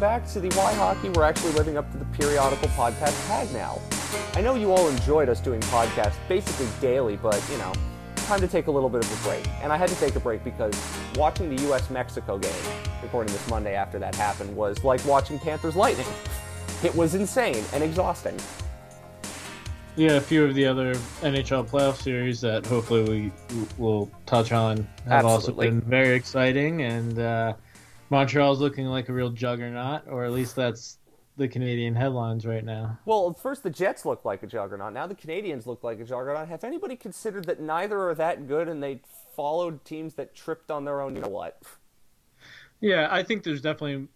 welcome back to the Why Hockey. We're actually living up to the periodical podcast tag now. I know you all enjoyed us doing podcasts basically daily, but you know, time to take a little bit of a break. And I had to take a break because watching the US Mexico game, recording this Monday after that happened, was like watching Panthers Lightning. It was insane and exhausting. Yeah, a few of the other NHL playoff series that hopefully we will touch on have Absolutely. also been very exciting, and uh, Montreal's looking like a real juggernaut, or at least that's the Canadian headlines right now. Well, first the Jets look like a juggernaut. Now the Canadiens look like a juggernaut. Have anybody considered that neither are that good and they followed teams that tripped on their own, you know what? Yeah, I think there's definitely.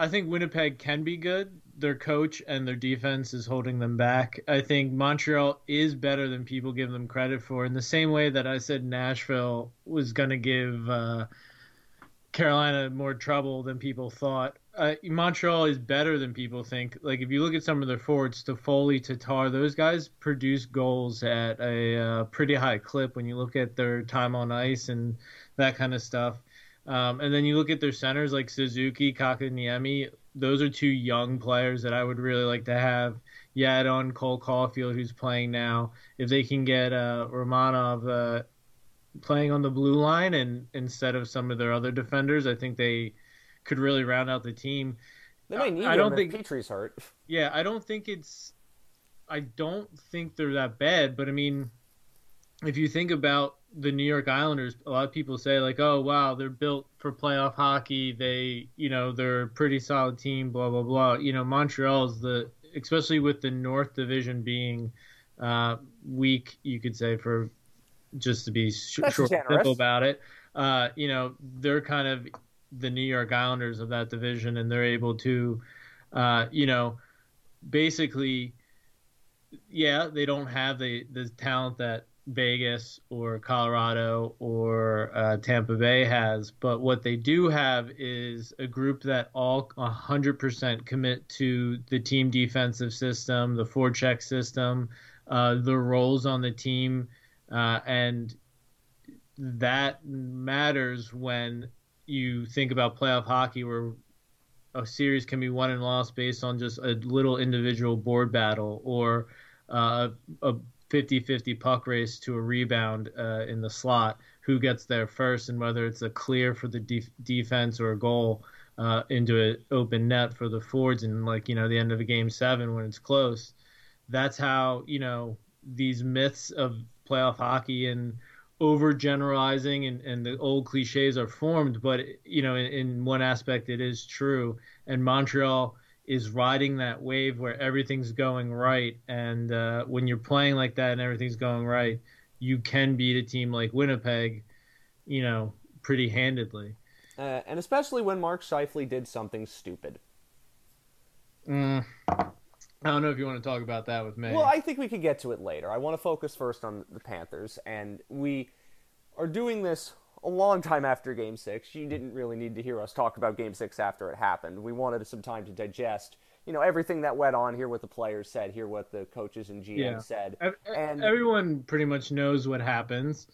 I think Winnipeg can be good. Their coach and their defense is holding them back. I think Montreal is better than people give them credit for. In the same way that I said Nashville was going to give uh, Carolina more trouble than people thought. Uh, Montreal is better than people think. Like if you look at some of their forwards, Toffoli, Tatar, those guys produce goals at a uh, pretty high clip when you look at their time on ice and that kind of stuff. Um, and then you look at their centers like Suzuki, Kotkaniemi. Those are two young players that I would really like to have. Yet on Cole Caufield, who's playing now. If they can get uh, Romanov uh, playing on the blue line and instead of some of their other defenders, I think they could really round out the team. They might need I him don't think- Petry's hurt. Yeah, I don't think it's. I don't think they're that bad, but I mean, if you think about the New York Islanders, a lot of people say like, "Oh, wow, they're built for playoff hockey. They, you know, they're a pretty solid team." Blah blah blah. You know, Montreal's the, especially with the North Division being uh, weak, you could say for just to be sh- short simple about it. Uh, you know, they're kind of the New York Islanders of that division, and they're able to, uh, you know, basically, yeah, they don't have the the talent that Vegas or Colorado or uh, Tampa Bay has, but what they do have is a group that all 100% commit to the team defensive system, the forecheck system, uh, the roles on the team, uh, and that matters when you think about playoff hockey, where a series can be won and lost based on just a little individual board battle or uh, a 50-50 puck race to a rebound uh, in the slot. Who gets there first, and whether it's a clear for the def- defense or a goal uh, into an open net for the forwards, and like you know the end of a game seven when it's close. That's how you know these myths of playoff hockey and overgeneralizing and, and the old cliches are formed but you know in, in one aspect it is true. And montreal is riding that wave where everything's going right. And uh, when you're playing like that and everything's going right you can beat a team like winnipeg you know pretty handedly. Uh, and especially when Mark Scheifele did something stupid. mm, i don't know if you want to talk about that with me Well, I think we could get to it later. I want to focus first on the Panthers, and we are doing this a long time after Game Six. You didn't really need to hear us talk about Game Six after it happened. We wanted some time to digest, you know, everything that went on. Hear what the players said. Hear what the coaches and GM Yeah. said. And- everyone pretty much knows what happens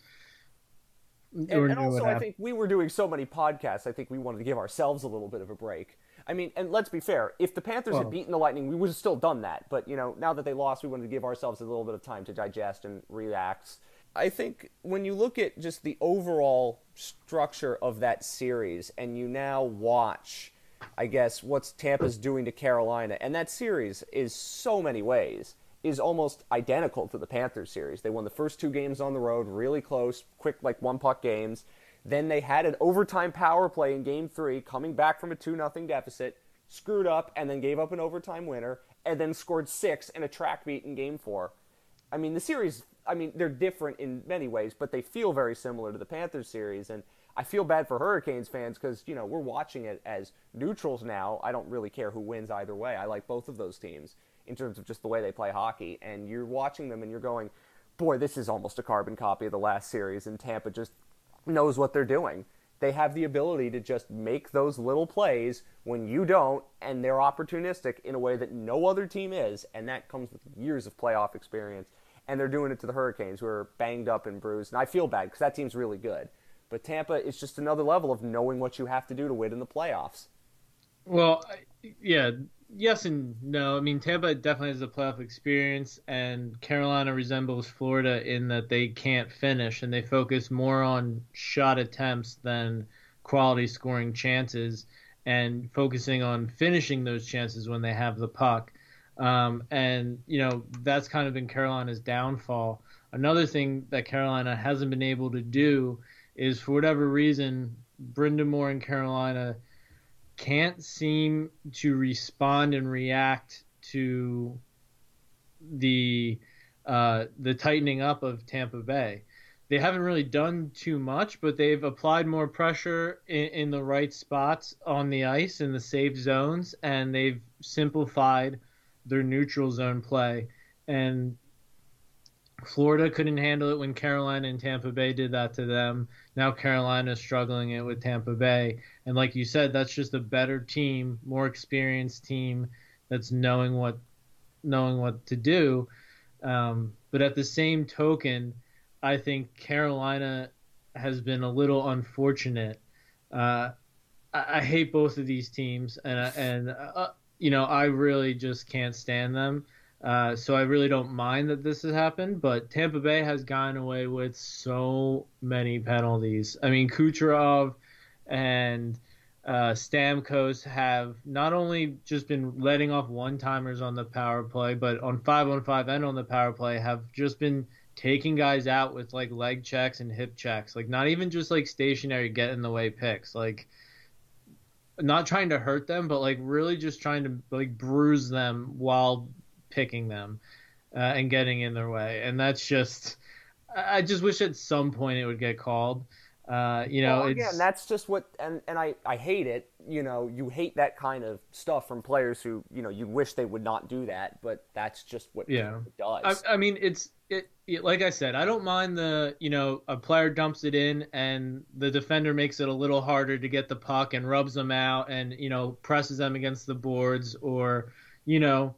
And, and also, I think we were doing so many podcasts. I think we wanted to give ourselves a little bit of a break. I mean, and let's be fair. If the Panthers had beaten the Lightning, we would have still done that. But you know, now that they lost, we wanted to give ourselves a little bit of time to digest and react. I think when you look at just the overall structure of that series, and you now watch, I guess, what's Tampa's doing to Carolina, and that series is so many ways is almost identical to the Panthers series. They won the first two games on the road, really close, quick, like one puck games. Then they had an overtime power play in game three, coming back from a 2 0 deficit, screwed up, and then gave up an overtime winner, and then scored six in a track beat in game four. I mean, the series, I mean, they're different in many ways, but they feel very similar to the Panthers series. And I feel bad for Hurricanes fans because, you know, we're watching it as neutrals now. I don't really care who wins either way. I like both of those teams in terms of just the way they play hockey. And you're watching them and you're going, boy, this is almost a carbon copy of the last series. And Tampa just knows what they're doing. They have the ability to just make those little plays when you don't, and they're opportunistic in a way that no other team is, and that comes with years of playoff experience. And they're doing it to the Hurricanes, who are banged up and bruised. And I feel bad because that team's really good. But Tampa is just another level of knowing what you have to do to win in the playoffs. Well, yeah, yes and no. I mean, Tampa definitely has a playoff experience, and Carolina resembles Florida in that they can't finish and they focus more on shot attempts than quality scoring chances and focusing on finishing those chances when they have the puck. Um, and, you know, that's kind of been Carolina's downfall. Another thing that Carolina hasn't been able to do is, for whatever reason, Brind'Amour and Carolina – can't seem to respond and react to the uh, the tightening up of Tampa Bay. They haven't really done too much, but they've applied more pressure in, in the right spots on the ice in the safe zones, and they've simplified their neutral zone play. And Florida couldn't handle it when Carolina and Tampa Bay did that to them. Now Carolina is struggling it with Tampa Bay, and like you said, that's just a better team, more experienced team that's knowing what knowing what to do. Um, but at the same token, I think Carolina has been a little unfortunate. Uh, I, I, hate both of these teams, and and uh, you know I really just can't stand them. Uh, so I really don't mind that this has happened, but Tampa Bay has gotten away with so many penalties. I mean, Kucherov and uh, Stamkos have not only just been letting off one timers on the power play, but on five on five and on the power play have just been taking guys out with like leg checks and hip checks. Like not even just like stationary get in the way picks. Like not trying to hurt them, but like really just trying to like bruise them while picking them uh, and getting in their way. And that's just, I just wish at some point it would get called. Uh, you know, well, again, that's just what, and, and I, I hate it. You know, you hate that kind of stuff from players who, you know, you wish they would not do that, but that's just what yeah. it does. I, I mean, it's, it, it, like I said, I don't mind the, you know, a player dumps it in and the defender makes it a little harder to get the puck and rubs them out and, you know, presses them against the boards or, you know,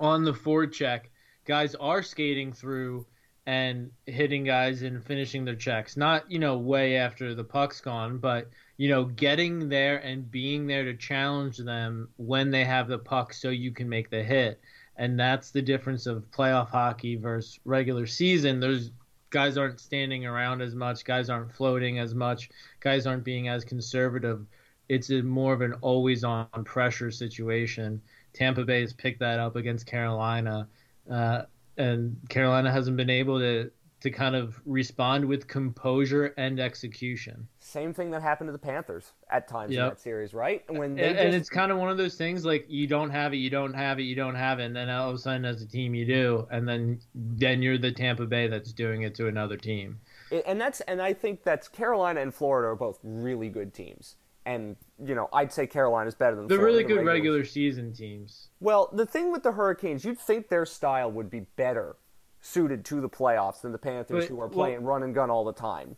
on the forward check, guys are skating through and hitting guys and finishing their checks. Not, you know, way after the puck's gone, but, you know, getting there and being there to challenge them when they have the puck so you can make the hit. And that's the difference of playoff hockey versus regular season. There's guys aren't standing around as much, guys aren't floating as much, guys aren't being as conservative. It's more of an always on pressure situation. Tampa Bay has picked that up against Carolina, uh, and Carolina hasn't been able to to kind of respond with composure and execution. Same thing that happened to the Panthers at times yep. in that series, right? When and, just... and, it's kind of one of those things like you don't have it, you don't have it, you don't have it, and then all of a sudden as a team you do, and then then you're the Tampa Bay that's doing it to another team. And that's and I think that's Carolina and Florida are both really good teams and you know I'd say Carolina's better than. They're really good regular season teams. Well, the thing with the Hurricanes, you'd think their style would be better suited to the playoffs than the Panthers, but, who are playing well, run and gun all the time.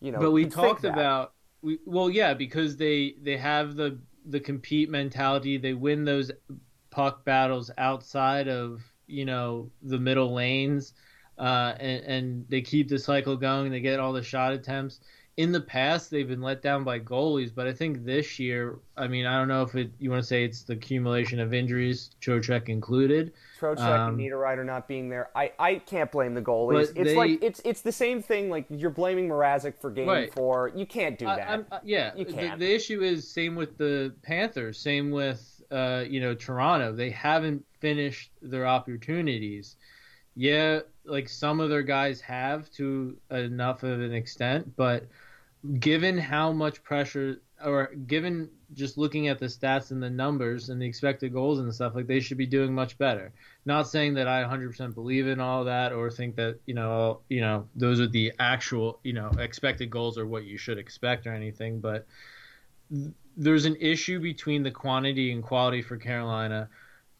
You know, but we talked about we well, yeah, because they they have the the compete mentality. They win those puck battles outside of you know the middle lanes, uh, and, and they keep the cycle going. They get all the shot attempts in the past they've been let down by goalies, but I think this year, I mean, I don't know if it you want to say it's the accumulation of injuries, Trocheck included. Trocheck um, and Niederreiter not being there, I, I can't blame the goalies. It's they, like it's it's the same thing. Like you're blaming Mrazek for game right. four. You can't do that. I, I, yeah, you can't. The, the, issue is same with the Panthers, same with uh, you know Toronto. They haven't finished their opportunities. Yeah, like some of their guys have to enough of an extent, but given how much pressure or given just looking at the stats and the numbers and the expected goals and stuff like they should be doing much better. Not saying that i 100% believe in all that or think that you know you know those are the actual you know expected goals or what you should expect or anything but there's an issue between the quantity and quality for carolina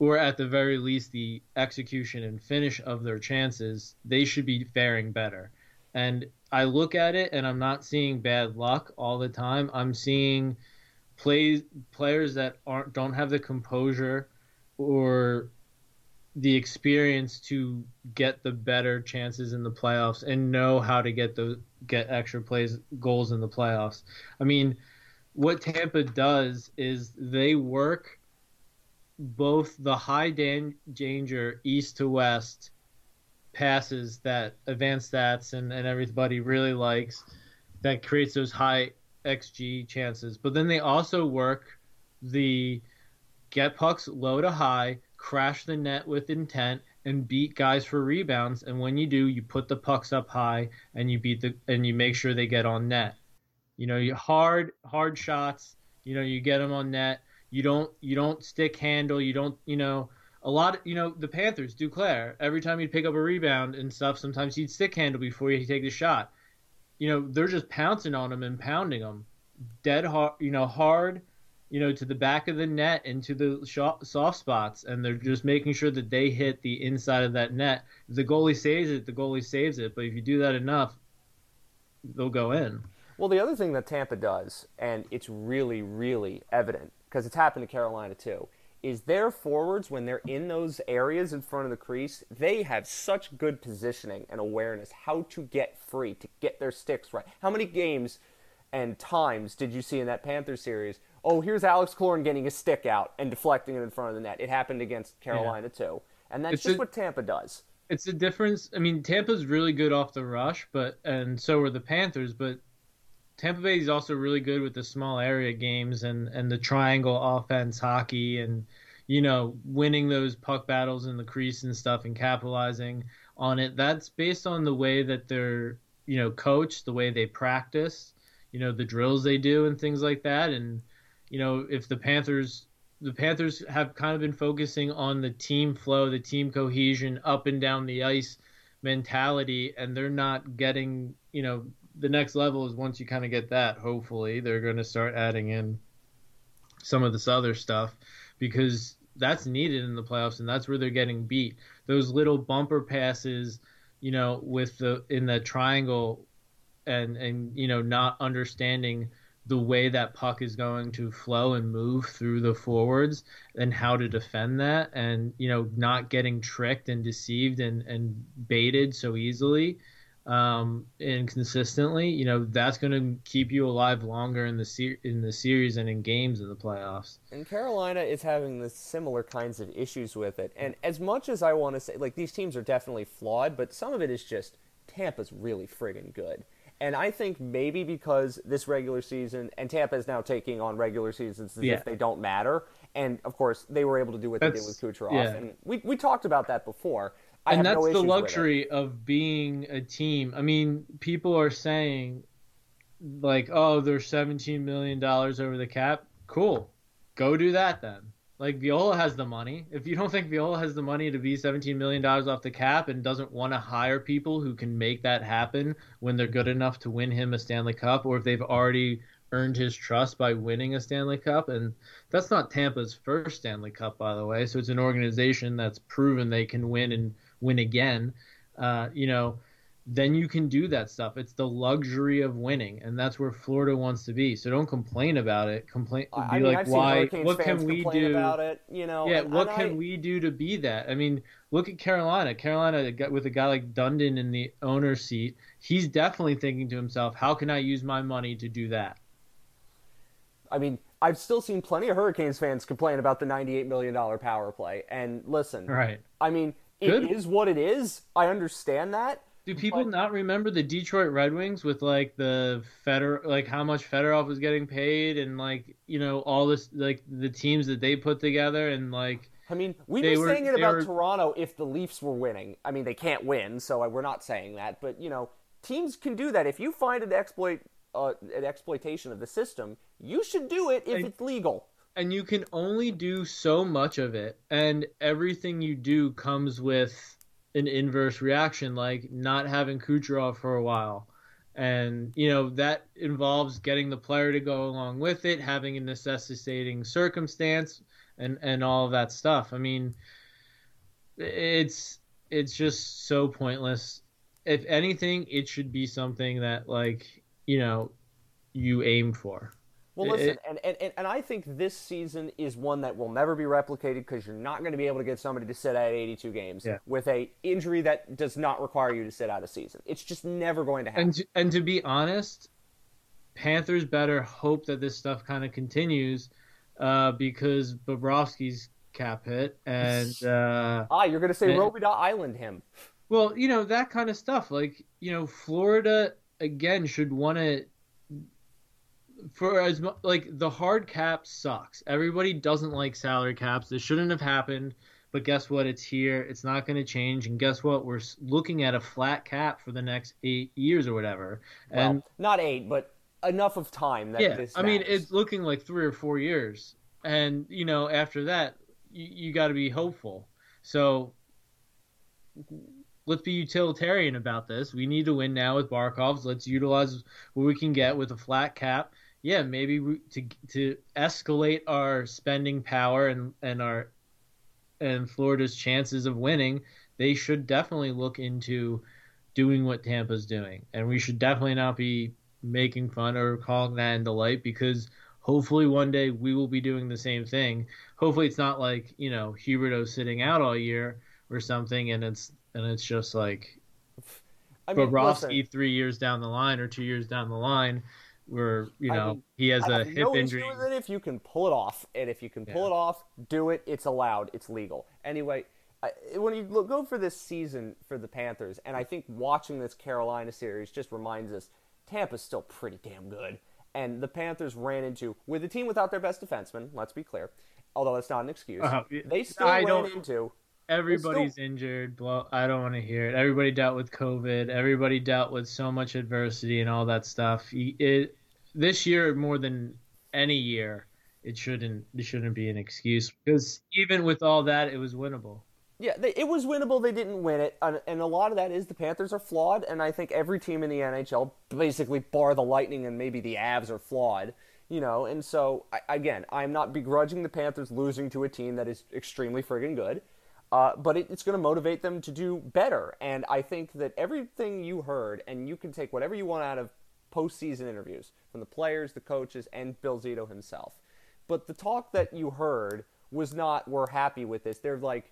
or at the very least the execution and finish of their chances. They should be faring better. And I look at it and I'm not seeing bad luck all the time. I'm seeing plays players that aren't don't have the composure or the experience to get the better chances in the playoffs and know how to get those get extra plays goals in the playoffs. I mean, what Tampa does is they work both the high danger east to west passes that advanced stats and, and everybody really likes that creates those high xg chances. But then they also work the get pucks low to high crash the net with intent and beat guys for rebounds. And when you do you put the pucks up high and you beat the and you make sure they get on net. You know you hard hard shots you know you get them on net. You don't you don't stick handle you don't you know a lot of, you know the Panthers Duclair every time he'd pick up a rebound and stuff sometimes he'd stick handle before he'd take the shot you know they're just pouncing on him and pounding him dead hard you know hard you know, to the back of the net into the soft spots, and they're just making sure that they hit the inside of that net. If the goalie saves it, the goalie saves it. But if you do that enough, they'll go in. Well, the other thing that Tampa does, and it's really, really evident because it's happened to Carolina too, is their forwards when they're in those areas in front of the crease, they have such good positioning and awareness how to get free, to get their sticks right. How many games and times did you see in that Panther series oh, here's Alex Killorn getting a stick out and deflecting it in front of the net. It happened against Carolina yeah. too, and that's it's just a, what Tampa does. It's the difference. I mean, Tampa's really good off the rush, but and so are the Panthers, but Tampa Bay is also really good with the small area games and and the triangle offense hockey and you know winning those puck battles in the crease and stuff and capitalizing on it. That's based on the way that they're you know coached, the way they practice, you know the drills they do and things like that, and you know, if the Panthers the Panthers have kind of been focusing on the team flow, the team cohesion up and down the ice mentality, and they're not getting, you know, the next level is once you kind of get that, hopefully, they're going to start adding in some of this other stuff because that's needed in the playoffs and that's where they're getting beat. Those little bumper passes, you know, with the in the triangle and and you know not understanding the way that puck is going to flow and move through the forwards and how to defend that and you know not getting tricked and deceived and, and baited so easily um, and consistently you know that's going to keep you alive longer in the ser- in the series and in games in the playoffs and Carolina is having the similar kinds of issues with it and as much as I want to say like these teams are definitely flawed but some of it is just Tampa's really friggin' good and I think maybe because this regular season and Tampa is now taking on regular seasons as yeah. if they don't matter. And of course, they were able to do what that's, they did with Kucherov. Yeah. And we, we talked about that before. I and that's no the luxury of being a team. I mean, people are saying, like, oh, they're $17 million over the cap. Cool. Go do that then. Like Viola has the money. If you don't think Viola has the money to be $17 million off the cap and doesn't want to hire people who can make that happen when they're good enough to win him a Stanley Cup, or if they've already earned his trust by winning a Stanley Cup, and that's not Tampa's first Stanley Cup, by the way. So it's an organization that's proven they can win and win again. Uh, you know, then you can do that stuff. It's the luxury of winning, and that's where Florida wants to be. So don't complain about it. Complain, be I mean, like, why? What can we do about it? You know, yeah. And, what and can I... we do to be that? I mean, look at Carolina. Carolina with a guy like Dundon in the owner seat, he's definitely thinking to himself, "How can I use my money to do that?" I mean, I've still seen plenty of Hurricanes fans complain about the $98 million power play. And listen, right? I mean, it Good. is what it is. I understand that do people but, not remember the Detroit Red Wings with like the Feder like how much Fedorov was getting paid and like you know all this like the teams that they put together and like I mean we'd be were, saying it about were, Toronto if the Leafs were winning. I mean they can't win, so we're not saying that, but you know teams can do that if you find an exploit uh, an exploitation of the system. You should do it if and, it's legal. And you can only do so much of it, and everything you do comes with an inverse reaction, like not having Kucherov for a while. And, you know, that involves getting the player to go along with it, having a necessitating circumstance and, and all of that stuff. I mean, it's it's just so pointless. If anything, it should be something that like, you know, you aim for. Well, listen, it, and, and, and I think this season is one that will never be replicated because you're not going to be able to get somebody to sit out 82 games yeah. with a injury that does not require you to sit out a season. It's just never going to happen. And to, and to be honest, Panthers better hope that this stuff kind of continues uh, because Bobrovsky's cap hit and uh, ah, you're gonna say and, Robida Island him. Well, you know that kind of stuff. Like you know, Florida again should want to for as much like the hard cap sucks. Everybody doesn't like salary caps. This shouldn't have happened. But guess what? It's here. It's not going to change. And guess what? We're looking at a flat cap for the next eight years or whatever. And well, not eight, but enough of time that yeah. I mean, it's looking like three or four years. And you know, after that, you, you got to be hopeful. So let's be utilitarian about this. We need to win now with Barkovs. Let's utilize what we can get with a flat cap. Yeah, maybe we, to to escalate our spending power and and our and Florida's chances of winning, they should definitely look into doing what Tampa's doing. And we should definitely not be making fun or calling that into light because hopefully one day we will be doing the same thing. Hopefully it's not like, you know, Huberdeau sitting out all year or something and it's and it's just like I mean, Bobrovsky three years down the line or two years down the line where you know I mean, he has a hip no injury. Issue if you can pull it off, and if you can pull yeah. it off, do it. It's allowed. It's legal. Anyway, I, when you look, go for this season for the Panthers, and I think watching this Carolina series just reminds us Tampa's still pretty damn good, and the Panthers ran into with a team without their best defenseman. Let's be clear, although that's not an excuse. Uh, they still I ran into. Everybody's still... injured. I don't want to hear it. Everybody dealt with COVID. Everybody dealt with so much adversity and all that stuff. It, this year more than any year, it shouldn't it shouldn't be an excuse because even with all that, it was winnable. Yeah, they, it was winnable. They didn't win it, and a lot of that is the Panthers are flawed, and I think every team in the NHL, basically bar the Lightning and maybe the Avs, are flawed. You know, and so I, again, I'm not begrudging the Panthers losing to a team that is extremely friggin' good. Uh, but it, it's going to motivate them to do better. And I think that everything you heard, and you can take whatever you want out of postseason interviews from the players, the coaches, and Bill Zito himself. But the talk that you heard was not, we're happy with this. They're like,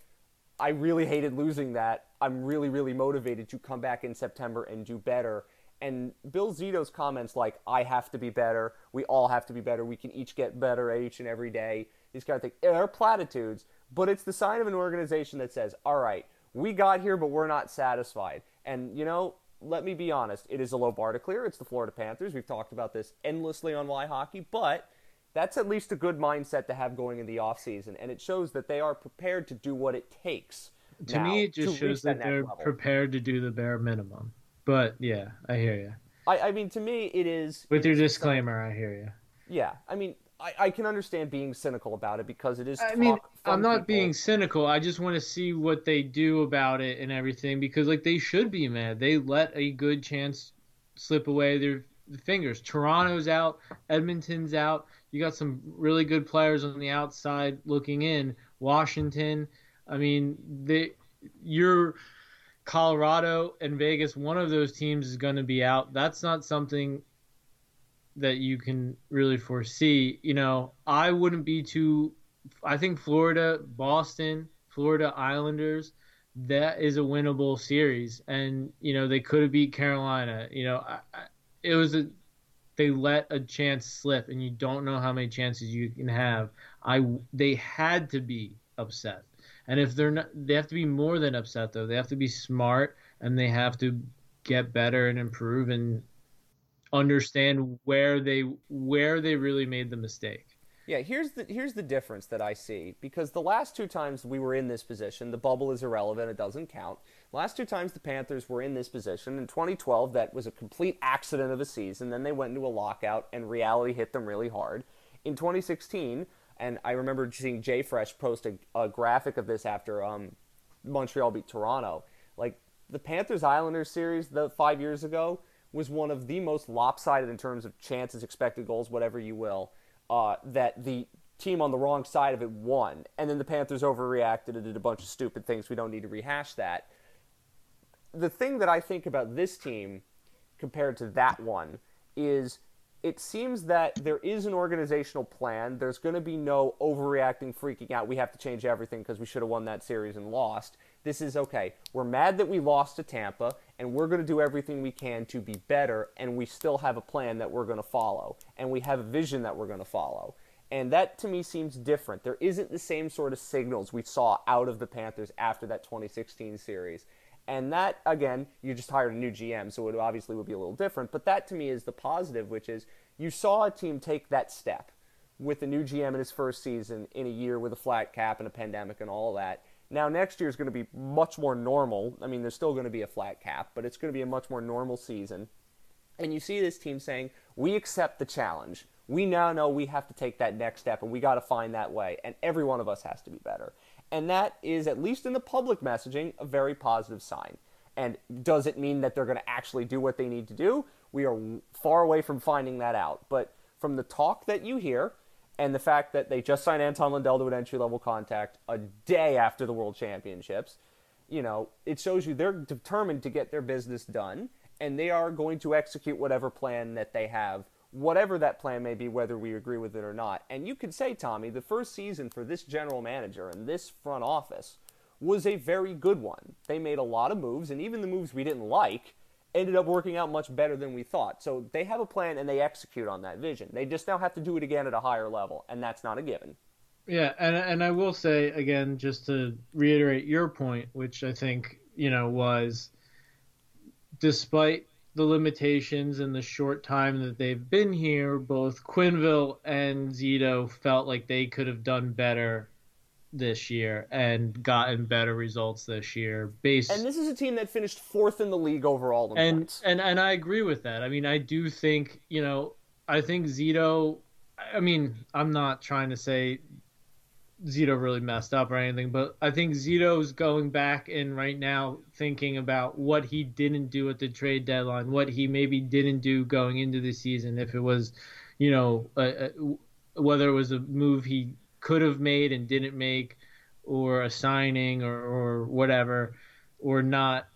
I really hated losing that. I'm really, really motivated to come back in September and do better. And Bill Zito's comments like, I have to be better. We all have to be better. We can each get better each and every day. These kind of things. They're platitudes, but it's the sign of an organization that says, all right, we got here, but we're not satisfied. And, you know, let me be honest, it is a low bar to clear. It's the Florida Panthers. We've talked about this endlessly on Why Hockey, but that's at least a good mindset to have going in the offseason. And it shows that they are prepared to do what it takes. To me, it just shows that, that they're level. prepared to do the bare minimum. But yeah, I hear you. I, I mean, to me, it is. With your disclaimer, I hear you. Yeah, I mean, I, I can understand being cynical about it because it is. I mean, I'm not people. being cynical. I just want to see what they do about it and everything because, like, they should be mad. They let a good chance slip away their fingers. Toronto's out, Edmonton's out. You got some really good players on the outside looking in. Washington. I mean, they, you're Colorado and Vegas. One of those teams is going to be out. That's not something that you can really foresee. You know, I wouldn't be too. I think Florida, Boston, Florida Islanders, that is a winnable series, and you know they could have beat Carolina. You know, I, I, it was a they let a chance slip, and you don't know how many chances you can have. I they had to be upset, and if they're not, they have to be more than upset though. They have to be smart, and they have to get better and improve and understand where they where they really made the mistake. Yeah, here's the here's the difference that I see because the last two times we were in this position, the bubble is irrelevant; it doesn't count. Last two times the Panthers were in this position in 2012, that was a complete accident of a season. Then they went into a lockout, and reality hit them really hard. In 2016, and I remember seeing Jay Fresh post a, a graphic of this after um, Montreal beat Toronto. Like the Panthers Islanders series, the five years ago, was one of the most lopsided in terms of chances, expected goals, whatever you will, uh, that the team on the wrong side of it won. And then the Panthers overreacted and did a bunch of stupid things. We don't need to rehash that. The thing that I think about this team compared to that one is it seems that there is an organizational plan. There's going to be no overreacting, freaking out. We have to change everything because we should have won that series and lost This is okay. We're mad that we lost to Tampa, and we're going to do everything we can to be better, and we still have a plan that we're going to follow, and we have a vision that we're going to follow. And that to me seems different. There isn't the same sort of signals we saw out of the Panthers after that 2016 series. And that, again, you just hired a new GM, so it obviously would be a little different. But that to me is the positive, which is you saw a team take that step with a new GM in his first season in a year with a flat cap and a pandemic and all that. Now, next year is going to be much more normal. I mean, there's still going to be a flat cap, but it's going to be a much more normal season. And you see this team saying, We accept the challenge. We now know we have to take that next step and we got to find that way. And every one of us has to be better. And that is, at least in the public messaging, a very positive sign. And does it mean that they're going to actually do what they need to do? We are far away from finding that out. But from the talk that you hear, and the fact that they just signed Anton Lundell to an entry level contract a day after the World Championships, you know, it shows you they're determined to get their business done, and they are going to execute whatever plan that they have whatever that plan may be, whether we agree with it or not. And you could say, Tommy, the first season for this general manager and this front office was a very good one. They made a lot of moves, and even the moves we didn't like ended up working out much better than we thought. So they have a plan and they execute on that vision. They just now have to do it again at a higher level, and that's not a given. Yeah, and and I will say again, just to reiterate your point, which I think you know was, despite the limitations and the short time that they've been here, both Quenneville and Zito felt like they could have done better this year and gotten better results this year. Based and this is a team that finished fourth in the league overall. and points. and and I agree with that. I mean, I do think you know, I think Zito. I mean, I'm not trying to say Zito really messed up or anything, but I think Zito's going back and right now thinking about what he didn't do at the trade deadline, what he maybe didn't do going into the season. If it was, you know, whether it was a move he could have made and didn't make, or a signing or, or whatever, or not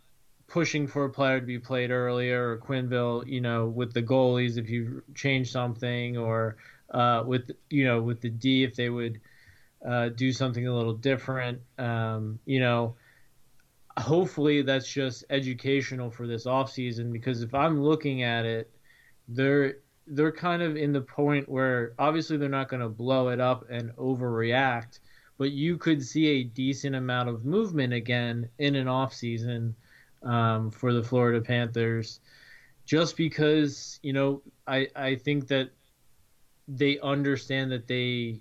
pushing for a player to be played earlier, or Quenneville, you know, with the goalies if you change something, or uh, with you know with the D if they would uh, do something a little different. Um, you know, hopefully that's just educational for this off season because if I'm looking at it, they're they're kind of in the point where obviously they're not going to blow it up and overreact, but you could see a decent amount of movement again in an off season um, for the Florida Panthers, just because you know I I think that they understand that they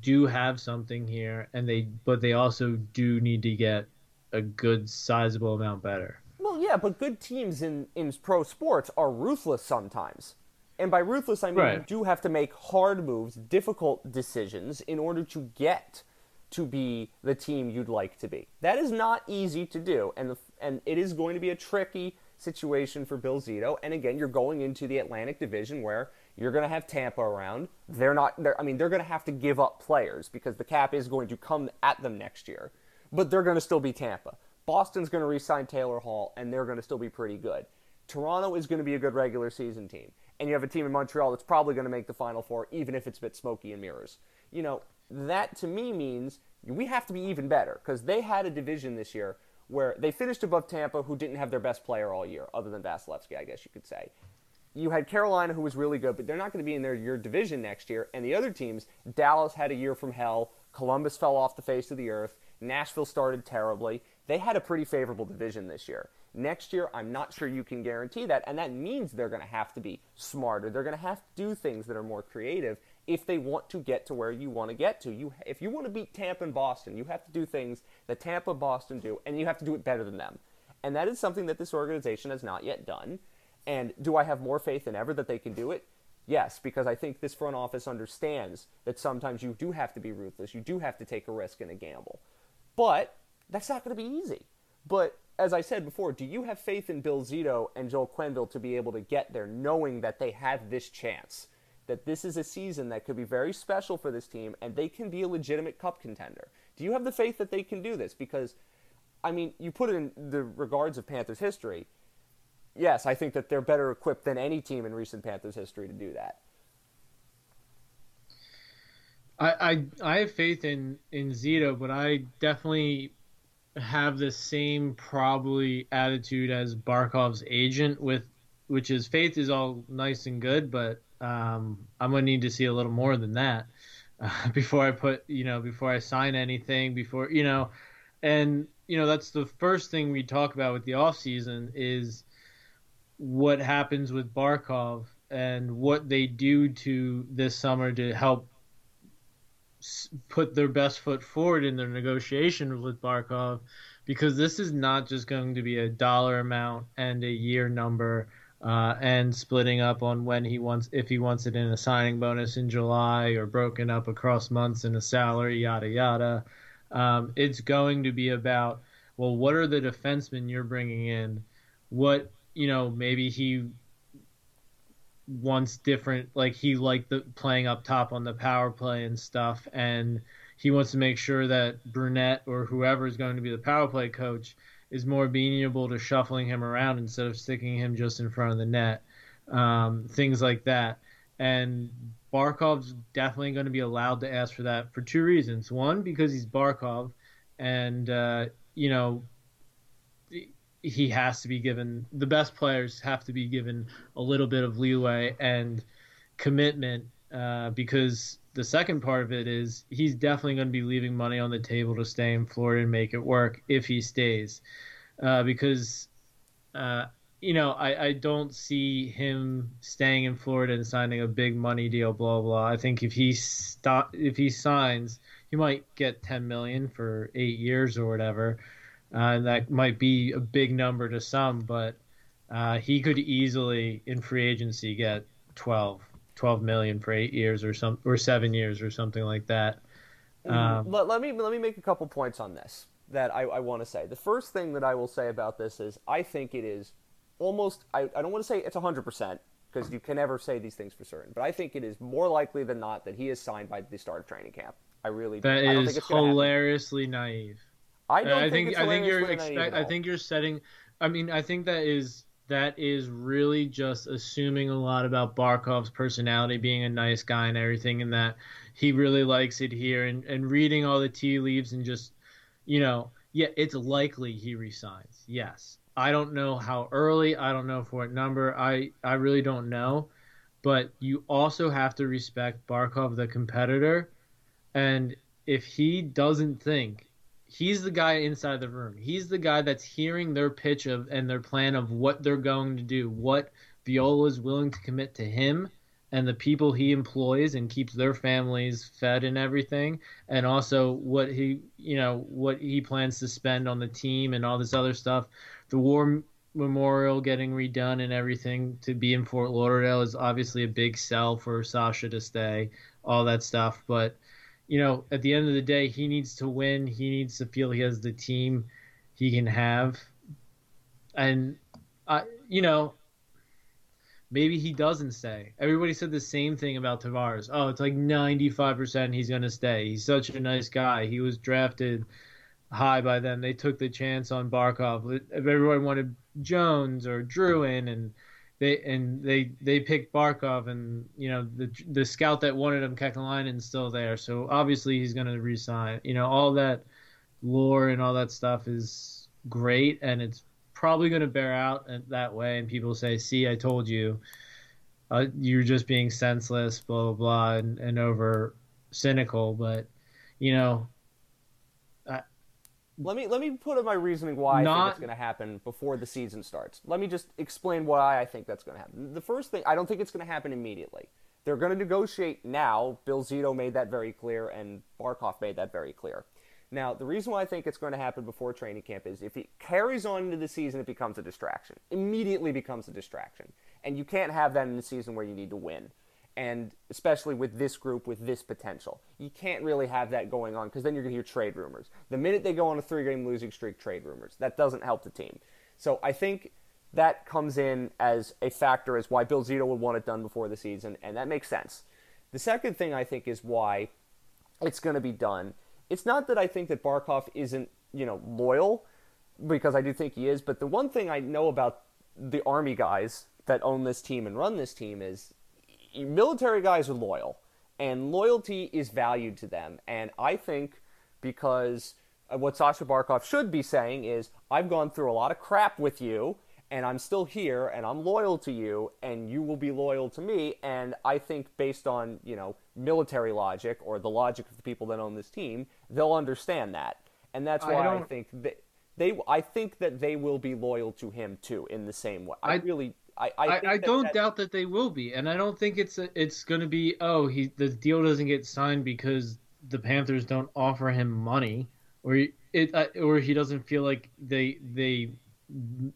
do have something here, and they but they also do need to get a good sizable amount better. Well, yeah, but good teams in in pro sports are ruthless sometimes. And by ruthless, I mean right. you do have to make hard moves, difficult decisions in order to get to be the team you'd like to be. That is not easy to do, and the, and it is going to be a tricky situation for Bill Zito. And again, you're going into the Atlantic Division where you're going to have Tampa around. They're not. They're, I mean, they're going to have to give up players because the cap is going to come at them next year. But they're going to still be Tampa. Boston's going to re-sign Taylor Hall, and they're going to still be pretty good. Toronto is going to be a good regular season team, and you have a team in Montreal that's probably going to make the Final Four, even if it's a bit smoky and mirrors. You know, that to me means we have to be even better because they had a division this year where they finished above Tampa, who didn't have their best player all year, other than Vasilevskiy, I guess you could say you had Carolina, who was really good, but they're not going to be in their your division next year. And the other teams, Dallas had a year from hell. Columbus fell off the face of the earth. Nashville started terribly. They had a pretty favorable division this year. Next year, I'm not sure you can guarantee that, and that means they're going to have to be smarter. They're going to have to do things that are more creative if they want to get to where you want to get to. You, if you want to beat Tampa and Boston, you have to do things that Tampa, and Boston do, and you have to do it better than them. And that is something that this organization has not yet done. And do I have more faith than ever that they can do it? Yes, because I think this front office understands that sometimes you do have to be ruthless. You do have to take a risk and a gamble. But that's not going to be easy. But as I said before, do you have faith in Bill Zito and Joel Quenneville to be able to get there knowing that they have this chance? That this is a season that could be very special for this team and they can be a legitimate cup contender. Do you have the faith that they can do this? Because, I mean, you put it in the regards of Panthers history yes, I think that they're better equipped than any team in recent Panthers history to do that. I, I, I have faith in, in Zito, but I definitely have the same probably attitude as Barkov's agent with which is faith is all nice and good, but um, I'm gonna need to see a little more than that uh, before I put you know before I sign anything before you know, and you know that's the first thing we talk about with the off season is what happens with Barkov and what they do to this summer to help put their best foot forward in their negotiation with Barkov because this is not just going to be a dollar amount and a year number uh, and splitting up on when he wants if he wants it in a signing bonus in July or broken up across months in a salary yada yada. Um, it's going to be about well what are the defensemen you're bringing in? What you know maybe he wants different like he liked the playing up top on the power play and stuff and he wants to make sure that Brunette or whoever is going to be the power play coach is more amenable to shuffling him around instead of sticking him just in front of the net um, things like that. And Barkov's definitely going to be allowed to ask for that for two reasons. One because he's Barkov and uh, you know he has to be given the best players have to be given a little bit of leeway and commitment uh, because the second part of it is he's definitely going to be leaving money on the table to stay in Florida and make it work if he stays. Uh, because uh, you know I, I don't see him staying in Florida and signing a big money deal blah blah I think if he stop if he signs he might get 10 million for 8 years or whatever uh, that might be a big number to some, but uh, he could easily in free agency get 12, 12 million for eight years or some or seven years or something like that. Um, let, let, me let me make a couple points on this that I, I want to say. The first thing that I will say about this is I think it is almost I, I don't want to say it's hundred percent because you can never say these things for certain, but I think it is more likely than not that he is signed by the start of training camp. I really that I is hilariously naive. I don't I think, think, I think you're expect, I think you're setting. I mean, I think that is that is really just assuming a lot about Barkov's personality, being a nice guy and everything, and that he really likes it here, and and reading all the tea leaves and just, you know, yeah, it's likely he resigns. Yes, I don't know how early. I don't know for what number. I I really don't know, but you also have to respect Barkov, the competitor, and if he doesn't think he's the guy inside the room. He's the guy that's hearing their pitch of and their plan of what they're going to do, what Viola is willing to commit to him and the people he employs and keeps their families fed and everything, and also what he, you know, what he plans to spend on the team and all this other stuff. The war memorial getting redone and everything to be in Fort Lauderdale is obviously a big sell for Sasha to stay, all that stuff, but you know, at the end of the day, he needs to win. He needs to feel he has the team he can have. And, I, you know, maybe he doesn't stay. Everybody said the same thing about Tavares. Oh, it's like 95% he's going to stay. He's such a nice guy. He was drafted high by them. They took the chance on Barkov. If everyone wanted Jones or Drouin and – they and they they picked Barkov, and you know the the scout that wanted him, Kekalainen's still there, so obviously he's going to resign. You know all that lore and all that stuff is great, and it's probably going to bear out that way. And people say, "See, I told you, uh, you're just being senseless, blah blah blah, and, and over cynical." But you know, let me let me put in my reasoning why Not... I think it's going to happen before the season starts. Let me just explain why I think that's going to happen. The first thing, I don't think it's going to happen immediately. They're going to negotiate now. Bill Zito made that very clear, and Barkov made that very clear. Now, the reason why I think it's going to happen before training camp is if it carries on into the season, it becomes a distraction. Immediately becomes a distraction. And you can't have that in a season where you need to win and especially with this group with this potential. You can't really have that going on because then you're going to hear trade rumors. The minute they go on a three game losing streak, trade rumors. That doesn't help the team. So I think that comes in as a factor as why Bill Zito would want it done before the season, and that makes sense. The second thing I think is why it's going to be done. It's not that I think that Barkov isn't, you know, loyal, because I do think he is, but the one thing I know about the Army guys that own this team and run this team is military guys are loyal, and loyalty is valued to them. And I think because what Sasha Barkov should be saying is, I've gone through a lot of crap with you, and I'm still here, and I'm loyal to you, and you will be loyal to me. And I think, based on you know military logic or the logic of the people that own this team, they'll understand that, and that's why I, I think that they. I think that they will be loyal to him too, in the same way. I, I really. I, I, I, I don't that, doubt that they will be, and I don't think it's a, it's going to be oh he the deal doesn't get signed because the Panthers don't offer him money or it uh, or he doesn't feel like they they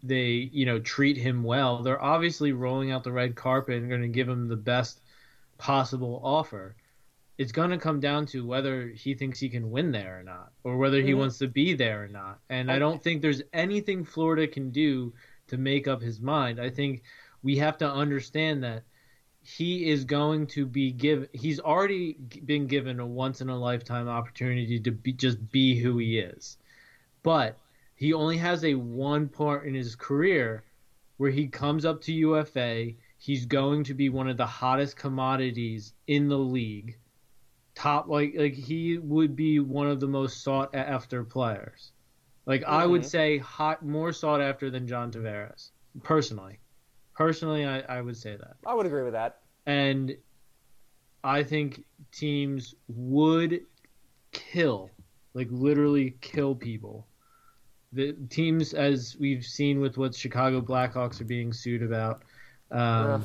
they you know treat him well. They're obviously rolling out the red carpet and going to give him the best possible offer. It's going to come down to whether he thinks he can win there or not, or whether he mm-hmm. wants to be there or not. And I don't think there's anything Florida can do to make up his mind. I think we have to understand that he is going to be given he's already been given a once in a lifetime opportunity to be, just be who he is. But he only has a one part in his career where he comes up to UFA he's going to be one of the hottest commodities in the league. Top like like he would be one of the most sought after players like mm-hmm. I would mm-hmm. say hot more sought after than John Tavares personally Personally, I, I would say that. I would agree with that. And I think teams would kill, like literally kill people. The teams, as we've seen with what Chicago Blackhawks are being sued about, um,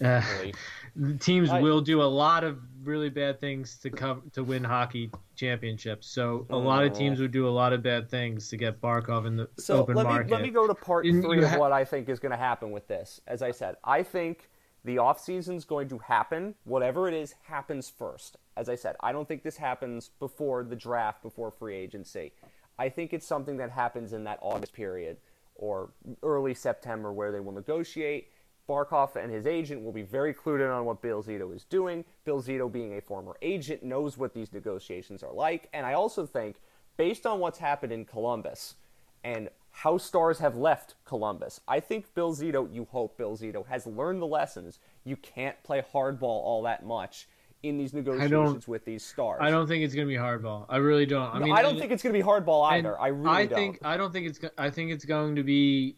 uh, teams I, will do a lot of really bad things to cover to win hockey championships. So a lot of teams would do a lot of bad things to get Barkov in the so open let market. Me, let me go to part three of what I think is going to happen with this. As I said, I think the offseason is going to happen. Whatever it is, happens first. As I said, I don't think this happens before the draft, before free agency. I think it's something that happens in that August period or early September where they will negotiate Barkov and his agent will be very clued in on what Bill Zito is doing. Bill Zito, being a former agent, knows what these negotiations are like. And I also think, based on what's happened in Columbus and how stars have left Columbus, I think Bill Zito, you hope Bill Zito, has learned the lessons. You can't play hardball all that much in these negotiations with these stars. I don't think it's going to be hardball. I really don't. I no, mean, I don't think it's going to be hardball either. I really I don't. think I don't think it's. I think it's going to be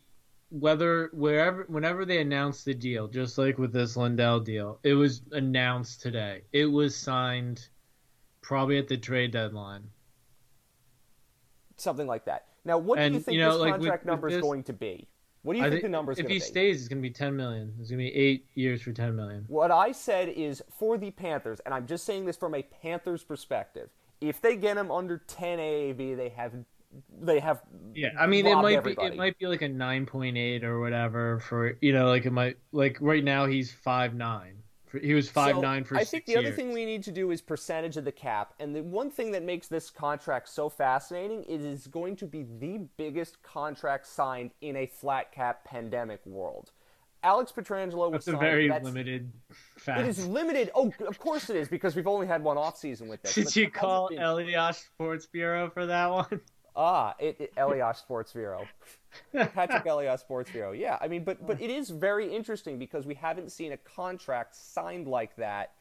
whether wherever whenever they announced the deal, just like with this Lundell deal, it was announced today. It was signed probably at the trade deadline. Something like that. Now, what and, do you think you know, this like contract with, number with is going to be? What do you think, think the number is going to be? If he be? stays, it's going to be 10 million. It's going to be eight years for 10 million. What I said is for the Panthers, and I'm just saying this from a Panthers perspective. If they get him under 10 AAV, they have they have yeah i mean it might everybody. be it might be like a 9.8 or whatever for you know like it might like right now he's five nine he was five so nine for i think the years. other thing we need to do is percentage of the cap and the one thing that makes this contract so fascinating is it's going to be the biggest contract signed in a flat cap pandemic world Alex Pietrangelo was That's a very that's, limited fact. It is limited. Oh, of course it is because we've only had one off season with this. Did you call been... Elias Sports Bureau for that one? Ah, it, it Elias Sports Bureau. Patrick Elias Sports Bureau. Yeah, I mean, but but it is very interesting because we haven't seen a contract signed like that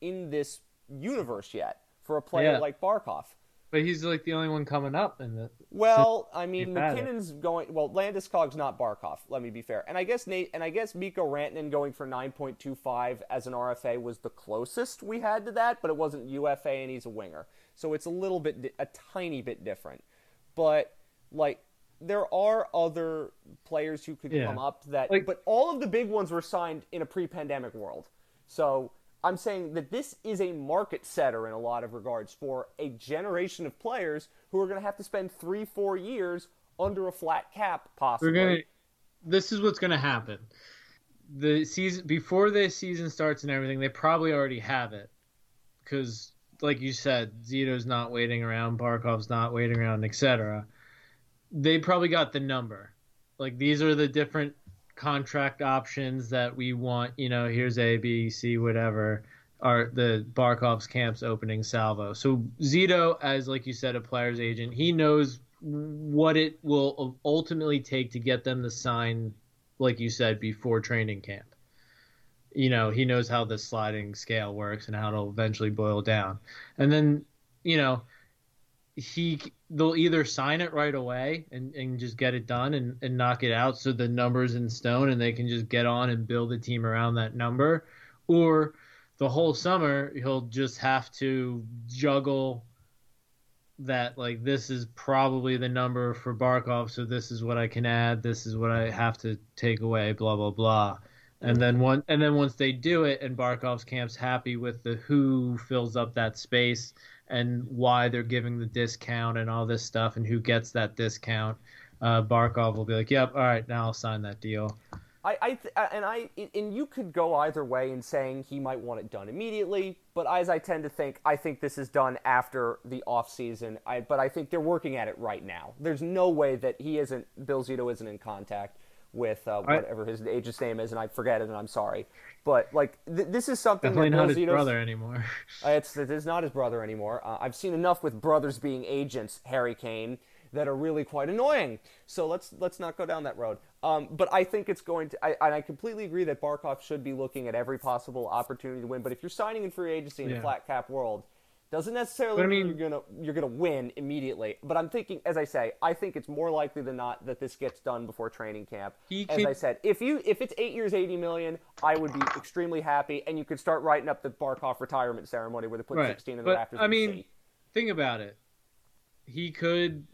in this universe yet for a player yeah. like Barkov. But he's like the only one coming up in the. Well, I mean, MacKinnon's going. Well, Landeskog's not Barkov. Let me be fair, and I guess Nate and I guess Mikko Rantanen going for nine point two five as an RFA was the closest we had to that, but it wasn't UFA, and he's a winger, so it's a little bit, a tiny bit different but like there are other players who could yeah. come up that like, but all of the big ones were signed in a pre-pandemic world. So I'm saying that this is a market setter in a lot of regards for a generation of players who are going to have to spend 3 4 years under a flat cap possibly. Gonna, this is what's going to happen. The season before the season starts and everything, they probably already have it cuz like you said, Zito's not waiting around, Barkov's not waiting around, etc. They probably got the number. Like these are the different contract options that we want. You know, here's A, B, C, whatever. Are the Barkov's camps opening salvo? So Zito, as like you said, a player's agent, he knows what it will ultimately take to get them to sign, like you said, before training camp you know he knows how the sliding scale works and how it'll eventually boil down and then you know he they'll either sign it right away and, and just get it done and, and knock it out so the number's in stone and they can just get on and build a team around that number or the whole summer he'll just have to juggle that like this is probably the number for Barkov, so this is what I can add, this is what I have to take away, blah blah blah. And then one and then once they do it and Barkov's camp's happy with the who fills up that space and why they're giving the discount and all this stuff and who gets that discount, uh, Barkov will be like, "Yep, all right, now I'll sign that deal." I, I th- and I and you could go either way in saying he might want it done immediately, but as I tend to think, I think this is done after the off season. I but I think they're working at it right now. There's no way that he isn't Bill Zito isn't in contact with uh, whatever his agent's name is, and I forget it, and I'm sorry. But like th- this is something definitely that not Bill his Zito's, brother anymore. uh, it's it is not his brother anymore. Uh, I've seen enough with brothers being agents, Harry Kane, that are really quite annoying. So let's let's not go down that road. Um, but I think it's going to. I, and I completely agree that Barkov should be looking at every possible opportunity to win. But if you're signing in free agency in Yeah. a flat cap world, doesn't necessarily But I mean mean- you're gonna you're gonna win immediately. But I'm thinking, as I say, I think it's more likely than not that this gets done before training camp. He as can- I said, if you if it's eight years, eighty million, I would be extremely happy, and you could start writing up the Barkov retirement ceremony where they put Right. sixteen in the rafters. I mean, think about it. He could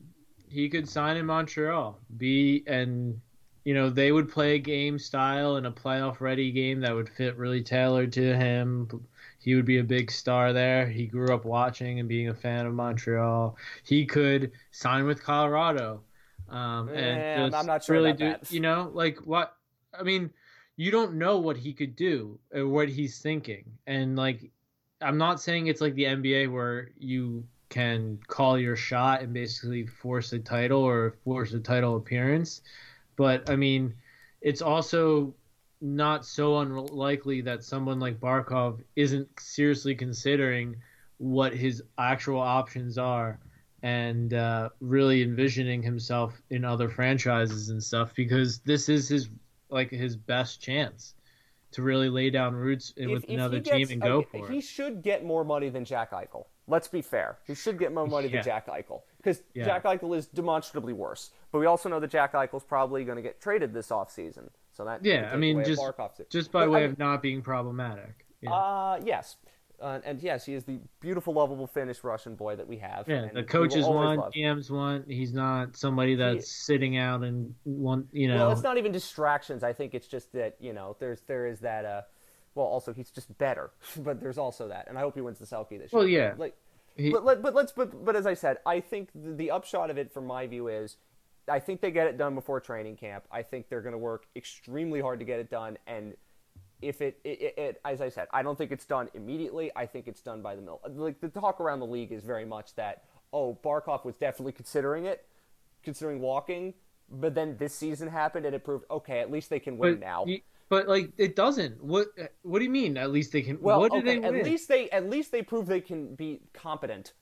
he could sign in Montreal. Be and you know, they would play a game style and a playoff ready game that would fit really tailored to him. He would be a big star there. He grew up watching and being a fan of Montreal. He could sign with Colorado. Um, and I'm- not sure really do, that. You know, like what? I mean, you don't know what he could do or what he's thinking, and like I'm not saying it's like the NBA where you can call your shot and basically force a title or force a title appearance, but I mean, it's also not so unlikely that someone like Barkov isn't seriously considering what his actual options are and uh, really envisioning himself in other franchises and stuff because this is his like his best chance to really lay down roots If- with if another he team gets- and go uh, for He it. should get more money than Jack Eichel. Let's be fair. He should get more money Yeah. than Jack Eichel because Yeah. Jack Eichel is demonstrably worse. But we also know that Jack Eichel's probably going to get traded this offseason. So that Yeah, I mean, just just by But way I- of not being problematic. Yeah. Uh, yes. Uh, and yes, he is the beautiful, lovable Finnish Russian boy that we have. yeah, the coaches want, love. GMs want. He's not somebody that's sitting out and want you know. Well, it's not even distractions. I think it's just that you know there's there is that. Uh, well, also he's just better, but there's also that, and I hope he wins the Selke this year. Well, yeah. Like, He- but let, but let's but but as I said, I think the, the upshot of it, from my view, is I think they get it done before training camp. I think they're going to work extremely hard to get it done, and if it, it, it, it as I said, I don't think it's done immediately. I think it's done by the middle. Like the talk around the league is very much that oh, Barkov was definitely considering it, considering walking, but then this season happened and it proved okay. At least they can win but now. you- but like it doesn't. What What do you mean? At least they can. well, what okay, at least they at least they prove they can be competent.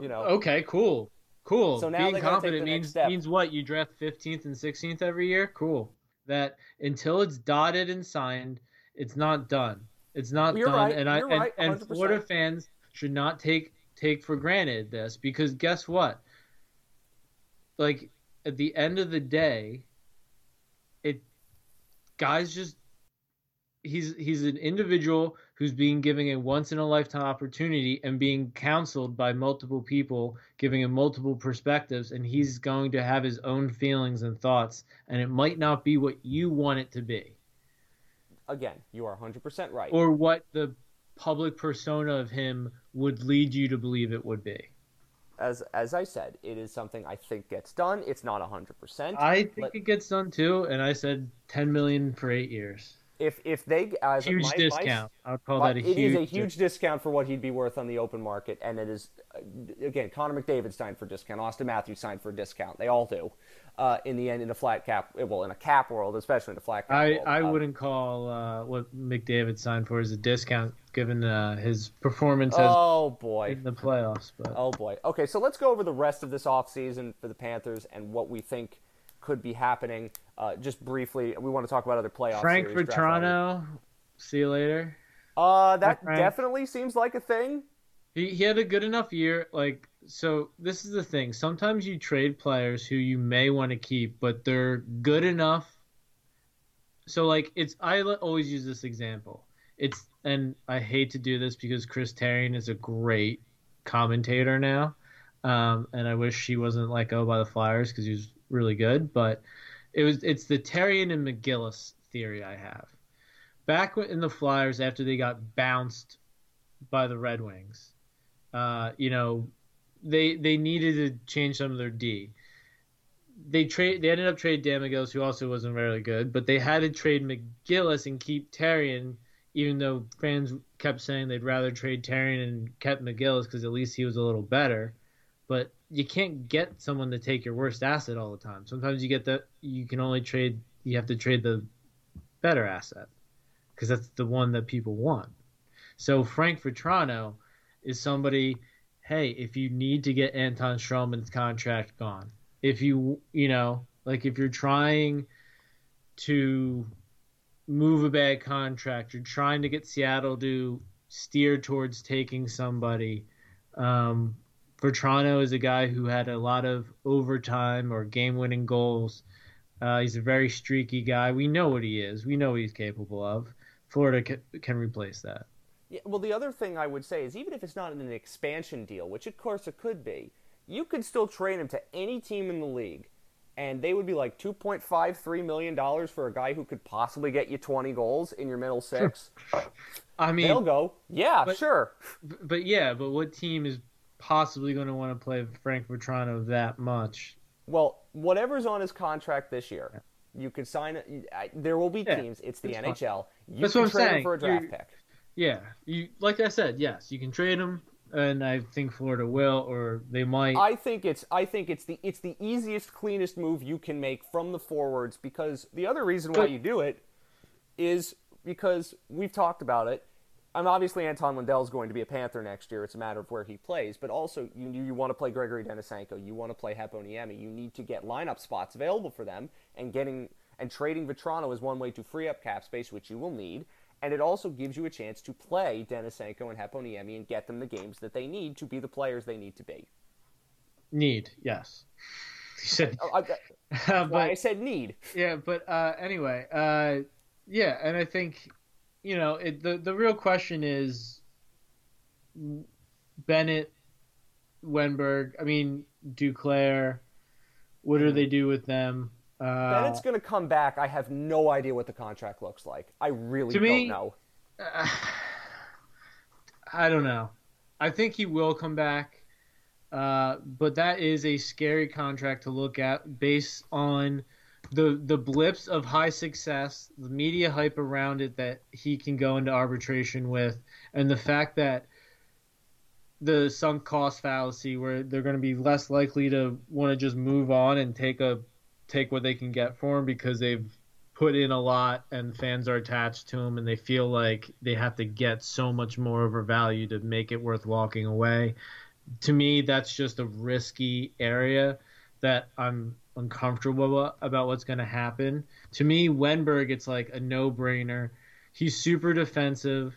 You know, Okay, cool, cool. So now Being they gotta take confident means means what? You draft fifteenth and sixteenth every year. Cool. That until it's dotted and signed, it's not done. It's not You're done. right, And I you're and, right, and 100%. Florida fans should not take take for granted this because guess what? Like at the end of the day, it guys just he's he's an individual who's being given a once in a lifetime opportunity and being counseled by multiple people giving him multiple perspectives and he's going to have his own feelings and thoughts and it might not be what you want it to be again, you are 100% right. or what the public persona of him would lead you to believe it would be as as I said, it is something I think gets done. It's not 100%. i think Let- it gets done too and i said 10 million for eight years if if they as huge my, my- discount i would call my- that a it huge is a huge discount for what he'd be worth on the open market, and it is uh, again Connor McDavid signed for a discount, Auston Matthews signed for a discount. They all do. Uh, in the end, in a flat cap, well, in a cap world, especially in a flat cap I, world, I uh, wouldn't call uh, what McDavid signed for as a discount given uh, his performance as Oh boy. in the playoffs. But Oh boy. Okay, so let's go over the rest of this offseason for the Panthers and what we think could be happening. Uh, just briefly, we want to talk about other playoffs. Frank series, for draft lottery. Toronto. See you later. Uh, that definitely seems like a thing. He he had a good enough year. Like so, this is the thing. Sometimes you trade players who you may want to keep, but they're good enough. So like it's I always use this example. It's and I hate to do this because Chris Therien is a great commentator now, um, and I wish he wasn't let go by the Flyers because he was really good. But it was it's the Therien and McGillis theory I have. Back in the Flyers after they got bounced by the Red Wings, uh, you know, they they needed to change some of their D. They trade they ended up trading McGillis, who also wasn't very good, but they had to trade McGillis and keep Therien even though fans kept saying they'd rather trade Therien and kept McGillis because at least he was a little better. But you can't get someone to take your worst asset all the time. Sometimes you get the you can only trade you have to trade the better asset because that's the one that people want. So Frank Vatrano is somebody. Hey, if you need to get Anton Stralman's contract gone, if you you know like if you're trying to move a bad contract. You're trying to get Seattle to steer towards taking somebody. Um, Vatrano is a guy who had a lot of overtime or game-winning goals. Uh, he's a very streaky guy. We know what he is. We know what he's capable of. Florida can, can replace that. Yeah, well, the other thing I would say is even if it's not an expansion deal, which of course it could be, you could still trade him to any team in the league and they would be like 2.53 million dollars for a guy who could possibly get you 20 goals in your middle six. I mean, they'll go, yeah, but, sure. But yeah, but what team is possibly going to want to play Frank Vatrano that much? Well, whatever's on his contract this year, you could sign it. There will be teams. Yeah, it's the NHL. You That's can what I'm saying. for a draft You're, pick. Yeah, you like I said, yes, you can trade him and I think Florida will, or they might. I think it's I think it's the it's the easiest, cleanest move you can make from the forwards because the other reason why you do it is because we've talked about it. I'm obviously Anton Lundell is going to be a Panther next year. It's a matter of where he plays, but also you you want to play Gregory Denisenko, you want to play Heponiemi. You need to get lineup spots available for them, and getting and trading Vatrano is one way to free up cap space, which you will need and it also gives you a chance to play Denisenko and Heponiemi and get them the games that they need to be the players they need to be. Need, yes. You said, oh, I, but, I said need. Yeah, but uh, anyway, uh, yeah, and I think you know it, the the real question is Bennett, Wennberg. I mean Duclair. What do they do with them? Uh, Bennett's going to come back. I have no idea what the contract looks like. I really don't me, know. Uh, I don't know. I think he will come back, uh, but that is a scary contract to look at based on the the blips of high success, the media hype around it that he can go into arbitration with, and the fact that the sunk cost fallacy where they're going to be less likely to want to just move on and take a take what they can get for him because they've put in a lot and fans are attached to him and they feel like they have to get so much more a value to make it worth walking away. To me, that's just a risky area that I'm uncomfortable about what's going to happen. To me, Wennberg, it's like a no brainer. He's super defensive.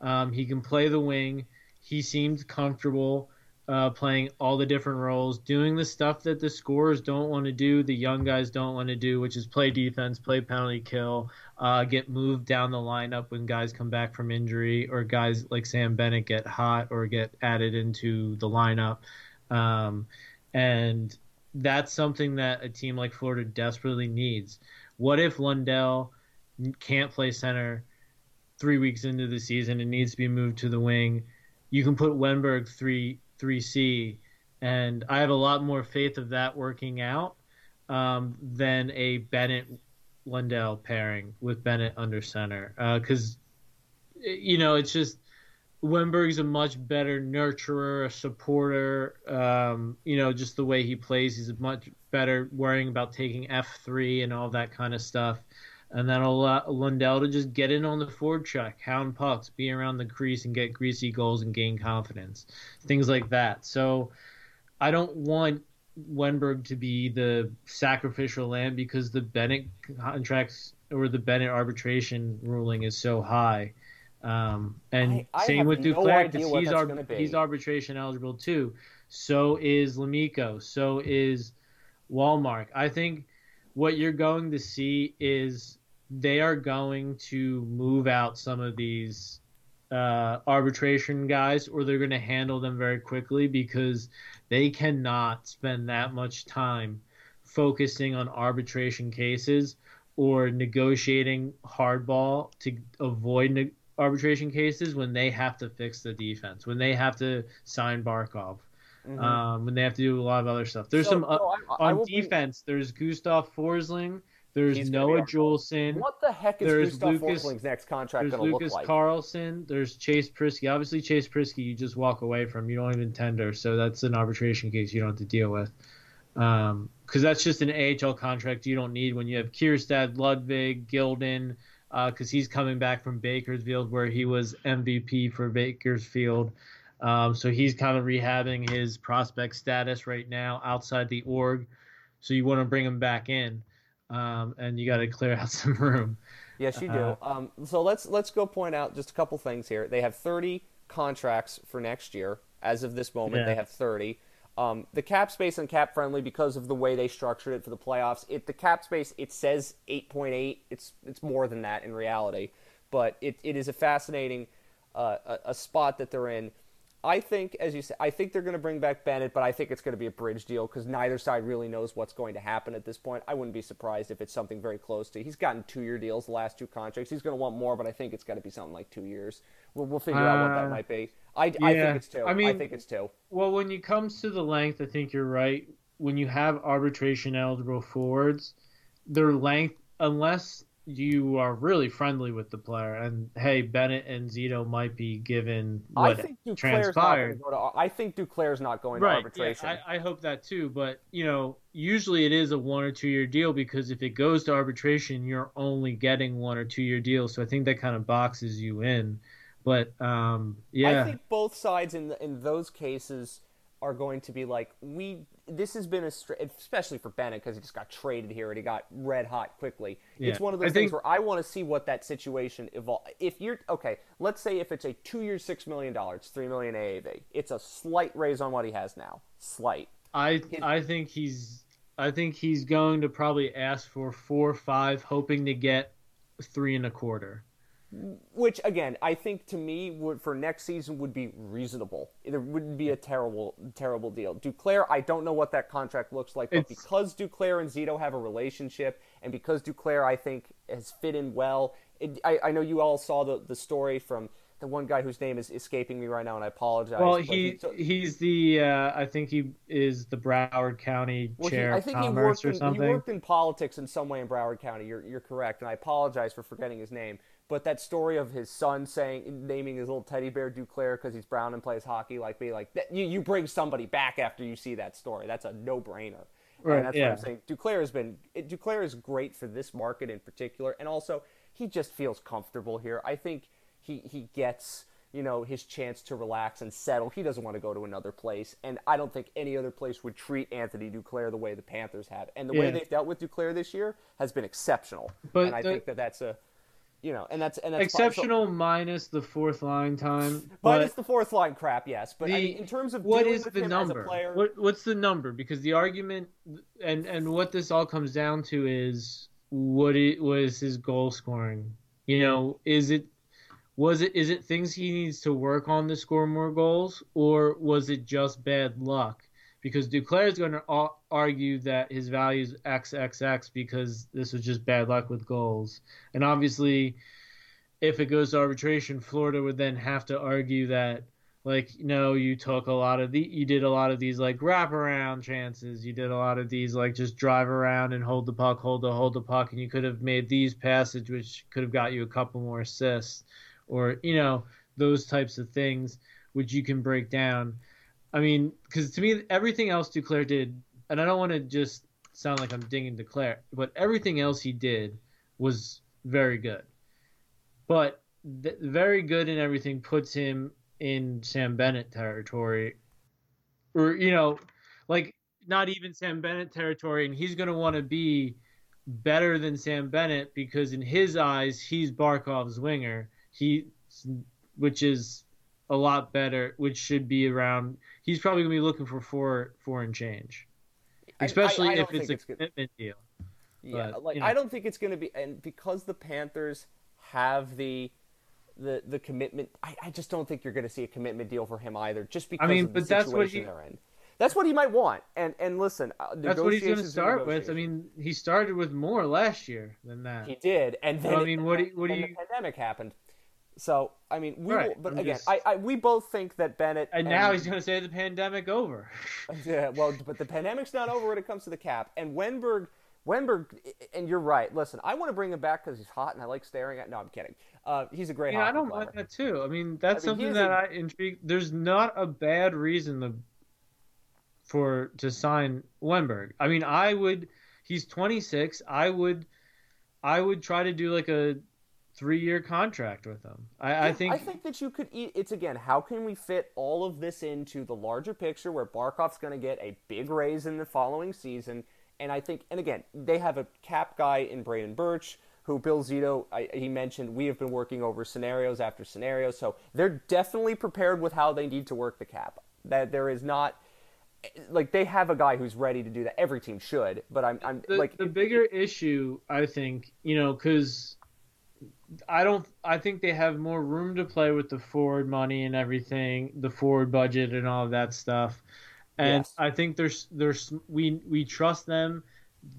Um, he can play the wing. He seems comfortable uh, playing all the different roles, doing the stuff that the scorers don't want to do, the young guys don't want to do, which is play defense, play penalty kill, uh, get moved down the lineup when guys come back from injury, or guys like Sam Bennett get hot or get added into the lineup. Um, and that's something that a team like Florida desperately needs. What if Lundell can't play center three weeks into the season and needs to be moved to the wing? You can put Wennberg three 3C, and I have a lot more faith of that working out um, than a Bennett Lundell pairing with Bennett under center because uh, you know it's just Wennberg's a much better nurturer, a supporter. Um, you know, just the way he plays, he's much better worrying about taking F three and all that kind of stuff and that'll allow Lundell to just get in on the forward check, hound pucks, be around the crease, and get greasy goals and gain confidence, things like that. So I don't want Wennberg to be the sacrificial lamb because the Bennett contracts or the Bennett arbitration ruling is so high. Um, and I- I same with no Duclair idea because what he's ar- he's arbitration eligible too. So is Lamico. So is Walmart. I think what you're going to see is they are going to move out some of these uh, arbitration guys, or they're going to handle them very quickly because they cannot spend that much time focusing on arbitration cases or negotiating hardball to avoid arbitration cases when they have to fix the defense, when they have to sign Barkov, um, when they have to do a lot of other stuff. There's So- some uh, so I- I on will be- defense. There's Gustav Forsling. There's Noah Juulsen. What the heck is There's Gustav Lucas- Forsling's next contract There's going to look like? Lucas? Carlsson. There's Chase Priskie. Obviously, Chase Priskie, you just walk away from. You don't even tender, so that's an arbitration case you don't have to deal with. Because that's just an AHL contract you don't need when you have Kiersted, Ludwig, Gilden, because he's coming back from Bakersfield where he was MVP for Bakersfield. Um, so he's kind of rehabbing his prospect status right now outside the org. So you want to bring him back in, um, and you got to clear out some room. Yes, you do. Uh, Um, so let's let's go point out just a couple things here. They have 30 contracts for next year. As of this moment, Yeah. they have 30. Um, the cap space and cap friendly because of the way they structured it for the playoffs. It the cap space it says 8.8. It's it's more than that in reality, but it, it is a fascinating uh, a, a spot that they're in. I think, as you said, I think they're going to bring back Bennett, but I think it's going to be a bridge deal because neither side really knows what's going to happen at this point. I wouldn't be surprised if it's something very close to. He's gotten two-year deals the last two contracts. He's going to want more, but I think it's got to be something like two years. We'll, we'll figure out what that Uh, might be. I, I think it's two. I mean, I, think it's two. Well, when it comes to the length, I think you're right. When you have arbitration eligible forwards, their length, unless you are really friendly with the player, and hey, Bennett and Zito might be given I what think Duclair's not going to transpired. go to. I think Duclair's not going to Right. Yeah, arbitration. I, I hope that too. But you know, usually it is a one or two year deal because if it goes to arbitration, you're only getting one or two year deals. So I think that kind of boxes you in. But um, yeah, I think both sides in the, in those cases are going to be like we. This has been a str- especially for Bennett because he just got traded here and he got red hot quickly. It's one of I those things think- where I want to see what that situation evolve. If you're okay, let's say if it's a two year six million dollars, it's three million AAV, it's a slight raise on what he has now. Slight. I I think he's I think he's going to probably ask for four or five, hoping to get three and a quarter. Which again, I think to me would for next season would be reasonable. It wouldn't be a terrible, terrible deal. Duclair, I don't know what that contract looks like, but It's- because Duclair and Zito have a relationship, and because Duclair, I think, has fit in well. It, I, I know you all saw the the story from the one guy whose name is escaping me right now, and I apologize. Well, but he so- he's the uh, I think he is the Broward County Well, he- chair I of think he worked, or in, he worked in politics in some way in Broward County. You're, you're correct, and I apologize for forgetting his name. But that story of his son saying, naming his little teddy bear Duclair because he's brown and plays hockey, like me, like that, you, you bring somebody back after you see that story. That's a no brainer. Right, and that's yeah. what I'm saying. Duclair has been Duclair is great for this market in particular, and also he just feels comfortable here. I think he he gets you know his chance to relax and settle. He doesn't want to go to another place, and I don't think any other place would treat Anthony Duclair the way the Panthers have. And the way they've dealt with Duclair this year has been exceptional. But and I the- think that that's a you know, and that's and that's fine. So- Exceptional minus the fourth line time. but it's the fourth line crap, yes. But I mean, in terms of what is the him as a number? player, What what's the number? Because the argument and and what this all comes down to is what it was his goal scoring. You know, is it was it is it things he needs to work on to score more goals, or was it just bad luck? Because Duclair is going to argue that his value is XXX because this was just bad luck with goals, and obviously, if it goes to arbitration, Florida would then have to argue that like no you took a lot of the you did a lot of these like wraparound chances. You did a lot of these like just drive around and hold the puck hold the hold the puck and you could have made these passes which could have got you a couple more assists or you know those types of things which you can break down i mean because to me everything else Duclair did and i don't want to just sound like i'm dinging Duclair but everything else he did was very good but very good in everything puts him in Sam Bennett territory, or you know, like not even Sam Bennett territory, and he's going to want to be better than Sam Bennett because in his eyes he's Barkov's winger. He which is a lot better, which should be around. He's probably gonna be looking for four and change, especially I- I if it's a it's commitment deal. Yeah, But, like you know. I don't think it's going to be, and because the Panthers have the the the commitment, I, I just don't think you're going to see a commitment deal for him either. Just because mean, of the but that's what situation he- they're in. That's what he might want. And and listen, uh, That's what he's going to negotiations start with. I mean, he started with more last year than that. He did, and then I mean, what do you- what do you- the pandemic happened. So I mean, we Right, will, but I'm again, just- I, I we both think that Bennett and now he's going to say the pandemic over. Yeah, well, but the pandemic's not over when it comes to the cap. And Wennberg, Wennberg, and you're right. Listen, I want to bring him back because he's hot and I like staring at. No, I'm kidding. Uh, he's a great. Yeah, I don't player. mind that too. I mean, that's I mean, something that a- I intrigue. There's not a bad reason to for to sign Wennberg. I mean, I would. He's 26. I would. I would try to do like a three-year contract with them. I, I think. I think that you could eat. It's again, how can we fit all of this into the larger picture where Barkov's going to get a big raise in the following season? And I think, and again, they have a cap guy in Braden Birch, who Bill Zito, I, he mentioned, we have been working over scenarios after scenarios, So they're definitely prepared with how they need to work the cap. That there is not. Like they have a guy who's ready to do that. Every team should, but I'm, I'm the, like the bigger issue, I think, you know, because I don't. I think they have more room to play with the forward money and everything, the forward budget and all of that stuff. And Yes. I think there's there's we we trust them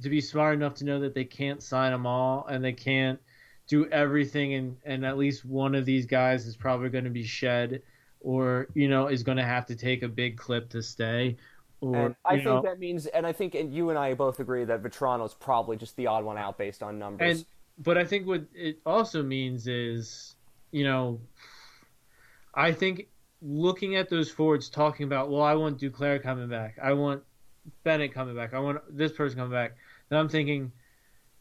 to be smart enough to know that they can't sign them all and they can't do everything and and at least one of these guys is probably going to be shed or you know is going to have to take a big clip to stay or And I think know, that means, and I think, and you and I both agree that Vatrano's probably just the odd one out based on numbers. And but I think what it also means is, you know, I think looking at those forwards talking about, well, I want Duclair coming back, I want Bennett coming back, I want this person coming back. Then I'm thinking,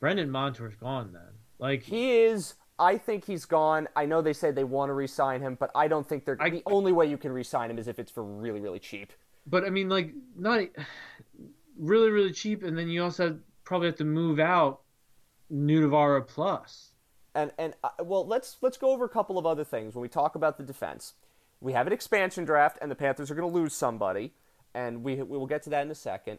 Brandon Montour's gone then. Like he is. I think he's gone. I know they said they want to re-sign him, but I don't think they're. I- the only way you can re-sign him is if it's for really, really cheap. But I mean, like, not really, really cheap, and then you also have, probably have to move out Nutivaara plus. And and uh, well, let's let's go over a couple of other things when we talk about the defense. We have an expansion draft, and the Panthers are going to lose somebody, and we we will get to that in a second.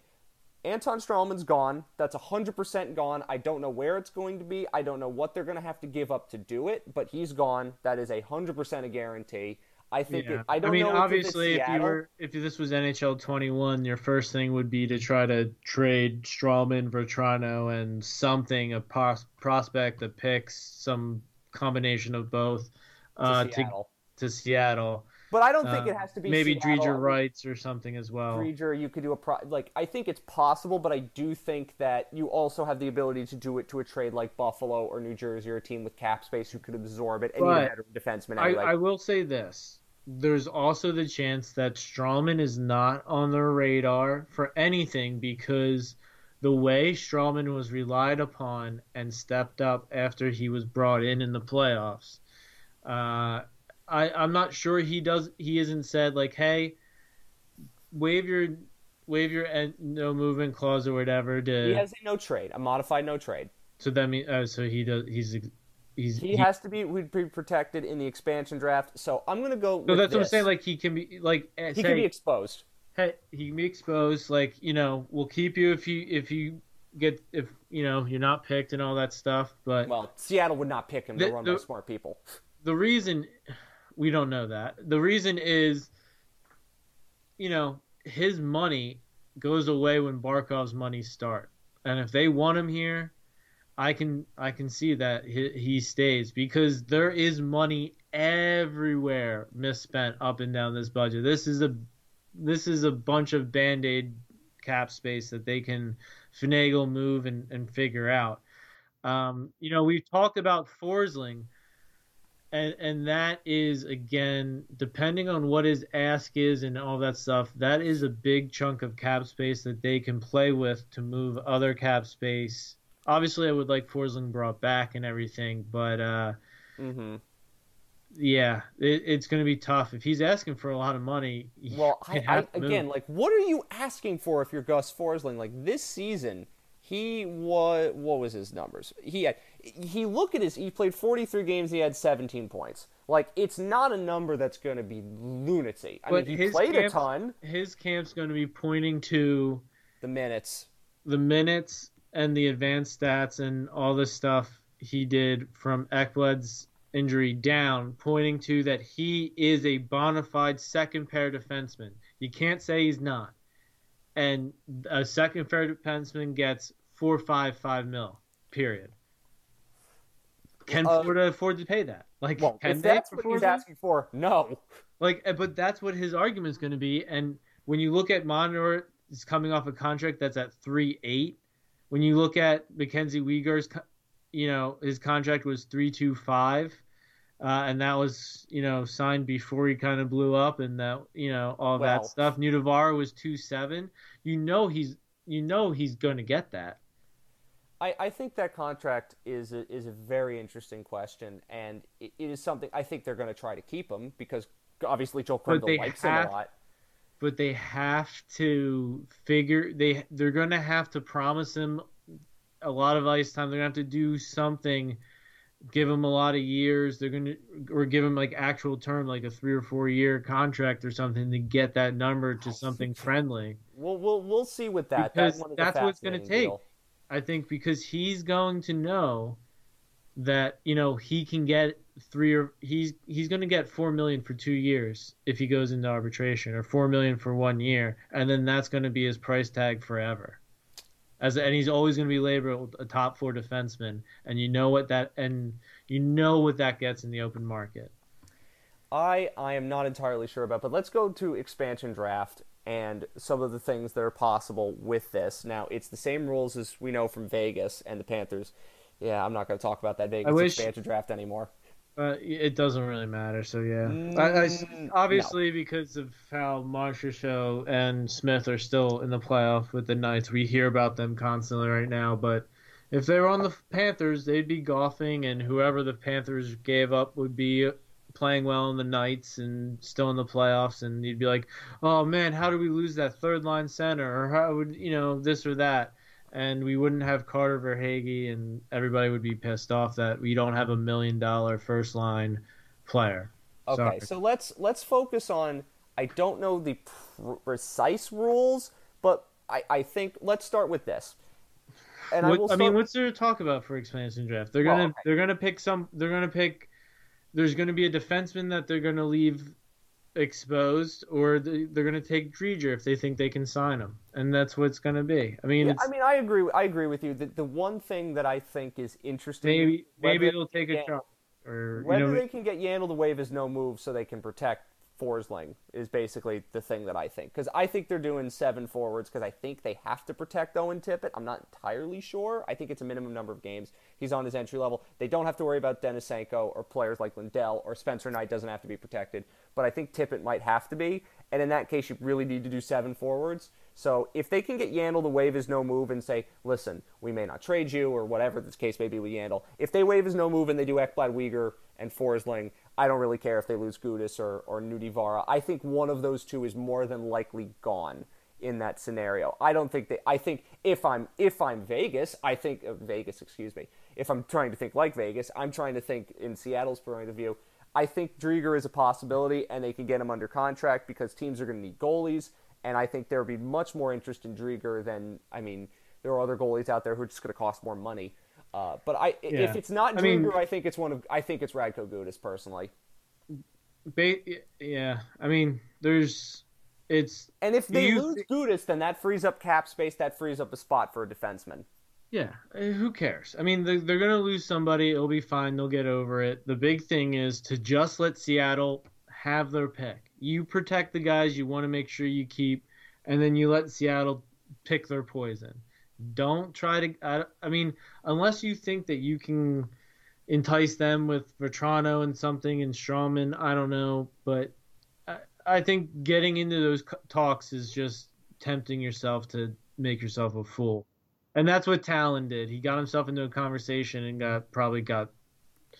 Anton Stralman's gone. That's 100% gone. I don't know where it's going to be. I don't know what they're going to have to give up to do it, but he's gone. That is a 100% a guarantee. I think Yeah. it, I don't mean, know if it's obviously, if you were if this was NHL 21, your first thing would be to try to trade Stralman, Vatrano, and something a pos- prospect, a picks, some combination of both uh, to to Seattle. to Seattle. But I don't think Uh, it has to be maybe Seattle. Driedger Wrights or something as well. Driedger, you could do a pro- like I think it's possible, but I do think that you also have the ability to do it to a trade like Buffalo or New Jersey or a team with cap space who could absorb it and need a But better defenseman I. I will say this. There's also the chance that Stralman is not on the radar for anything because the way Stralman was relied upon and stepped up after he was brought in in the playoffs, uh, I, I'm not sure he does. He isn't said like, "Hey, waive your waive your no movement clause or whatever." To he has a no trade, a modified no trade. so that means uh, so he does. He's he's He has to be would be protected in the expansion draft. So I'm gonna go. No, that's what I'm saying. Like he can be like uh, he say, can be exposed. hey, he can be exposed. Like you know, we'll keep you if you if you get if you know you're not picked and all that stuff. But Well, Seattle would not pick him. They're The- run by smart people. the reason we don't know that the reason is, you know, his money goes away when Barkov's money start, and if they want him here. I can I can see that he, he stays because there is money everywhere misspent up and down this budget. This is a this is a bunch of band-aid cap space that they can finagle, move, and, and figure out. Um, you know, we've talked about Forsling, and and that is again depending on what his ask is and all that stuff. That is a big chunk of cap space that they can play with to move other cap space. Obviously, I would like Forsling brought back and everything, but uh, hmm yeah, it, it's going to be tough if he's asking for a lot of money. Well, I, I, have to move. again, like, what are you asking for if you're Gus Forsling? Like this season, He was what was his numbers? He had he look at his he played 43 games. He had 17 points. Like it's not a number that's going to be lunacy. I But mean, he played a ton. His camp's going to be pointing to The minutes. the minutes and the advanced stats and all the stuff he did from Ekblad's injury down, pointing to that he is a bona fide second pair defenseman. You can't say he's not. And a second pair defenseman gets four, five, five mil. Period. Can Uh, Florida afford to pay that? Like, Well, can if they that's what he's asking for, no. Like, uh, but that's what his argument is going to be. And when you look at Montour is coming off a contract that's at three eight. When you look at Mackenzie co- you know, his contract was three two five, uh, and that was you know signed before he kind of blew up, and that you know all that stuff. Nutivaara was two seven. You know he's you know he's going to get that. I, I think that contract is a, is a very interesting question, and it, it is something I think they're going to try to keep him because obviously Joe But Crandall they likes have- him a lot. But they have to figure they they're going to have to promise him a lot of ice time. They're going to have to do something, give him a lot of years. They're going to or give him like actual term, like a three or four year contract or something to get that number to something friendly. We'll we'll we'll see with that. Because a that's what it's gonna take. deal. I think because he's going to know that you know he can get three or he's he's going to get four million for two years if he goes into arbitration or four million for one year and then that's going to be his price tag forever as and he's always going to be labeled a top four defenseman and you know what that and you know what that gets in the open market I I am not entirely sure about, but let's go to expansion draft and some of the things that are possible with this. Now, it's the same rules as we know from Vegas and the Panthers. Yeah, I'm not going to talk about that Vegas wish- expansion draft anymore. Uh, it doesn't really matter. So yeah, I, I- Mm, obviously because of how Marchessault and Smith are still in the playoff with the Knights, we hear about them constantly right now. But if they were on the Panthers, they'd be golfing, and whoever the Panthers gave up would be playing well in the Knights and still in the playoffs. And you'd be like, "Oh man, how did we lose that third line center? Or how would you know this or that?" And we wouldn't have Carter Verhaeghe, and everybody would be pissed off that we don't have a million dollar first line player. Okay, Sorry. so let's let's focus on. I don't know the pr- precise rules, but I, I think let's start with this. And I What- will. I, mean, what's there to talk about for expansion draft? They're gonna okay. they're gonna pick some. They're gonna pick. There's gonna be a defenseman that they're gonna leave exposed, or they- they're gonna take Driedger if they think they can sign him, and that's what it's gonna be. I mean, Yeah, I mean, I agree. I agree with you. That the one thing that I think is interesting, maybe maybe they'll take a shot, or you whether know, they can get Yandle to waive his no move so they can protect Forsling is basically the thing that I think. Because I think they're doing seven forwards because I think they have to protect Owen Tippett. I'm not entirely sure. I think it's a minimum number of games. He's on his entry level. They don't have to worry about Denisenko or players like Lundell or Spencer Knight doesn't have to be protected. But I think Tippett might have to be. And in that case, you really need to do seven forwards. So if they can get Yandle to waive his no move and say, listen, we may not trade you or whatever this case may be with Yandle, if they waive his no move and they do Ekblad Weegar and Forsling, I don't really care if they lose Gudas or, or Nutivaara. I think one of those two is more than likely gone in that scenario. I don't think they. I think if I'm if I'm Vegas, I think uh, Vegas, excuse me. If I'm trying to think like Vegas, I'm trying to think in Seattle's point of view. I think Driedger is a possibility, and they can get him under contract because teams are going to need goalies, and I think there would be much more interest in Driedger than I mean. There are other goalies out there who are just going to cost more money. Uh, but I, if it's not I mean- I think it's one of. I think it's Radko Gudas personally. ba- yeah. I mean, there's it's And if they you lose Gudas, then that frees up cap space. That frees up a spot for a defenseman. Yeah, eh, who cares? I mean, they're, they're going to lose somebody. It'll be fine. They'll get over it. The big thing is to just let Seattle have their pick. You protect the guys you want to make sure you keep, and then you let Seattle pick their poison. Don't try to. I, I mean, unless you think that you can entice them with Vatrano and something and Stralman, I don't know. But I, I think getting into those talks is just tempting yourself to make yourself a fool. And that's what Tallon did. He got himself into a conversation and got probably got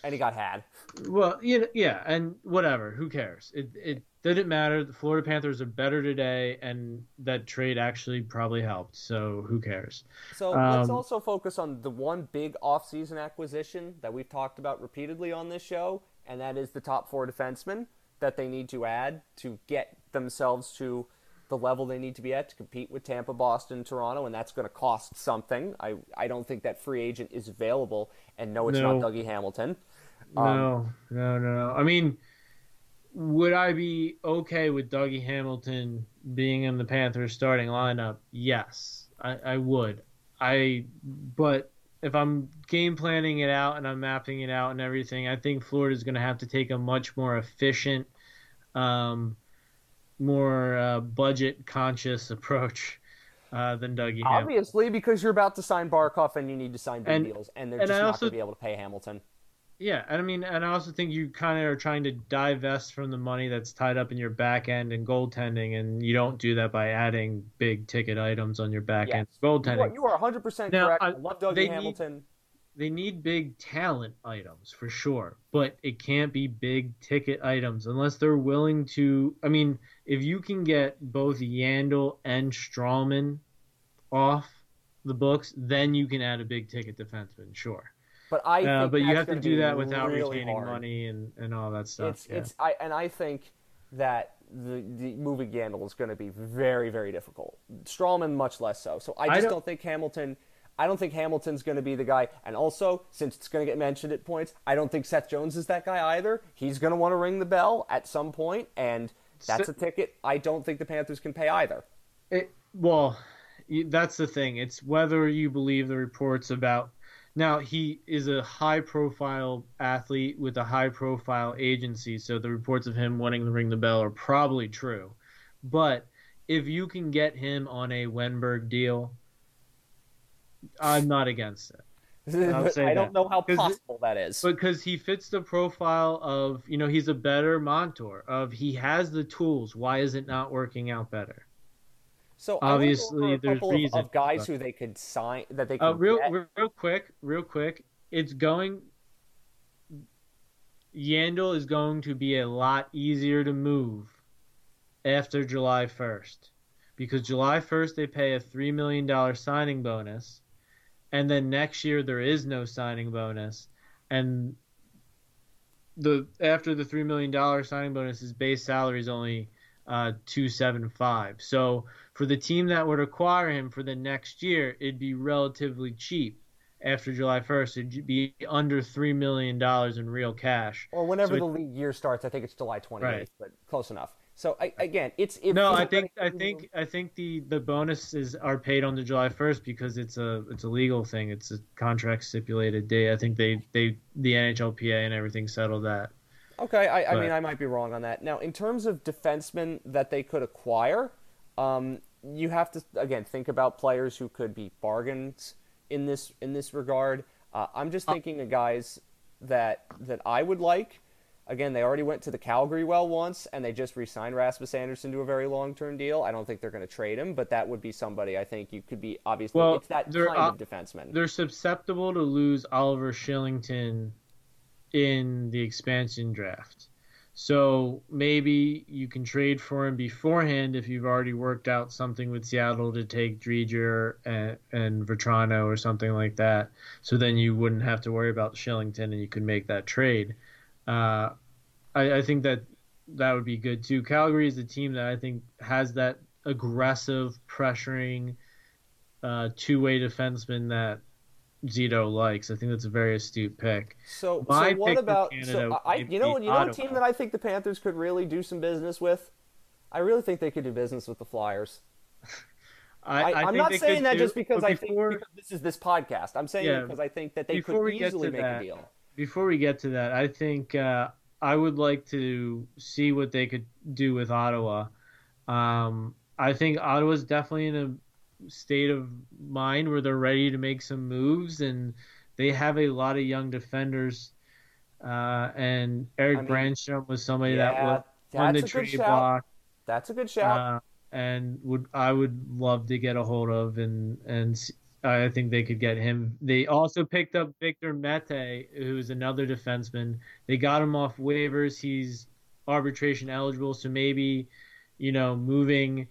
and he got had. Well, you know, yeah, and whatever. Who cares? It it didn't matter. The Florida Panthers are better today, and that trade actually probably helped. So who cares? So um, let's also focus on the one big offseason acquisition that we've talked about repeatedly on this show, and that is the top four defensemen that they need to add to get themselves to the level they need to be at to compete with Tampa, Boston, Toronto, and that's going to cost something. I, I don't think that free agent is available, and no, it's no. not Dougie Hamilton. Um, no, no, no. I mean, would I be okay with Dougie Hamilton being in the Panthers starting lineup? Yes, I, I would. I, but if I'm game planning it out and I'm mapping it out and everything, I think Florida's going to have to take a much more efficient, um, more uh, budget conscious approach uh, than Dougie. Obviously, Hamilton. because you're about to sign Barkov and you need to sign big and, deals, and they're and just not going to be able to pay Hamilton. Yeah, and I mean, and I also think you kind of are trying to divest from the money that's tied up in your back end and goaltending, and you don't do that by adding big ticket items on your back yes. end goaltending. You are, 100% now, correct. I, I love Dougie Hamilton. Need, they need big talent items for sure, but it can't be big ticket items unless they're willing to. I mean, if you can get both Yandle and Stralman off the books, then you can add a big ticket defenseman, sure. But I uh, but you have to do that without really retaining hard. money and, and all that stuff. It's yeah. it's I and I think that the, the moving Yandle is going to be very very difficult. Stralman much less so. So I just I don't, don't think Hamilton. I don't think Hamilton's going to be the guy. And also, since it's going to get mentioned at points, I don't think Seth Jones is that guy either. He's going to want to ring the bell at some point, and that's a ticket I don't think the Panthers can pay either. It, well, that's the thing. It's whether you believe the reports about now he is a high profile athlete with a high profile agency, so the reports of him wanting to ring the bell are probably true. But if you can get him on a Wennberg deal, I'm not against it. I don't know how possible that is. Because he fits the profile of, you know, he's a better Montour. Of he has the tools. Why is it not working out better? So obviously, there's reasons of guys but... who they could sign that they could. Uh, real, get. real quick, real quick. It's going. Yandle is going to be a lot easier to move after July 1st because July 1st they pay a three million dollar signing bonus, and then next year there is no signing bonus, and the after the three million dollar signing bonus, his base salary is only uh, two seven five. So for the team that would acquire him for the next year, it'd be relatively cheap after July 1st. It'd be under $3 million in real cash. Or whenever so the it, league year starts. I think it's July 28th, right. but close enough. So I, again, it's, it's no. I think I think I think the the bonuses are paid on the July first because it's a it's a legal thing. It's a contract stipulated date. I think they they the NHLPA and everything settled that. Okay, I, I mean I might be wrong on that. Now, in terms of defensemen that they could acquire, um, you have to again think about players who could be bargains in this in this regard. Uh, I'm just uh, thinking of guys that that I would like. Again, they already went to the Calgary well once, and they just re-signed Rasmus Andersson to a very long-term deal. I don't think they're going to trade him, but that would be somebody I think you could be obviously. Well, it's that kind uh, of defenseman. They're susceptible to lose Oliver Kylington in the expansion draft. So maybe you can trade for him beforehand if you've already worked out something with Seattle to take Driedger and, and Vatrano or something like that. So then you wouldn't have to worry about Kylington and you could make that trade. Uh, I, I think that that would be good too. Calgary is a team that I think has that aggressive, pressuring, uh, two-way defenseman that Zito likes. I think that's a very astute pick. So, so what about? so I, you know, you know, a team that I think the Panthers could really do some business with. I really think they could do business with the Flyers. I, am not saying that do, just because before, I think because this is this podcast. I'm saying yeah, because I think that they could easily make that, a deal. Before we get to that, I think uh, I would like to see what they could do with Ottawa. Um, I think Ottawa's definitely in a state of mind where they're ready to make some moves, and they have a lot of young defenders. Uh, and Erik I mean, Brännström was somebody yeah, that was on the trade block. That's a good shout. Uh, and would I would love to get a hold of and and I think they could get him. They also picked up Victor Mete, who's another defenseman. They got him off waivers. He's arbitration eligible, so maybe, you know, moving,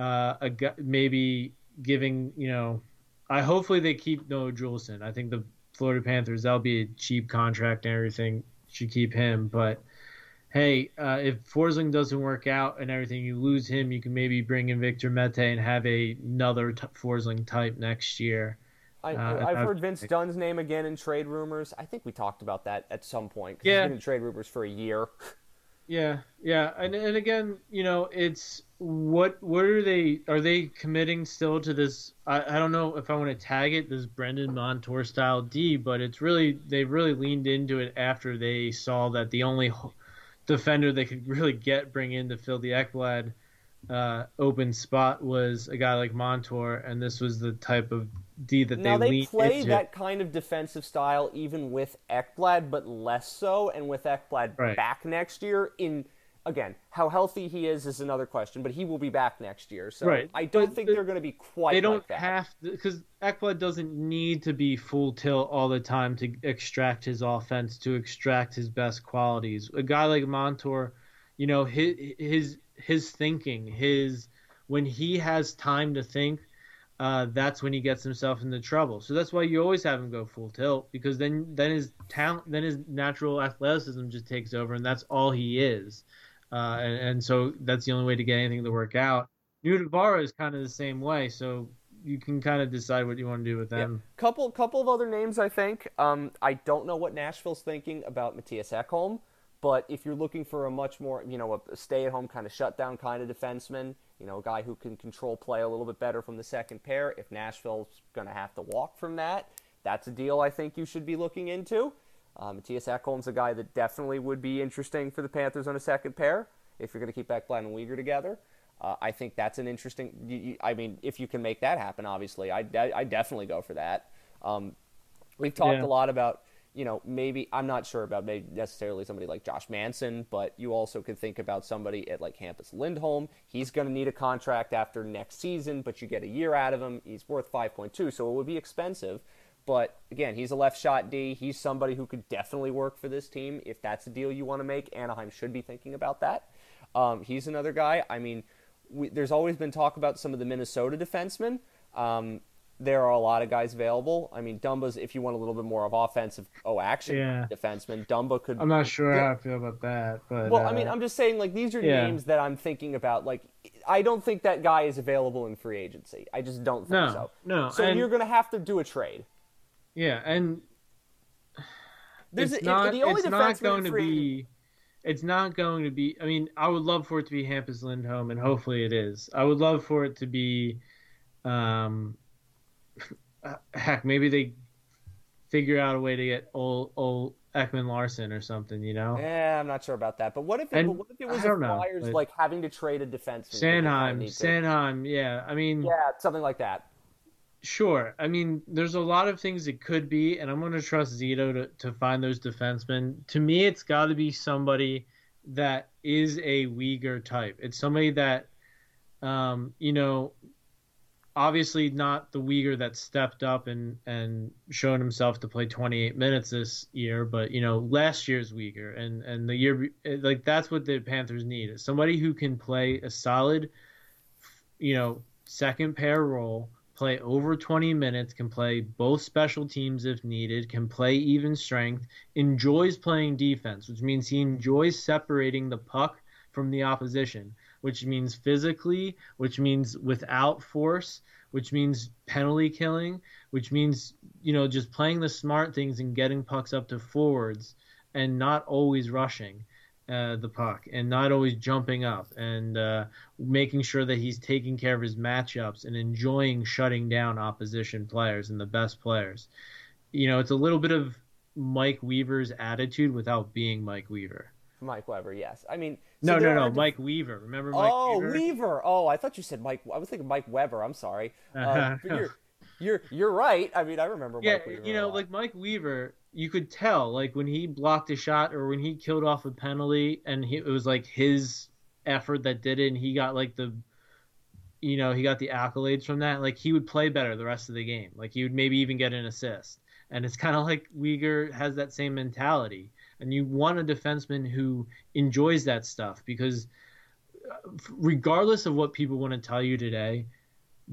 uh, a maybe giving, you know, I hopefully they keep Noah Juulsen. I think the Florida Panthers that'll be a cheap contract and everything should keep him, but hey, uh, if Forsling doesn't work out and everything, you lose him, you can maybe bring in Victor Mete and have a, another t- Forsling type next year. I, have uh, heard Vince Dunn's name again in trade rumors. I think we talked about that at some point. Yeah, he's been in trade rumors for a year. yeah, yeah, and and again, you know, it's what what are they? Are they committing still to this? I, I don't know if I want to tag it this Brandon Montour style D, but it's really they really leaned into it after they saw that the only defender they could really get bring in to fill the Ekblad uh, open spot was a guy like Montour, and this was the type of D that they now they, they play into. that kind of defensive style even with Ekblad, but less so, and with Ekblad right. back next year in again, how healthy he is is another question, but he will be back next year. So right. I don't but think the, they're going to be quite. They don't like have because Ekblad doesn't need to be full tilt all the time to extract his offense, to extract his best qualities. A guy like Montour, you know, his his his thinking, his when he has time to think. Uh, that's when he gets himself into trouble. So that's why you always have him go full tilt because then then his talent, then his natural athleticism just takes over, and that's all he is. Uh, and, and, so that's the only way to get anything to work out. Nutivaara is kind of the same way, so you can kind of decide what you want to do with them. Yeah. Couple couple of other names, I think. Um, I don't know what Nashville's thinking about Mattias Ekholm, but if you're looking for a much more, you know, a stay-at-home kind of shutdown kind of defenseman, you know, a guy who can control play a little bit better from the second pair, if Nashville's going to have to walk from that, that's a deal I think you should be looking into. Uh, Mattias Ekholm's a guy that definitely would be interesting for the Panthers on a second pair if you're going to keep Ekblad and Weegar together. Uh, I think that's an interesting. You, you, I mean, if you can make that happen, obviously, I, I, I definitely go for that. Um, we've talked yeah. a lot about, you know, maybe I'm not sure about maybe necessarily somebody like Josh Manson, but you also could think about somebody at like Hampus Lindholm. He's going to need a contract after next season, but you get a year out of him. He's worth 5.2, so it would be expensive. But again, he's a left shot D. He's somebody who could definitely work for this team if that's a deal you want to make. Anaheim should be thinking about that. Um, he's another guy. I mean, we, there's always been talk about some of the Minnesota defensemen. Um, there are a lot of guys available. I mean, Dumba's if you want a little bit more of offensive, oh, action yeah. defenseman, Dumba could. I'm not sure how I feel about that, but well, uh, I mean, I'm just saying like these are yeah. names that I'm thinking about. Like, I don't think that guy is available in free agency. I just don't think no, so. No, so and... you're going to have to do a trade. Yeah, and There's it's a, not. it's not going to be. It's not going to be. I mean, I would love for it to be Hampus Lindholm, and hopefully it is. I would love for it to be, um, heck, maybe they figure out a way to get old old Ekman-Larsson or something. You know? Yeah, I'm not sure about that. But what if it, what if it was the Flyers know, like having to trade a defense? Sanheim, Sanheim, yeah. I mean, yeah, something like that. Sure. I mean, there's a lot of things it could be, and I'm going to trust Zito to, to find those defensemen. To me, it's got to be somebody that is a Weegar type. It's somebody that, um, you know, obviously not the Weegar that stepped up and, and shown himself to play 28 minutes this year, but, you know, last year's Weegar. And, and the year, like, that's what the Panthers need. Somebody who can play a solid, you know, second pair role play over 20 minutes, can play both special teams if needed, can play even strength, enjoys playing defense, which means he enjoys separating the puck from the opposition, which means physically, which means without force, which means penalty killing, which means, you know, just playing the smart things and getting pucks up to forwards and not always rushing uh, the puck and not always jumping up and uh, making sure that he's taking care of his matchups and enjoying shutting down opposition players and the best players. You know, it's a little bit of Mike Weaver's attitude without being Mike Weaver. Mike Weber, yes. I mean, so no, no, no, Mike Weaver. Remember Mike oh, Weaver? Weaver. Oh, I thought you said Mike. I was thinking Mike Weber. I'm sorry. Uh, but you're, you're, you're right. I mean, I remember. Yeah, Mike Weaver you know, like Mike Weaver you could tell like when he blocked a shot or when he killed off a penalty and he, it was like his effort that did it and he got like the you know, he got the accolades from that, like he would play better the rest of the game. Like he would maybe even get an assist. And it's kind of like Weegar has that same mentality. And you want a defenseman who enjoys that stuff because uh, regardless of what people want to tell you today,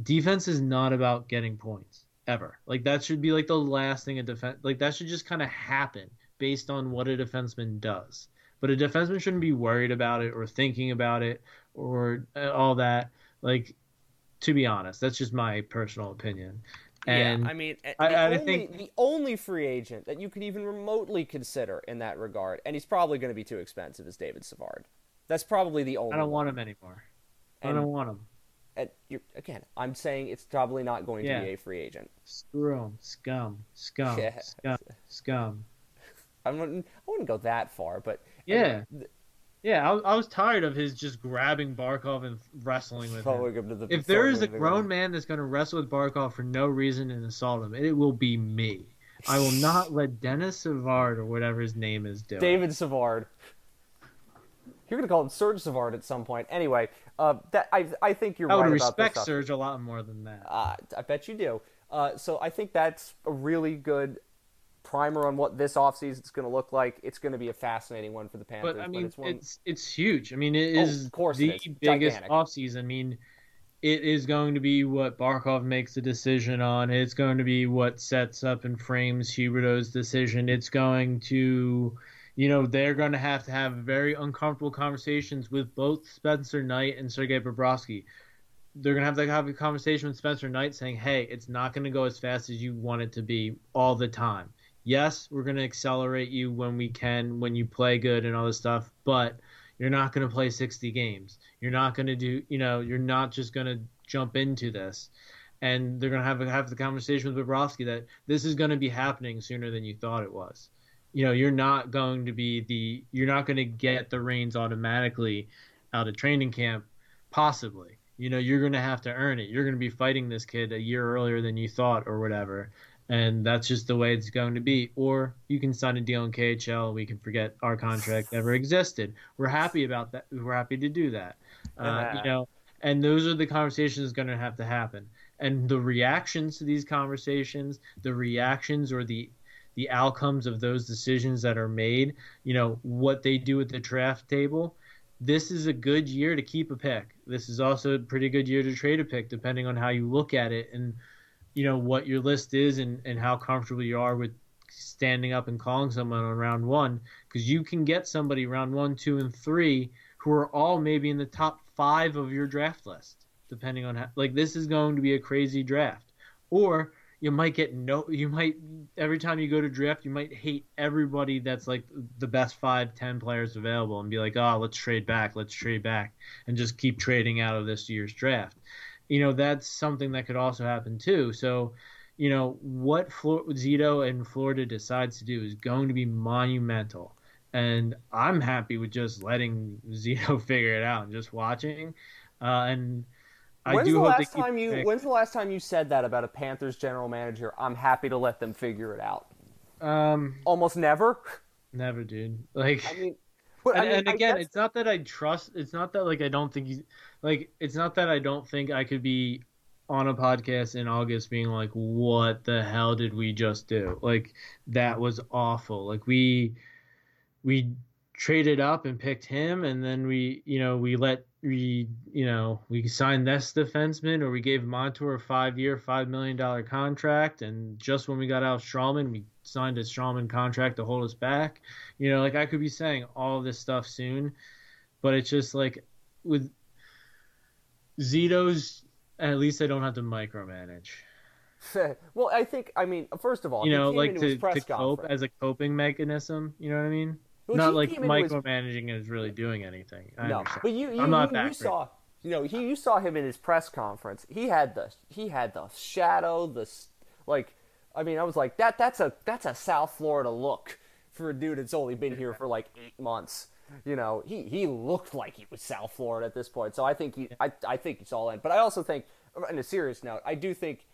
defense is not about getting points ever. Like that should be like the last thing a defense like that should just kind of happen based on what a defenseman does. But a defenseman shouldn't be worried about it or thinking about it or uh, all that. Like to be honest, that's just my personal opinion. And yeah, I mean, the, I, only, I think the only free agent that you could even remotely consider in that regard, and he's probably going to be too expensive, is David Savard. That's probably the only. I don't want him anymore. And, I don't want him. And again, I'm saying it's probably not going yeah. to be a free agent. Screw him, scum, scum, yeah. scum, scum. I wouldn't, I wouldn't go that far, but yeah, I mean, yeah, I, I, was tired of his just grabbing Barkov and wrestling with him. him the, if there is a grown man that's going to wrestle with Barkov for no reason and assault him, it will be me. I will not let Dennis Savard or whatever his name is do. David Savard. You're going to call him Serge Savard at some point. Anyway, uh, that I I think you're right. I right would respect Serge a lot more than that. Uh, I bet you do. Uh, so I think that's a really good primer on what this offseason is going to look like. It's going to be a fascinating one for the Panthers. But I mean, but it's, one... it's, it's huge. I mean, it is oh, oh, of course the biggest offseason. I mean, it is going to be what Barkov makes a decision on. It's going to be what sets up and frames Huberdeau's decision. It's going to, you know, they're going to have to have very uncomfortable conversations with both Spencer Knight and Sergei Bobrovsky. They're going to have to have a conversation with Spencer Knight saying, hey, it's not going to go as fast as you want it to be all the time yes, we're going to accelerate you when we can, when you play good and all this stuff, but you're not going to play 60 games. You're not going to do, you know, you're not just going to jump into this. And they're going to have have the conversation with Bobrovsky that this is going to be happening sooner than you thought it was. You know, you're not going to be the, you're not going to get the reins automatically out of training camp, possibly. You know, you're going to have to earn it. You're going to be fighting this kid a year earlier than you thought or whatever and that's just the way it's going to be. Or you can sign a deal in KHL. We can forget our contract ever existed. We're happy about that. We're happy to do that. Uh, you know, and those are the conversations going to have to happen. And the reactions to these conversations, the reactions or the the outcomes of those decisions that are made, you know, what they do at the draft table. This is a good year to keep a pick. This is also a pretty good year to trade a pick, depending on how you look at it and you know what your list is and, and how comfortable you are with standing up and calling someone on round one because you can get somebody round one, two, and three who are all maybe in the top five of your draft list, depending on how. Like this is going to be a crazy draft, or you might get no. You might every time you go to draft, you might hate everybody that's like the best five, ten players available, and be like, oh, let's trade back, let's trade back, and just keep trading out of this year's draft you know that's something that could also happen too. So, you know what Flor- Zito and Florida decides to do is going to be monumental, and I'm happy with just letting Zito figure it out and just watching. Uh, and when's do the last time you when's the last time you said that about a Panthers general manager? I'm happy to let them figure it out. Um, almost never. Never, dude. Like I mean, and, I mean, and, again, it's not that I trust. It's not that like I don't think he's like. It's not that I don't think I could be on a podcast in August being like, "What the hell did we just do?" Like that was awful. Like we we traded up and picked him, and then we you know we let we you know we signed this defenseman, or we gave Montour a five year, five million dollar contract, and just when we got out of Stralman, we signed a Stralman contract to hold us back. You know, like I could be saying all this stuff soon, but it's just like with Zito's, at least I don't have to micromanage. well, I think I mean, first of all, you know, like to, to cope as a coping mechanism. You know what I mean? Well, not like micromanaging his... is really doing anything. I no, understand. but you, you, I'm not you, you saw, you know, he, you saw him in his press conference. He had the he had the shadow, the like I mean, I was like, that that's a that's a South Florida look for a dude that's only been here for like eight months. You know, he, he looked like he was South Florida at this point. So I think he I, I think he's all in. But I also think, on a serious note, I do think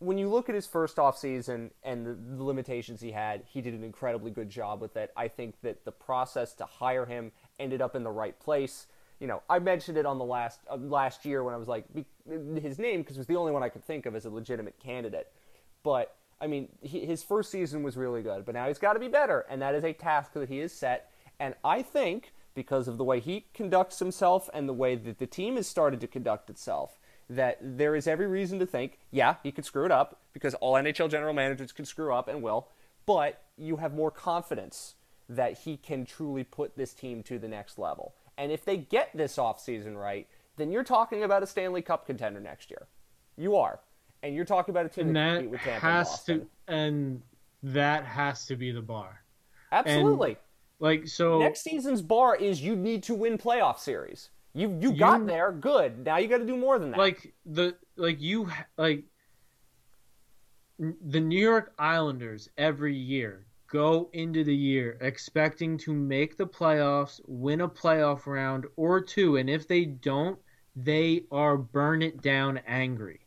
when you look at his first off season and the, the limitations he had, he did an incredibly good job with it. I think that the process to hire him ended up in the right place. you know, I mentioned it on the last uh, last year when I was like his name because it was the only one I could think of as a legitimate candidate. But I mean, he, his first season was really good, but now he's got to be better, and that is a task that he is set. And I think because of the way he conducts himself and the way that the team has started to conduct itself, that there is every reason to think, yeah, he could screw it up because all NHL general managers can screw up and will, but you have more confidence that he can truly put this team to the next level. And if they get this offseason right, then you're talking about a Stanley Cup contender next year. You are. And you're talking about a team and that, that with Tampa has and to and that has to be the bar. Absolutely. Like so Next season's bar is you need to win playoff series. You you got You- there, good. Now you got to do more than that. like the like you like the New York Islanders every year go into the year expecting to make the playoffs, win a playoff round or two, and if they don't, they are burn it down angry.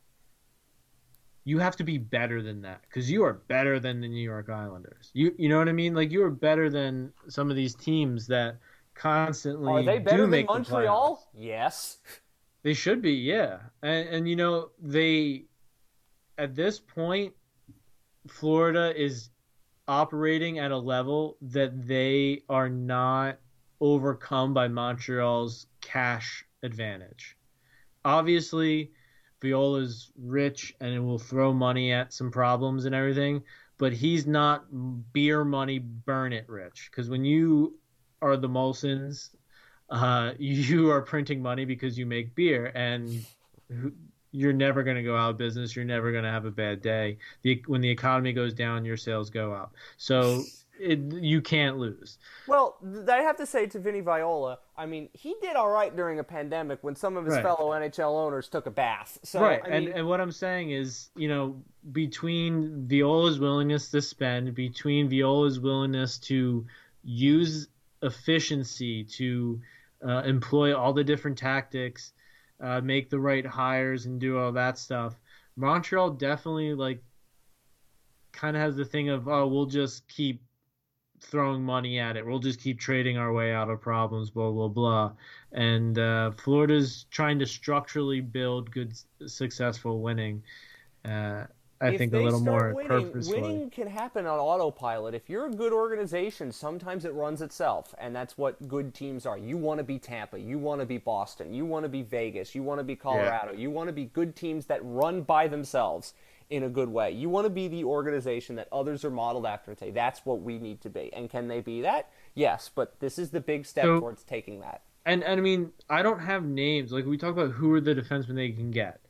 You have to be better than that because you are better than the New York Islanders. You you know what I mean? Like you are better than some of these teams that constantly are they better than the Montreal? playoffs. Yes. They should be, yeah. And and you know, they at this point Florida is operating at a level that they are not overcome by Montreal's cash advantage. Obviously, Viola's rich and it will throw money at some problems and everything, but he's not beer money burn it rich because when you are the Molsons uh, you are printing money because you make beer and you're never going to go out of business you're never going to have a bad day the, when the economy goes down your sales go up so it, you can't lose Well, I have to say to Vinny Viola, I mean, he did all right during a pandemic when some of his Right. fellow NHL owners took a bath. So, right I and, and what i'm saying is you know between viola's willingness to spend between viola's willingness to use efficiency to uh, employ all the different tactics uh, make the right hires and do all that stuff. Montreal definitely like kind of has the thing of oh we'll just keep throwing money at it. We'll just keep trading our way out of problems blah blah blah. And uh, Florida's trying to structurally build good, successful winning. Uh, I if think a little more winning, purposefully. winning can happen on autopilot. If you're a good organization, sometimes it runs itself, and that's what good teams are. You want to be Tampa, you want to be Boston, you want to be Vegas, you want to be Colorado, you want to be good teams that run by themselves in a good way. You want to be the organization that others are modeled after and say, that's what we need to be. And can they be that? Yes, but this is the big step So- towards taking that. And, and I mean, I don't have names. Like we talk about who are the defensemen they can get.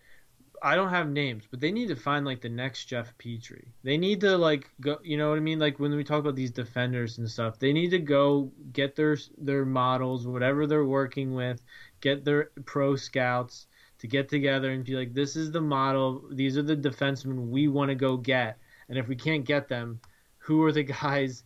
I don't have names, but they need to find like the next Jeff Petry. They need to like go. You know what I mean? Like when we talk about these defenders and stuff, they need to go get their their models, whatever they're working with, get their pro scouts to get together and be like, this is the model. These are the defensemen we want to go get. And if we can't get them, who are the guys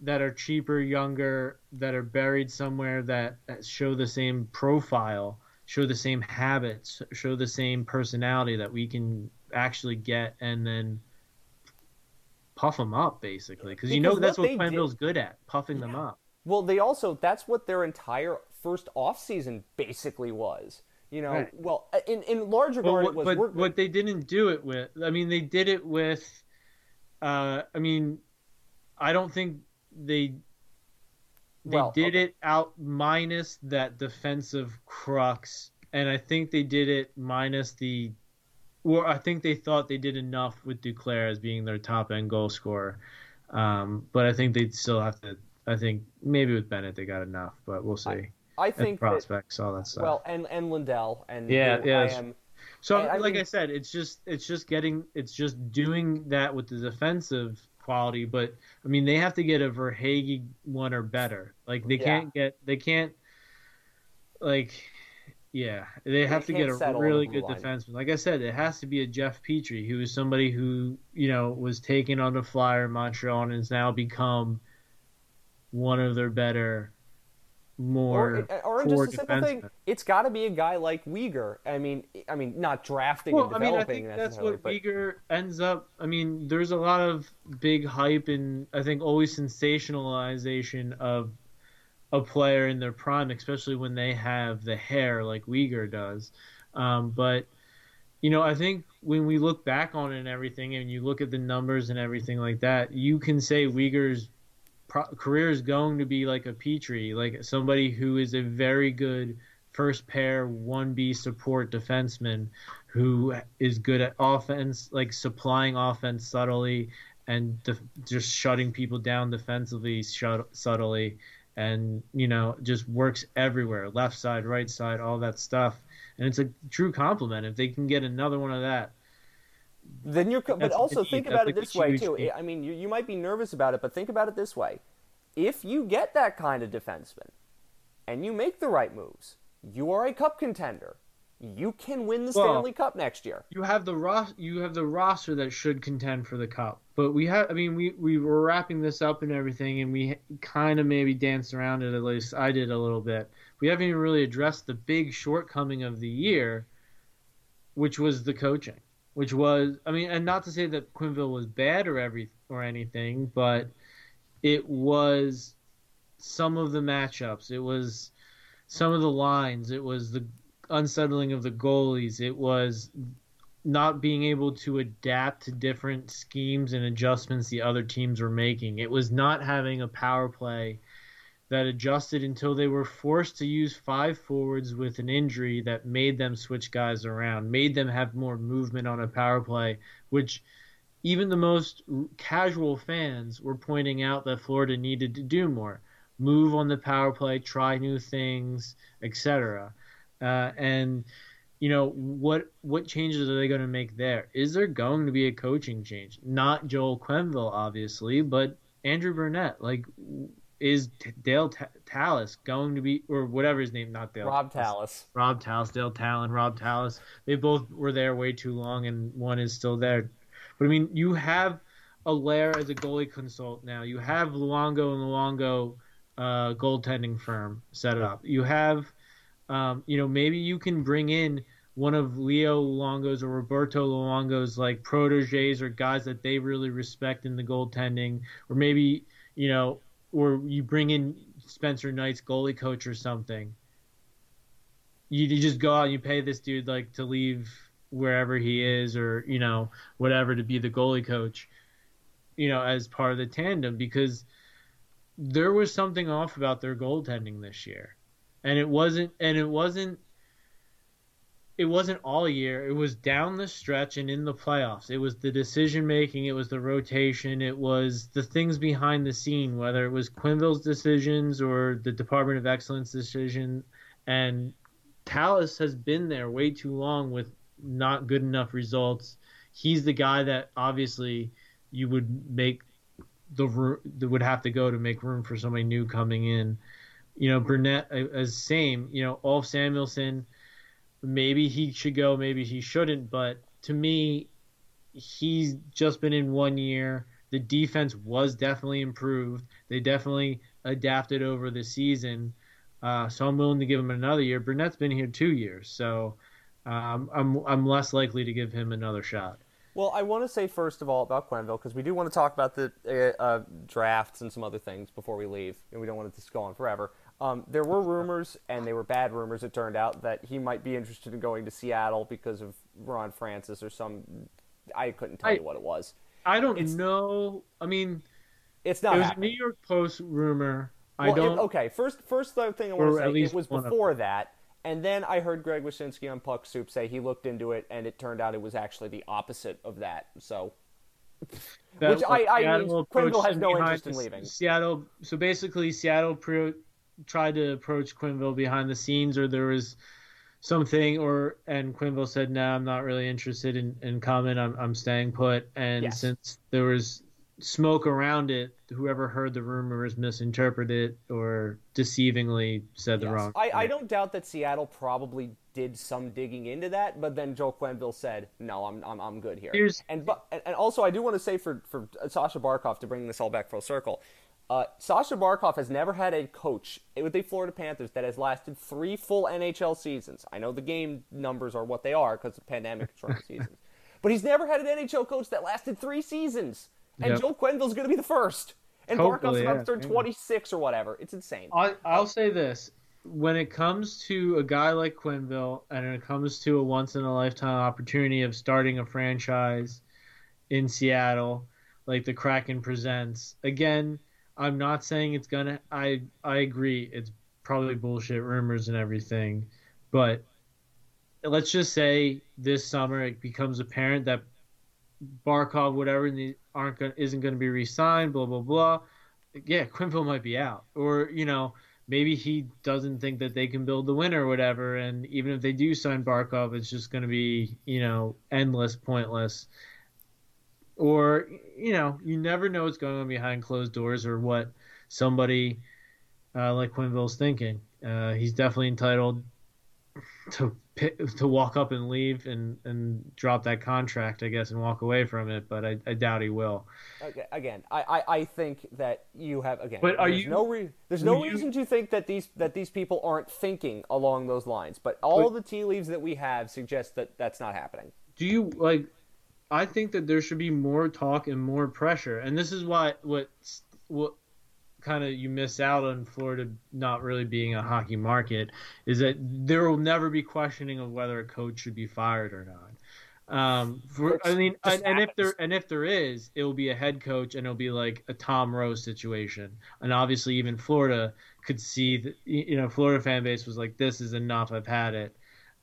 that are cheaper, younger, that are buried somewhere that show the same profile, show the same habits, show the same personality that we can actually get and then puff them up, basically. Because you know that's what what good at, puffing them up. Well, they also that's what their entire first off season basically was. You know, Right. well, in in large But regard, what, was but what they didn't do it with, I mean, they did it with, uh, I mean, I don't think they they Well, did okay. it out minus that defensive crux, and I think they did it minus the, or I think they thought they did enough with Duclair as being their top end goal scorer, um, but I think they'd still have to. I think maybe with Bennett they got enough, but we'll see. I And think that, prospects, all that stuff. well, and and Lundell and Yeah, yeah, I am. So, I- I like I mean- said, it's just it's just getting it's just doing that with the defensive quality. But I mean, they have to get a Verhaeghe one or better. Like they Yeah. can't get they can't like yeah they have to get a really good line. defenseman. Like I said, it has to be a Jeff Petry who is somebody who you know was taken on the flyer in Montreal and has now become one of their better more Or, or just a simple thing, it's got to be a guy like Weegar. I mean, I mean, not drafting Well, and I mean, I developing think that's necessarily, what but Weegar ends up. I mean, there's a lot of big hype and I think always sensationalization of a player in their prime, especially when they have the hair like Weegar does. Um, but you know, I think when we look back on it and everything, and you look at the numbers and everything like that, you can say Weegar's pro- career is going to be like a Petry, like somebody who is a very good first pair 1B support defenseman who is good at offense, like supplying offense subtly and def- just shutting people down defensively shut- subtly and you know just works everywhere left side right side all that stuff. And it's a true compliment. If they can get another one of that then you're but also think about it this way too i mean you, you might be nervous about it but think about it this way if you get that kind of defenseman and you make the right moves you are a cup contender you can win the well, Stanley Cup next year. You have the ros- you have the roster that should contend for the cup. But we have I mean we we were wrapping this up and everything and we kind of maybe danced around it at least I did a little bit. We haven't even really addressed the big shortcoming of the year which was the coaching. Which was I mean and not to say that Quenneville was bad or every or anything, but it was some of the matchups. It was some of the lines. It was the unsettling of the goalies. It was not being able to adapt to different schemes and adjustments the other teams were making. It was not having a power play that adjusted until they were forced to use five forwards with an injury that made them switch guys around, made them have more movement on a power play, which even the most casual fans were pointing out that Florida needed to do more. Move on the power play, try new things, etc. Uh, and you know what what changes are they going to make there? Is there going to be a coaching change? Not Joel Quenneville, obviously, but Andrew Brunette. Like, is Dale T- Tallis going to be, or whatever his name, not Dale. Rob Tallis. Rob Tallis, Dale Tallon, Rob Tallis. They both were there way too long, and one is still there. But I mean, you have Allaire as a goalie consult now. You have Luongo and Luongo uh, goaltending firm set it up. You have um, you know, maybe you can bring in one of Leo Luongo's or Roberto Luongo's like proteges or guys that they really respect in the goaltending, or maybe you know, or you bring in Spencer Knight's goalie coach or something. You, you just go out and you pay this dude like to leave wherever he is or you know whatever to be the goalie coach, you know, as part of the tandem because there was something off about their goaltending this year and it wasn't and it wasn't it wasn't all year. It was down the stretch and in the playoffs. It was the decision making, it was the rotation, it was the things behind the scene, whether it was Quenneville's decisions or the Department of Excellence decision. And Tallis has been there way too long with not good enough results. He's the guy that obviously you would make the would have to go to make room for somebody new coming in you know, Brunette as same. You know, Ulf Samuelsson, maybe he should go, maybe he shouldn't. But to me, he's just been in one year. The defense was definitely improved. They definitely adapted over the season. Uh, so I'm willing to give him another year. Brunette's been here two years, so um, I'm I'm less likely to give him another shot. Well, I want to say first of all about Quenneville because we do want to talk about the uh, uh, drafts and some other things before we leave, and we don't want it to go on forever. Um, there were rumors, and they were bad rumors. It turned out that he might be interested in going to Seattle because of Ron Francis or some. I couldn't tell I, you what it was. I don't it's, know. I mean, it's not. It was happening. a New York Post rumor. Well, I don't. It, okay, first, first thing I want to say it was before that, and then I heard Greg Wyshynski on Puck Soup say he looked into it, and it turned out it was actually the opposite of that. So. That, Which I, I mean, Quenneville has no interest in leaving. Seattle. So basically, Seattle pro, tried to approach Quenneville behind the scenes, or there was something, or and Quenneville said, "No, I'm not really interested in, in comment. I'm I'm staying put." And yes. since there was smoke around it, whoever heard the rumors misinterpreted it or deceivingly said yes. the wrong. I, I don't doubt that Seattle probably did some digging into that, but then Joe Quenneville said, "No, I'm I'm, I'm good here." Here's, and but and also I do want to say for for Sasha Barkov to bring this all back full circle. Uh, Sasha Barkov has never had a coach with the Florida Panthers that has lasted three full NHL seasons. I know the game numbers are what they are because of pandemic short seasons, but he's never had an NHL coach that lasted three seasons. And yep. Joe Quenneville's going to be the first. And Barkov's about to turn 26 or whatever. It's insane. I, I'll say this: when it comes to a guy like Quenneville, and it comes to a once in a lifetime opportunity of starting a franchise in Seattle, like the Kraken presents, again, I'm not saying it's gonna. I I agree. It's probably bullshit rumors and everything, but let's just say this summer it becomes apparent that Barkov, whatever, aren't gonna, isn't going to be re-signed. Blah blah blah. Yeah, Quenneville might be out, or you know maybe he doesn't think that they can build the winner or whatever. And even if they do sign Barkov, it's just going to be you know endless, pointless. Or you know you never know what's going on behind closed doors or what somebody uh, like Quenneville's thinking. Uh, he's definitely entitled to to walk up and leave and and drop that contract, I guess, and walk away from it. But I, I doubt he will. Again, I, I, I think that you have again. But are there's you? No re- there's no reason you, to think that these that these people aren't thinking along those lines. But all but, the tea leaves that we have suggest that that's not happening. Do you like? I think that there should be more talk and more pressure, and this is why what what kind of you miss out on Florida not really being a hockey market is that there will never be questioning of whether a coach should be fired or not. Um, for, I mean, and, and, if there and if there is, it will be a head coach, and it'll be like a Tom Rowe's situation. And obviously, even Florida could see that you know Florida fan base was like, "This is enough. I've had it,"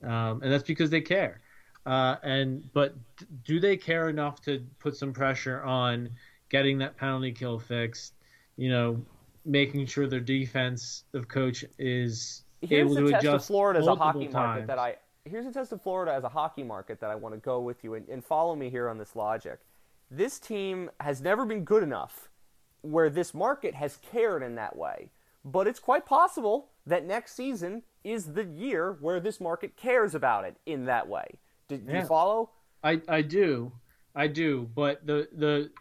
um, and that's because they care. Uh, and but do they care enough to put some pressure on getting that penalty kill fixed? You know, making sure their defense of coach is here's able to adjust Of Florida as a hockey times. market that I here's a test of Florida as a hockey market that I want to go with you and, and follow me here on this logic. This team has never been good enough where this market has cared in that way. But it's quite possible that next season is the year where this market cares about it in that way. Do, do yeah. you follow? I, I do. I do. But the, the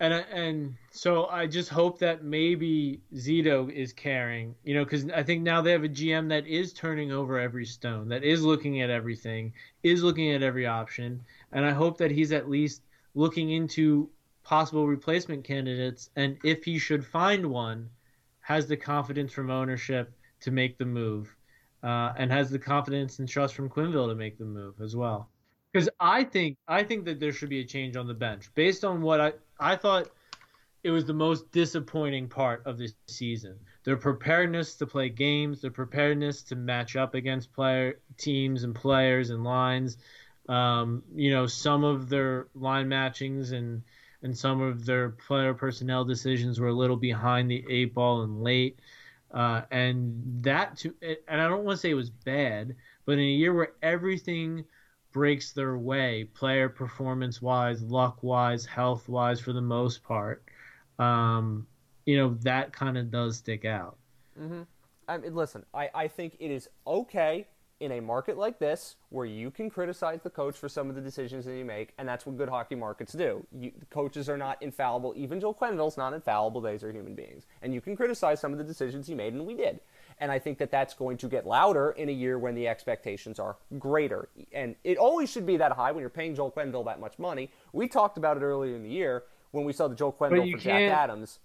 and and so I just hope that maybe Zito is caring, you know, because I think now they have a GM that is turning over every stone, that is looking at everything, is looking at every option, and I hope that he's at least looking into possible replacement candidates, and if he should find one, has the confidence from ownership to make the move, uh, and has the confidence and trust from Quenneville to make the move as well because I think I think that there should be a change on the bench based on what I I thought it was the most disappointing part of this season. Their preparedness to play games, their preparedness to match up against player teams and players and lines. Um, you know, some of their line matchings and and some of their player personnel decisions were a little behind the eight ball and late. Uh, and that to and I don't want to say it was bad, but in a year where everything breaks their way, player performance wise, luck wise, health wise, for the most part. Um, you know that kind of does stick out. Mm-hmm. I mean, listen, I, I think it is okay in a market like this where you can criticize the coach for some of the decisions that you make, and that's what good hockey markets do. You, coaches are not infallible. Even Joel Quenneville's not infallible. These are human beings, and you can criticize some of the decisions he made, and we did. And I think that that's going to get louder in a year when the expectations are greater. And it always should be that high when you're paying Joel Quenneville that much money. We talked about it earlier in the year when we saw the Joel Quenneville for Jack Adams.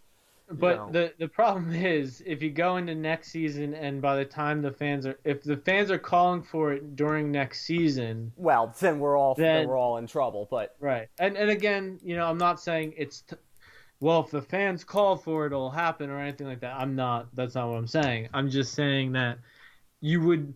But know. the the problem is if you go into next season and by the time the fans are if the fans are calling for it during next season, well then we're all then, then we're all in trouble. But right and and again you know I'm not saying it's t- well, if the fans call for it, it'll happen or anything like that. I'm not. That's not what I'm saying. I'm just saying that you would.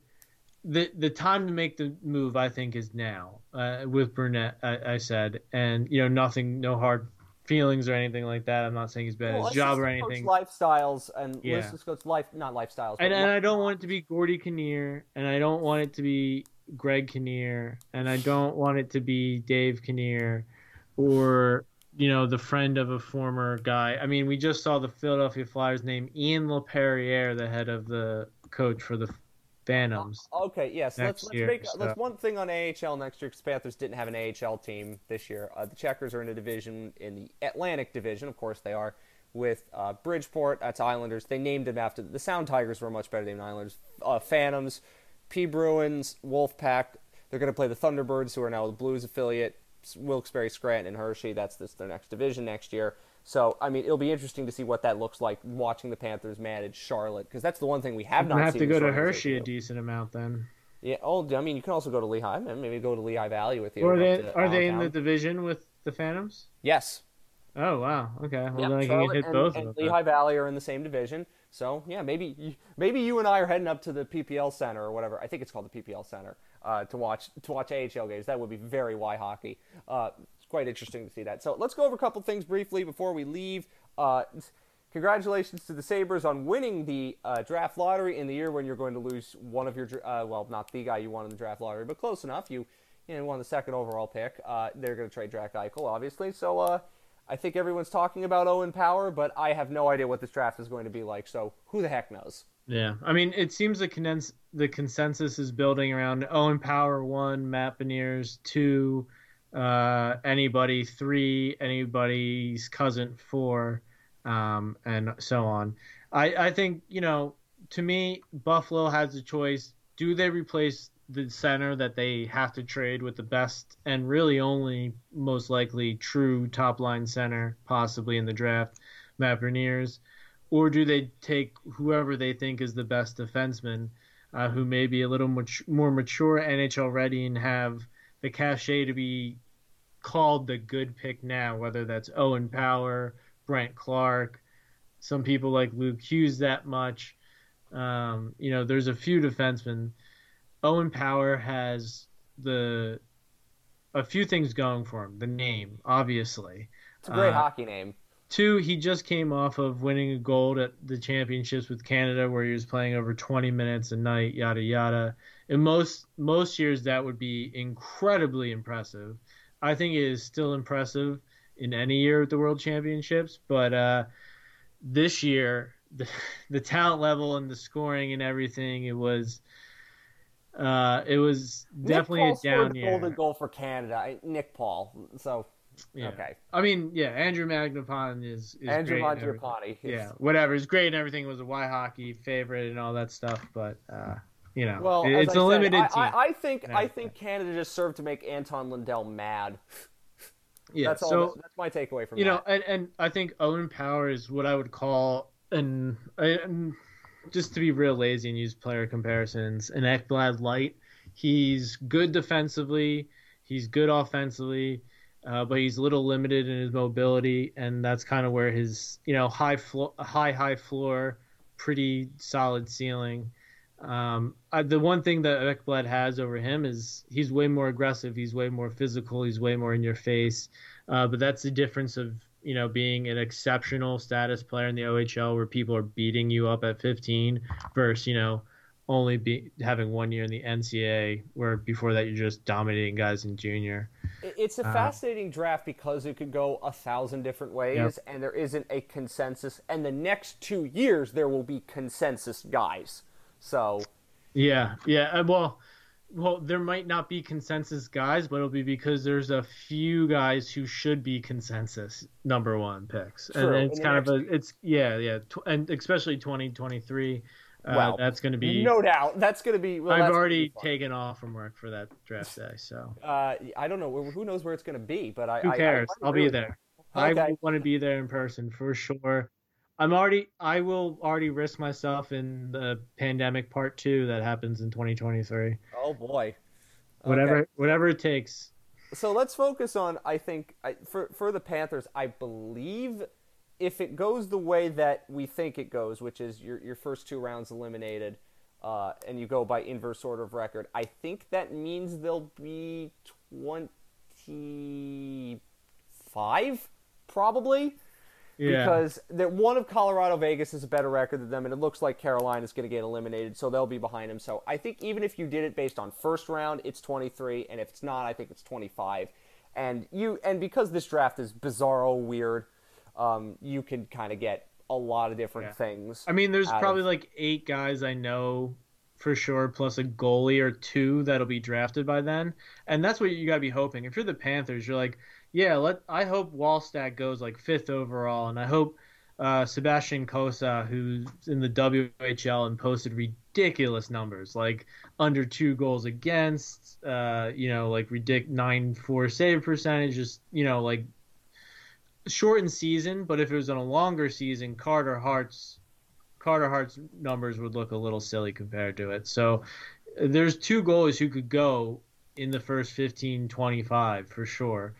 The the time to make the move, I think, is now uh, with Brunette. I, I, said, and you know, nothing, no hard feelings or anything like that. I'm not saying he's bad at his job or anything. Lifestyles and yeah. let's just go life, not lifestyles. And, and I don't want it to be Gordy Kinnear, and I don't want it to be Greg Kinnear, and I don't want it to be Dave Kinnear, or you know, the friend of a former guy. I mean, we just saw the Philadelphia Flyers name Ian LaPerriere, the head of the coach for the Phantoms. Uh, okay, yes. Let's, let's year, make so. let's one thing on AHL next year because Panthers didn't have an AHL team this year. Uh, the Checkers are in a division in the Atlantic Division, of course they are, with uh, Bridgeport. That's Islanders. They named them after the Sound Tigers were much better than Islanders. Uh, Phantoms, P Bruins, Wolfpack. They're going to play the Thunderbirds, who are now the Blues affiliate. Wilkes-Barre, Scranton, and Hershey. That's this, their next division next year. So, I mean, it'll be interesting to see what that looks like watching the Panthers manage Charlotte because that's the one thing we have not seen. You not have to go to Hershey a decent amount then. Yeah. Oh, I mean, you can also go to Lehigh. man, Maybe go to Lehigh Valley with you. Or are they are they in the division with the Phantoms? Yes. Oh wow, okay. Well, Yep, then I can Charlotte hit and, both and. Lehigh Valley are in the same division. So yeah, maybe you- maybe you and I are heading up to the PPL Center or whatever. I think it's called the PPL Center uh, to watch to watch AHL games. That would be very Y hockey. Uh, quite interesting to see that. So let's go over a couple things briefly before we leave. Uh, congratulations to the Sabres on winning the uh, draft lottery in the year when you're going to lose one of your uh, well, not the guy you won in the draft lottery, but close enough. You you know, won the second overall pick. Uh, they're going to trade Jack Eichel, obviously. So. Uh, I think everyone's talking about Owen Power, but I have no idea what this draft is going to be like. So who the heck knows? Yeah, I mean, it seems the condens- the consensus is building around Owen Power one, Matt Beniers two, uh, anybody three, anybody's cousin four, um, and so on. I I think you know, to me, Buffalo has a choice. Do they replace the center that they have to trade with the best and really only most likely true top line center possibly in the draft, Matt Beniers? or do they take whoever they think is the best defenseman, uh, who may be a little much more mature, NHL ready, and have the cachet to be called the good pick now? Whether that's Owen Power, Brandt Clarke, some people like Luke Hughes that much. Um, you know, there's a few defensemen. Owen Power has the a few things going for him. The name, obviously. It's a great Uh, hockey name. Two, he just came off of winning a gold at the championships with Canada, where he was playing over 20 minutes a night, yada yada. In most most years, that would be incredibly impressive. I think it is still impressive in any year at the World Championships, but uh, this year, the, the talent level and the scoring and everything, it was uh, it was definitely Nick Paul a down year. golden goal for Canada. Nick Paul. So Yeah. okay, I mean, yeah, Andrew Mangiapane is, is Andrew and yeah, whatever. It's great and everything. Was a Y hockey favorite and all that stuff, but uh, you know, Well, it's a said, limited I, team. I, I think Yeah. I think Canada just served to make Anton Lundell mad. yeah, That's all. so that's my takeaway from you know, and, and I think Owen Power is what I would call an, an just to be real lazy and use player comparisons, an Ekblad light. He's good defensively, he's good offensively, uh, but he's a little limited in his mobility, and that's kind of where his you know high flo- high high floor, pretty solid ceiling. Um, I, the one thing that Ekblad has over him is he's way more aggressive, he's way more physical, he's way more in your face. Uh, but that's the difference of you know being an exceptional status player in the OHL where people are beating you up at 15 versus you know only be having one year in the NCAA where before that you're just dominating guys in junior. It's a Uh, fascinating draft because it could go a thousand different ways, Yep. and there isn't a consensus. And the next two years, there will be consensus guys. So Yeah, yeah. uh, Well, well, there might not be consensus guys, but it'll be because there's a few guys who should be consensus number one picks, True, and it's kind of a, it's yeah, yeah, tw- and especially 2023. Uh, Well, that's going to be. no doubt, that's going to be. Well, I've already be taken off from work for that draft day, so Uh, I don't know. Who knows where it's going to be? But I. who I- I cares? might I'll be there. Okay. I want to be there in person for sure. I'm already. I will already risk myself in the pandemic part two that happens in 2023. Oh boy. Whatever, Okay. whatever it takes. So let's focus on. I think I, for for the Panthers, I believe if it goes the way that we think it goes, which is your your first two rounds eliminated, uh, and you go by inverse order of record, I think that means they'll be twenty five, probably. Yeah. Because that one of Colorado Vegas is a better record than them, and it looks like Carolina's going to get eliminated, so they'll be behind them. So I think even if you did it based on first round, it's 23, and if it's not, I think it's 25. And you and because this draft is bizarro weird, um, you can kind of get a lot of different Yeah. things. I mean, there's probably of- like eight guys I know for sure, plus a goalie or two that'll be drafted by then, and that's what you gotta be hoping. If you're the Panthers, you're like, yeah, let. I hope Wallstedt goes like fifth overall, and I hope uh, Sebastian Cossa, who's in the WHL and posted ridiculous numbers, like under two goals against, uh, you know, like ridic nine four save percentage, just you know, like shortened season, but if it was on a longer season, Carter Hart's Carter Hart's numbers would look a little silly compared to it. So there's two goalies who could go in the first 15, 25 for sure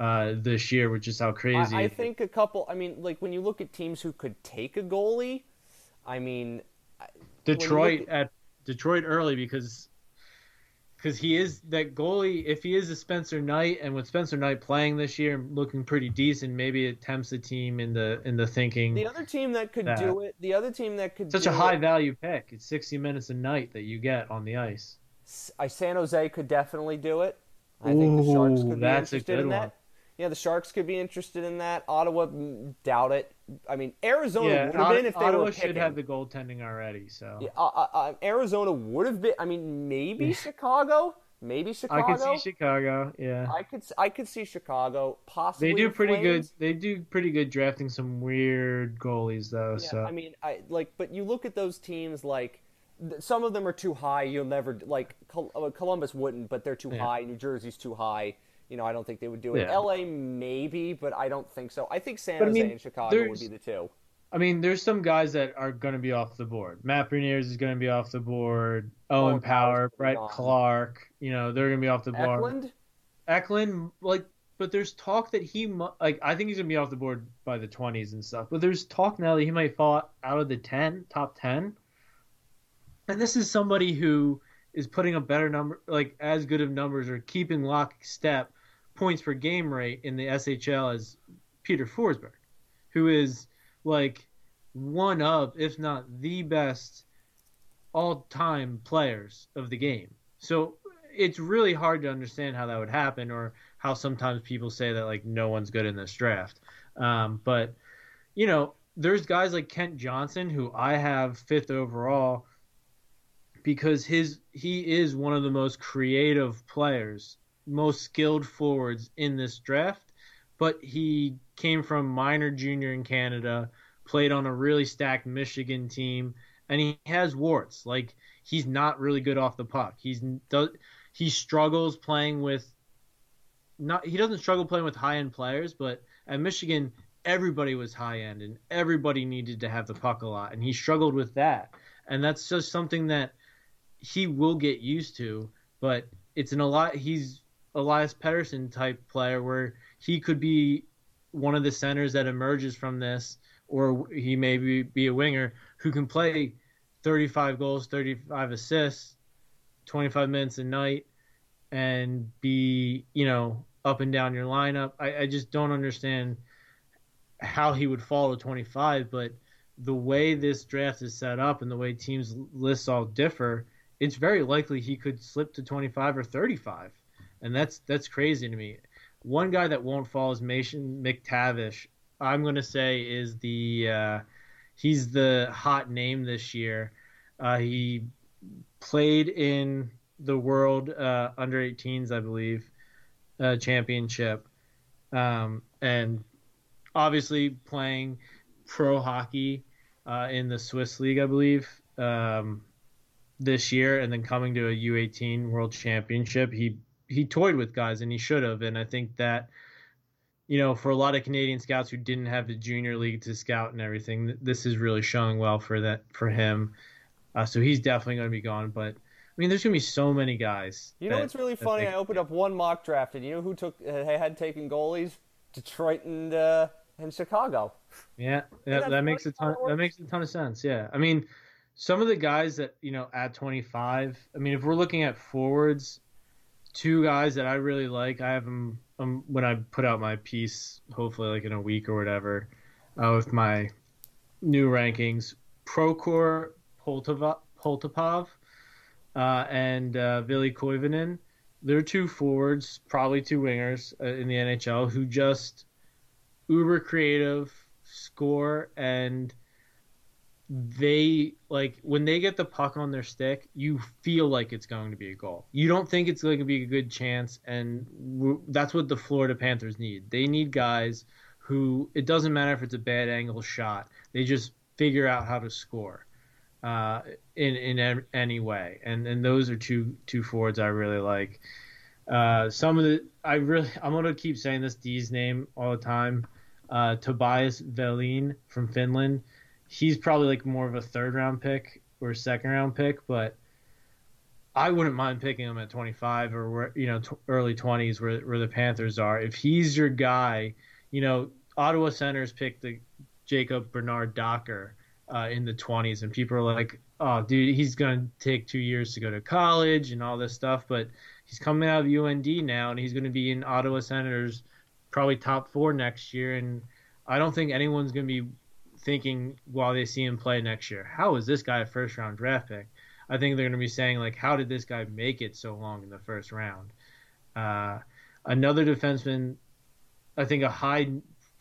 uh, this year, which is how crazy. I, I think a couple. I mean, like when you look at teams who could take a goalie, I mean, Detroit at, at Detroit early because because he is that goalie. If he is a Spencer Knight, and with Spencer Knight playing this year and looking pretty decent, maybe it tempts the team in the in the thinking. The other team that could that. do it, the other team that could such a high it, value pick. It's sixty minutes a night that you get on the ice. I, San Jose could definitely do it. I Ooh, think the Sharks could be interested in that. One. Yeah, the Sharks could be interested in that. Ottawa, doubt it. I mean, Arizona yeah, would have been if they Ottawa were picking. should have the goaltending already. So yeah, uh, uh, uh Arizona would have been. I mean, maybe Chicago. Maybe Chicago. I could see Chicago. Yeah. I could. I could see Chicago. Possibly. They do pretty Flames. good. They do pretty good drafting some weird goalies though. Yeah, so I mean, I like, but you look at those teams like. Some of them are too high. You'll never like uh, Columbus wouldn't, but they're too yeah. high. New Jersey's too high. You know, I don't think they would do it. Yeah. L.A. maybe, but I don't think so. I think San Jose I mean, and Chicago would be the two. I mean, there's some guys that are going to be off the board. Matt Beniers is going to be off the board. Oh, Owen, Owen Power, Brett Clark. You know, they're going to be off the board. Eklund. Eklund, like, but there's talk that he, like, I think he's going to be off the board by the 20s and stuff. But there's talk now that he might fall out of the 10, top 10. And this is somebody who is putting a better number, like, as good of numbers or keeping lockstep points per game rate in the SHL as Peter Forsberg, who is like one of, if not the best all time players of the game. So it's really hard to understand how that would happen or how sometimes people say that like no one's good in this draft. Um, but you know, there's guys like Kent Johnson who I have fifth overall because his he is one of the most creative players most skilled forwards in this draft, but he came from minor junior in Canada, played on a really stacked Michigan team, and he has warts. Like he's not really good off the puck. He's he struggles playing with not he doesn't struggle playing with high end players, but at Michigan everybody was high end and everybody needed to have the puck a lot, and he struggled with that. And that's just something that he will get used to, but it's in a lot he's Elias Pettersson type player where he could be one of the centers that emerges from this, or he may be, be a winger who can play 35 goals, 35 assists, 25 minutes a night, and be, you know, up and down your lineup. I, I just don't understand how he would fall to 25, but the way this draft is set up and the way teams lists all differ, it's very likely he could slip to 25 or 35 and that's that's crazy to me. One guy that won't fall is Mason McTavish. I'm to say is the uh, he's the hot name this year. Uh, he played in the World uh, Under 18s, I believe, uh, championship, um, and obviously playing pro hockey uh, in the Swiss League, I believe. Um, this year, and then coming to a U18 World Championship, he he toyed with guys and he should have. And I think that you know, for a lot of Canadian scouts who didn't have the junior league to scout and everything, this is really showing well for that for him. Uh, so he's definitely going to be gone. But I mean, there's going to be so many guys. You know what's really funny? I opened up one mock draft, and you know who took uh, had taken goalies? Detroit and uh, and Chicago. Yeah, yeah that makes a ton. That makes a ton of sense. Yeah, I mean, some of the guys that you know at 25. I mean, if we're looking at forwards, two guys that I really like. I have them um, when I put out my piece, hopefully like in a week or whatever, uh, with my new rankings. Prokhor Poltapov, uh, and uh, Ville Koivunen. They're two forwards, probably two wingers uh, in the NHL who just uber creative, score, and they like when they get the puck on their stick, you feel like it's going to be a goal. You don't think it's going to be a good chance, and that's what the Florida Panthers need. They need guys who it doesn't matter if it's a bad angle shot, they just figure out how to score uh, in in any way. And and those are two two forwards I really like. Uh, some of the I really I'm gonna keep saying this D's name all the time. uh, Topias Vilén from Finland. He's probably like more of a third round pick or second round pick, but I wouldn't mind picking him at 25 or where, you know t- early 20s where where the Panthers are. If he's your guy, you know Ottawa Senators picked the Jacob Bernard Docker uh, in the 20s, and people are like, "Oh, dude, he's gonna take two years to go to college and all this stuff," but he's coming out of UND now, and he's going to be in Ottawa Senators probably top four next year, and I don't think anyone's going to be thinking while they see him play next year, how is this guy a first round draft pick? I think they're going to be saying like, how did this guy make it so long in the first round? Uh, another defenseman, I think a high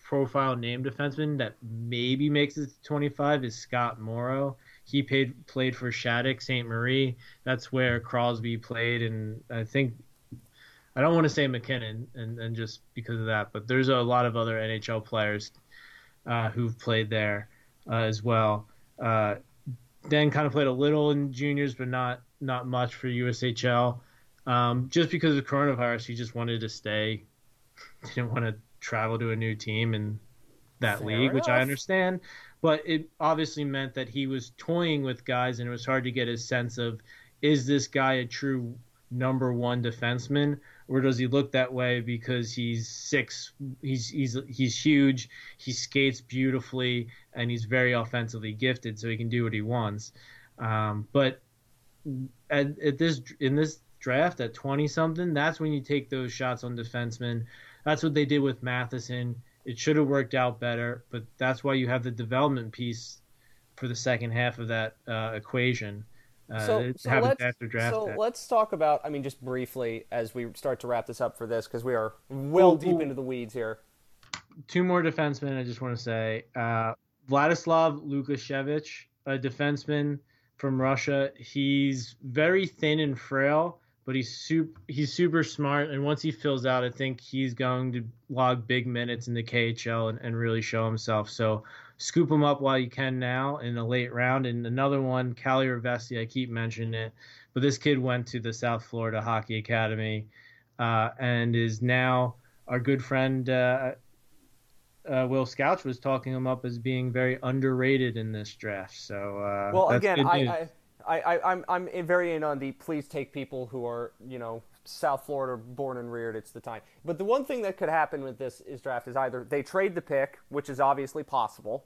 profile name defenseman that maybe makes it to 25 is Scott Morrow. He paid, played for Shattuck St. Marie. That's where Crosby played, and I think I don't want to say MacKinnon, and, and just because of that, but there's a lot of other NHL players uh, who've played there uh, as well. Uh, then kind of played a little in juniors, but not not much for USHL. Um, just because of coronavirus, he just wanted to stay. Didn't want to travel to a new team in that Fair league, enough. which I understand. But it obviously meant that he was toying with guys, and it was hard to get a sense of is this guy a true number one defenseman or does he look that way because he's six he's he's he's huge he skates beautifully and he's very offensively gifted so he can do what he wants. Um, but at, at this in this draft at 20 something that's when you take those shots on defensemen. That's what they did with Matheson. It should have worked out better but that's why you have the development piece for the second half of that uh, equation uh, so, so let's, so let's talk about, I mean, just briefly as we start to wrap this up for this, because we are well ooh, deep ooh. into the weeds here. Two more defensemen, I just want to say. Uh, Vladislav Lukashevich, a defenseman from Russia. He's very thin and frail, but he's super, he's super smart. And once he fills out, I think he's going to log big minutes in the KHL and, and really show himself. So scoop them up while you can now in the late round. And another one, Cali Vesti, I keep mentioning it, but this kid went to the South Florida Hockey Academy uh, and is now our good friend uh, uh, Will Scouch was talking him up as being very underrated in this draft. So uh, well, again, I, I, I, I'm I'm very in on the please take people who are you know South Florida born and reared. It's the time. But the one thing that could happen with this is draft is either they trade the pick, which is obviously possible,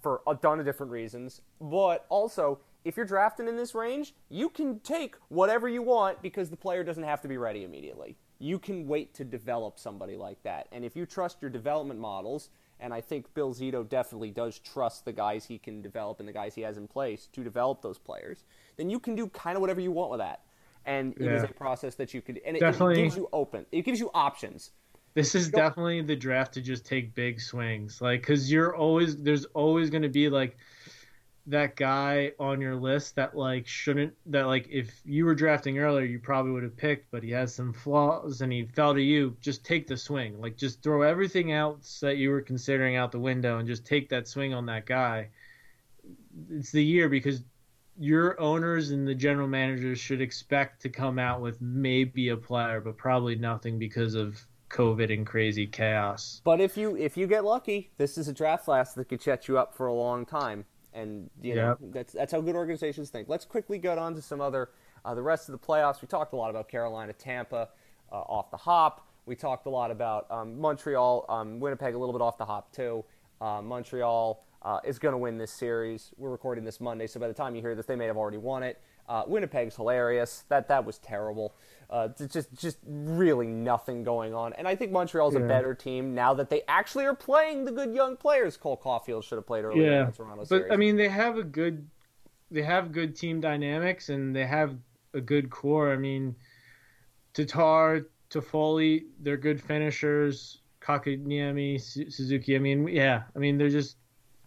for a ton of different reasons. But also, if you're drafting in this range, you can take whatever you want because the player doesn't have to be ready immediately. You can wait to develop somebody like that. And if you trust your development models, and I think Bill Zito definitely does trust the guys he can develop and the guys he has in place to develop those players, then you can do kind of whatever you want with that. And it yeah. is a process that you could, and it, it gives you open, it gives you options this is definitely the draft to just take big swings, like because you're always there's always going to be like that guy on your list that like shouldn't that like if you were drafting earlier you probably would have picked, but he has some flaws and he fell to you. Just take the swing, like just throw everything else that you were considering out the window and just take that swing on that guy. It's the year because your owners and the general managers should expect to come out with maybe a player, but probably nothing because of COVID and crazy chaos. But if you if you get lucky, this is a draft class that could set you up for a long time, and you know yep. that's that's how good organizations think. Let's quickly get on to some other uh, the rest of the playoffs. We talked a lot about Carolina, Tampa, uh, off the hop. We talked a lot about um, Montreal, um, Winnipeg, a little bit off the hop too. Uh, Montreal uh, is going to win this series. We're recording this Monday, so by the time you hear this, they may have already won it. Uh, Winnipeg's hilarious. That that was terrible. Uh, just just really nothing going on. And I think Montreal's yeah. a better team now that they actually are playing the good young players. Cole Caufield should have played earlier yeah. Toronto series. But I mean, they have a good they have good team dynamics and they have a good core. I mean, Tatar, Toffoli, they're good finishers. Kotkaniemi, Suzuki. I mean, yeah. I mean, they're just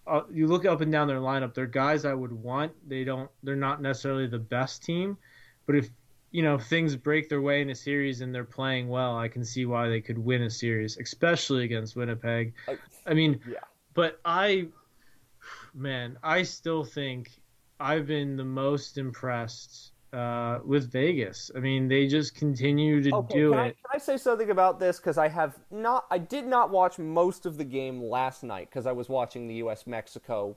uh, you look up and down their lineup. They're guys I would want. They don't. They're not necessarily the best team, but if you know things break their way in a series and they're playing well, I can see why they could win a series, especially against Winnipeg. I mean, yeah. But I, man, I still think I've been the most impressed uh, with Vegas. I mean, they just continue to okay, do can it. I, can I say something about this? Because I have not, I did not watch most of the game last night because I was watching the U.S. Mexico.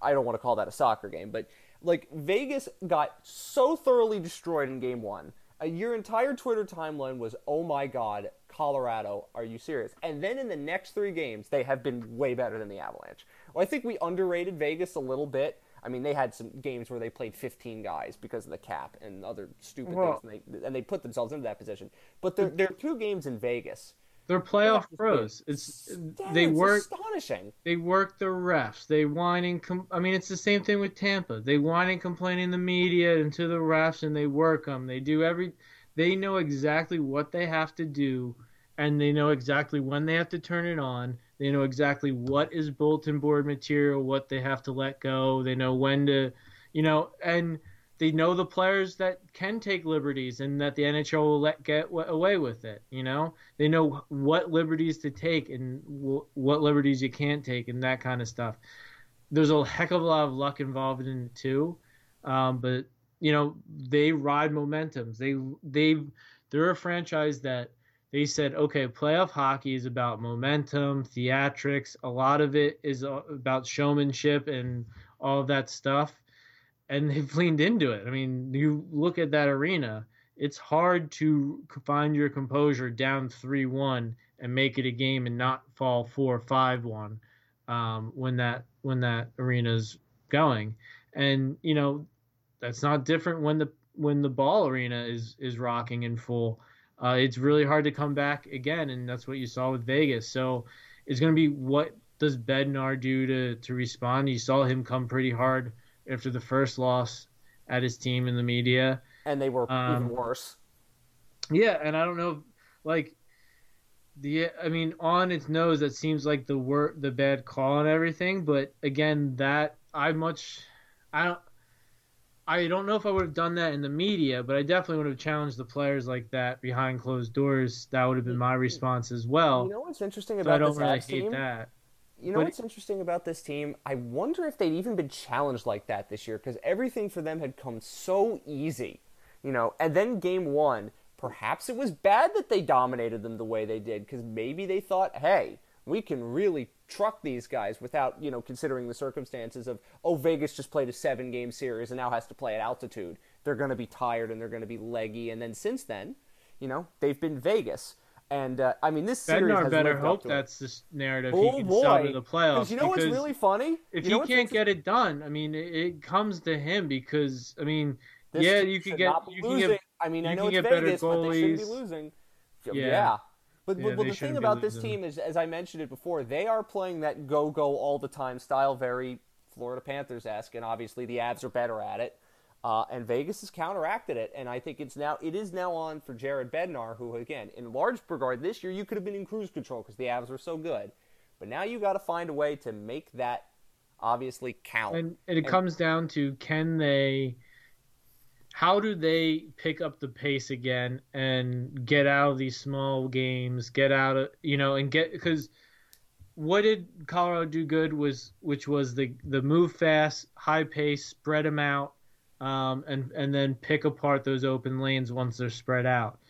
I don't want to call that a soccer game, but like Vegas got so thoroughly destroyed in game one. Uh, your entire Twitter timeline was, "Oh my God, Colorado, are you serious?" And then in the next three games, they have been way better than the Avalanche. Well, I think we underrated Vegas a little bit. I mean, they had some games where they played 15 guys because of the cap and other stupid Well- things, and they, and they put themselves into that position. But there, there are two games in Vegas. They're playoff pros. It's they work astonishing. they work the refs. They whine and com- I mean, it's the same thing with Tampa. They whine and complain in the media and to the refs, and they work them. They do every. They know exactly what they have to do, and they know exactly when they have to turn it on. They know exactly what is bulletin board material, what they have to let go. They know when to, you know, and they know the players that can take liberties and that the NHL will let get away with it. You know, they know what liberties to take and what liberties you can't take and that kind of stuff. There's a heck of a lot of luck involved in it too, um, but you know they ride momentums. They they've they're a franchise that they said, okay, playoff hockey is about momentum, theatrics. A lot of it is about showmanship and all of that stuff and they've leaned into it. I mean, you look at that arena, it's hard to find your composure down 3 1 and make it a game and not fall 4 5 1 um, when that when that arena's going. And, you know, that's not different when the when the ball arena is is rocking in full. Uh, it's really hard to come back again, and that's what you saw with Vegas. So it's going to be what does Bednar do to to respond? You saw him come pretty hard after the first loss at his team in the media. And they were Um, even worse. Yeah, and I don't know, like the I mean, on its nose, that seems like the wor- the bad call and everything. But again, that I much I don't. I don't know if I would have done that in the media, but I definitely would have challenged the players like that behind closed doors. That would have been my response as well. You know what's interesting so about I don't this really hate team? that. You know But- what's interesting about this team? I wonder if they'd even been challenged like that this year because everything for them had come so easy. You know, and then game one, perhaps it was bad that they dominated them the way they did because maybe they thought, hey, we can really truck these guys without, you know, considering the circumstances of, oh, Vegas just played a seven game series and now has to play at altitude. They're going to be tired and they're going to be leggy. And then since then, you know, they've been Vegas. And, uh, I mean, this series Bednar has better hope that's the narrative Oh he can sell to the playoffs. Because you know what's really funny? if You know he can't get it done, I mean, it, comes to him because I mean, This yeah, you can get you can get I mean, I know can it's get better Vegas, but they shouldn't be losing. Yeah. Yeah. But, Yeah, but, but the thing about this losing. team is, as I mentioned it before, they are playing that go go all the time style, very Florida Panthers esque, and obviously the Avs are better at it. Uh, and Vegas has counteracted it, and I think it's now it is now on for Jared Bednar, who again, in large regard, this year you could have been in cruise control because the Avs were so good, but now you got to find a way to make that obviously count. and it comes down to can they how do they pick up the pace again and get out of these small games get out of you know and get because what did colorado do good was which was the the move fast high pace spread them out um, and and then pick apart those open lanes once they're spread out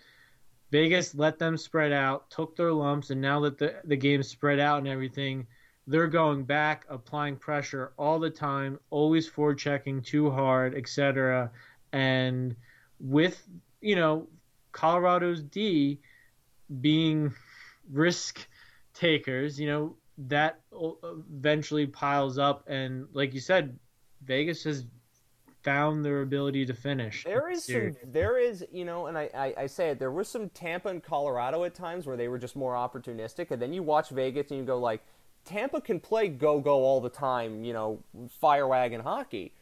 vegas let them spread out took their lumps and now that the the game's spread out and everything they're going back, applying pressure all the time, always forechecking too hard, etc. And with you know Colorado's D being risk takers, you know that eventually piles up, and like you said, Vegas has found their ability to finish. There is some, there is, you know, and I, I, I say it, there was some Tampa and Colorado at times where they were just more opportunistic, and then you watch Vegas and you go like, Tampa can play go-go all the time, you know, fire wagon hockey,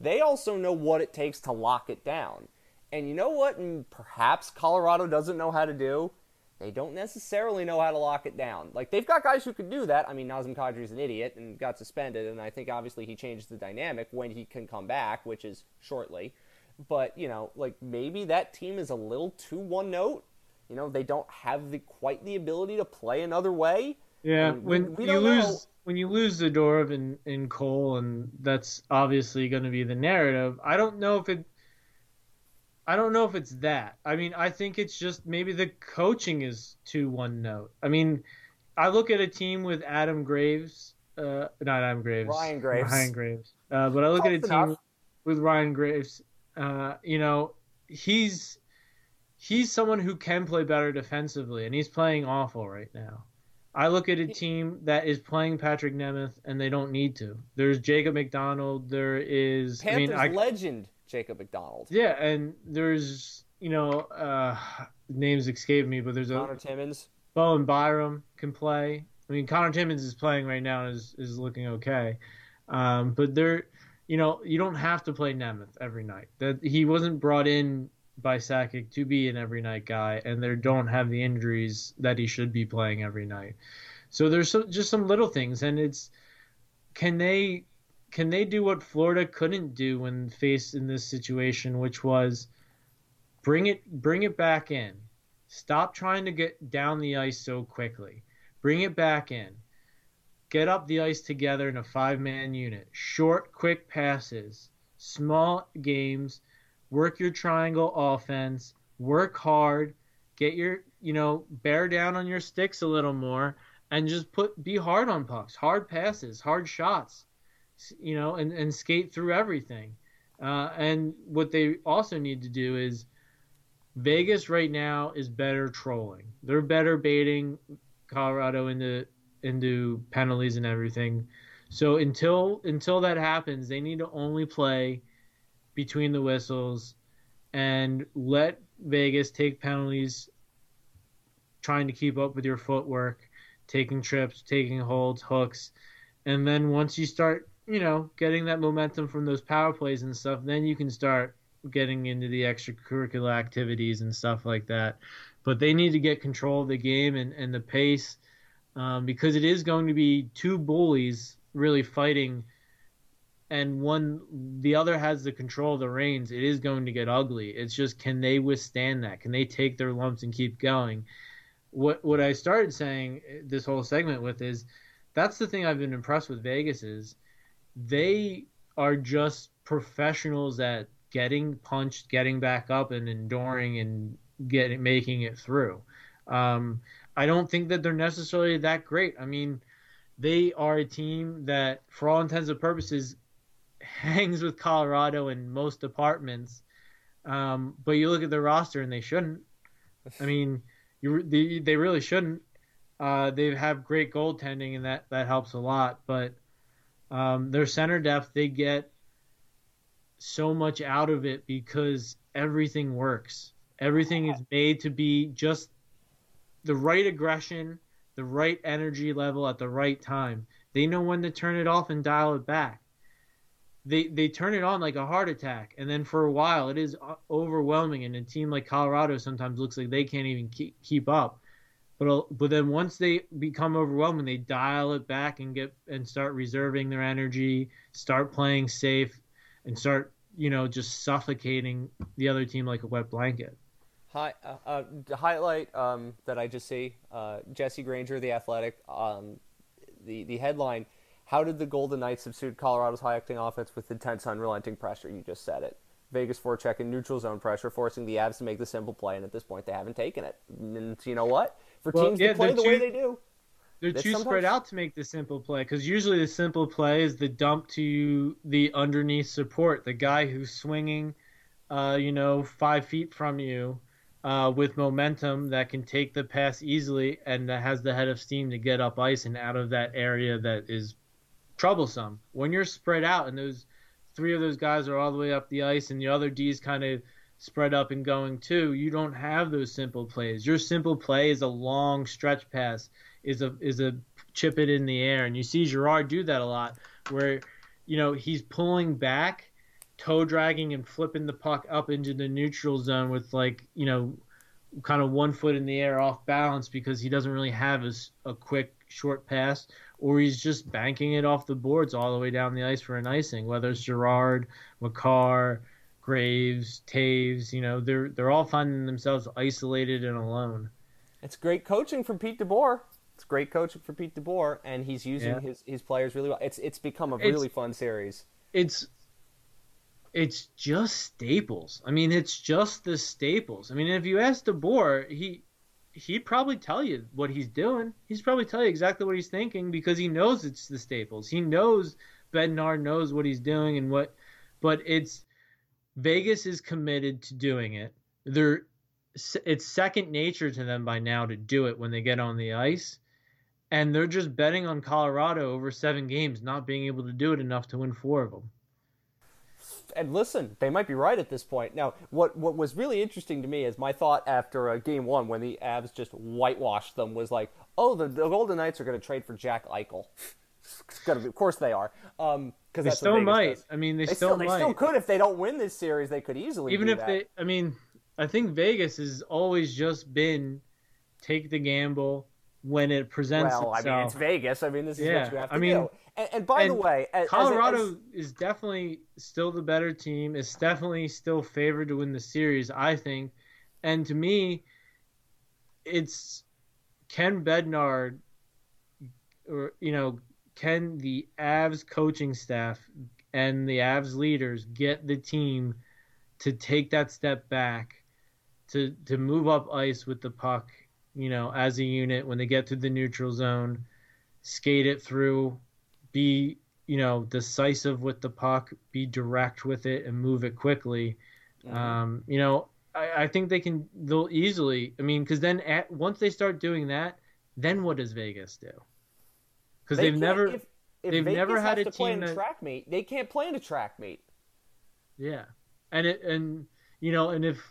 they also know what it takes to lock it down. And you know what? And perhaps Colorado doesn't know how to do. They don't necessarily know how to lock it down. Like they've got guys who can do that. I mean, Nazem Kadri's an idiot and got suspended, and I think obviously he changes the dynamic when he can come back, which is shortly. But you know, like maybe that team is a little too one note. You know, they don't have the quite the ability to play another way. Yeah, I mean, we- when we you lose know. When you lose Zadorov and, and Cole, and that's obviously going to be the narrative. I don't know if it I don't know if it's that. I mean, I think it's just maybe the coaching is too one note. I mean, I look at a team with Adam Graves, uh, not Adam Graves, Ryan Graves, Ryan Graves. Uh, but I look Close at a enough. team with Ryan Graves. Uh, you know, he's he's someone who can play better defensively, and he's playing awful right now. I look at a team that is playing Patrik Nemeth, and they don't need to. There's Jacob MacDonald. There is, I mean, I, legend Jacob MacDonald, yeah, and there's you know uh, names escape me, but there's a Connor Timmins. Bowen Byram can play. I mean, Connor Timmins is playing right now and is is looking okay, um, but they're you know you don't have to play Nemeth every night. That he wasn't brought in by Sakic to be an every night guy, and they don't have the injuries that he should be playing every night. So there's just some little things, and it's can they can they do what Florida couldn't do when faced in this situation, which was bring it bring it back in. Stop trying to get down the ice so quickly. Bring it back in. Get up the ice together in a five man unit. Short, quick passes, small games, work your triangle offense, work hard, get your, you know, bear down on your sticks a little more, and just put be hard on pucks, hard passes, hard shots, you know, and, and skate through everything. Uh, and what they also need to do is Vegas right now is better trolling. They're better baiting Colorado into into penalties and everything. So until until that happens, they need to only play between the whistles and let Vegas take penalties trying to keep up with your footwork, taking trips, taking holds, hooks. And then once you start, you know, getting that momentum from those power plays and stuff, then you can start getting into the extracurricular activities and stuff like that. But they need to get control of the game and, and the pace um, because it is going to be two bullies really fighting and one the other has the control of the reins it is going to get ugly. It's just can they withstand that? Can they take their lumps and keep going? What what i started saying this whole segment with is that's the thing i've been impressed with vegas is they are just professionals at getting punched getting back up and enduring and getting making it through. Um, I don't think that they're necessarily that great. I mean, they are a team that, for all intents and purposes, hangs with Colorado in most departments. Um, but you look at the roster and they shouldn't. I mean, you they, they really shouldn't. Uh, they have great goaltending and that that helps a lot. But um, their center depth, they get so much out of it because everything works. Everything is made to be just the right aggression, the right energy level at the right time. They know when to turn it off and dial it back. They they turn it on like a heart attack, and then for a while it is overwhelming. And a team like Colorado sometimes looks like they can't even keep, keep up. But but then once they become overwhelming, they dial it back and get and start reserving their energy, start playing safe, and start you know just suffocating the other team like a wet blanket. Hi, uh, uh, highlight um, that I just see: uh, Jesse Granger, the Athletic. Um, the the headline: How did the Golden Knights substitute Colorado's high-octane offense with intense, unrelenting pressure? You just said it. Vegas forecheck and neutral zone pressure, forcing the Avs to make the simple play, and at this point, they haven't taken it. And you know what? For Well, teams yeah, to play the way they do, They're too spread out to make the simple play because usually the simple play is the dump to the underneath support, the guy who's swinging, uh, you know, five feet from you, uh, with momentum that can take the pass easily and that has the head of steam to get up ice and out of that area that is troublesome. When you're spread out and those three of those guys are all the way up the ice and the other D's kind of spread up and going too, you don't have those simple plays. Your simple play is a long stretch pass, is a is a chip it in the air, and you see Girard do that a lot, where you know he's pulling back, toe dragging and flipping the puck up into the neutral zone with like you know kind of one foot in the air off balance because he doesn't really have a quick short pass or he's just banking it off the boards all the way down the ice for an icing whether it's Girard, Makar, Graves, Toews, you know, they're they're all finding themselves isolated and alone. it's great coaching from Pete DeBoer. It's great coaching for Pete DeBoer, and he's using Yeah. his, his players really well. It's it's become a It's- really fun series. It's it's just staples. I mean, it's just the staples. I mean, if you ask DeBoer, he he'd probably tell you what he's doing. He's probably tell you exactly what he's thinking because he knows it's the staples. He knows Bednar knows what he's doing and what, but it's Vegas is committed to doing it. They're it's second nature to them by now to do it when they get on the ice. And they're just betting on Colorado over seven games, not being able to do it enough to win four of them and listen, they might be right at this point. Now, what what was really interesting to me is my thought after uh, game one when the Avs just whitewashed them was like, oh, the, the Golden Knights are going to trade for Jack Eichel. Be, of course they are. Um, because they still might. Does. I mean, they, they still, still might. They still could if they don't win this series. They could easily even if that. they. I mean, I think Vegas has always just been take the gamble when it presents well, itself. I mean, it's Vegas. I mean, this is yeah. what you have to I mean, do. And, and by and the way, as, Colorado as, is definitely still the better team. Is definitely still favored to win the series, I think. And to me, it's Ken Bednar, or you know, can the Avs coaching staff and the Avs leaders get the team to take that step back, to to move up ice with the puck, you know, as a unit when they get to the neutral zone, skate it through be you know decisive with the puck, be direct with it, and move it quickly. Mm-hmm. Um, you know, I, I, think they can. They'll easily. I mean, because then at, once they start doing that, then what does Vegas do? Because they have never. If, if they've Vegas never had a to team that, track meet. They can't play in a track meet. Yeah, and it and you know, and if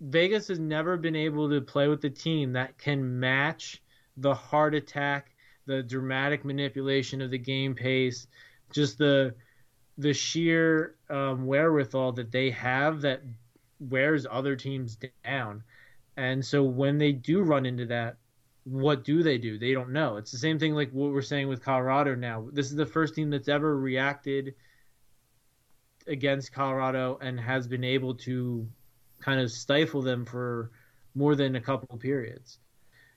Vegas has never been able to play with the team that can match the heart attack the dramatic manipulation of the game pace, just the the sheer um, wherewithal that they have that wears other teams down. And so when they do run into that, what do they do? They don't know. It's the same thing like what we're saying with Colorado now. This is the first team that's ever reacted against Colorado and has been able to kind of stifle them for more than a couple periods.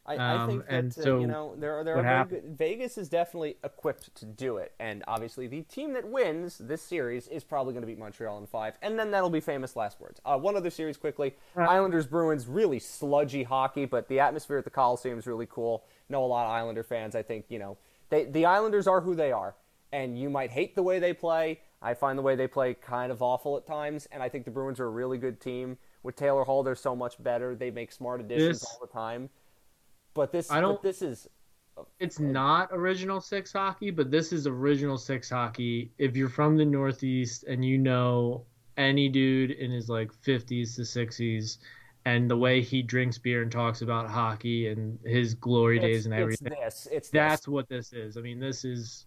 I, I think um, that so uh, you know there are there are very good, Vegas is definitely equipped to do it, and obviously the team that wins this series is probably going to beat Montreal in five, and then that'll be famous last words. Uh, one other series quickly: uh, Islanders Bruins, really sludgy hockey, but the atmosphere at the Coliseum is really cool. Know a lot of Islander fans. I think you know they the Islanders are who they are, and you might hate the way they play. I find the way they play kind of awful at times, and I think the Bruins are a really good team. With Taylor Hall, they're so much better. They make smart additions this, all the time. But this, I don't. this is. It's not original six hockey, but this is original six hockey. If you're from the Northeast and you know any dude in his like 50s to 60s, and the way he drinks beer and talks about hockey and his glory it's, days and everything. It's this. It's that's this. what this is. I mean, this is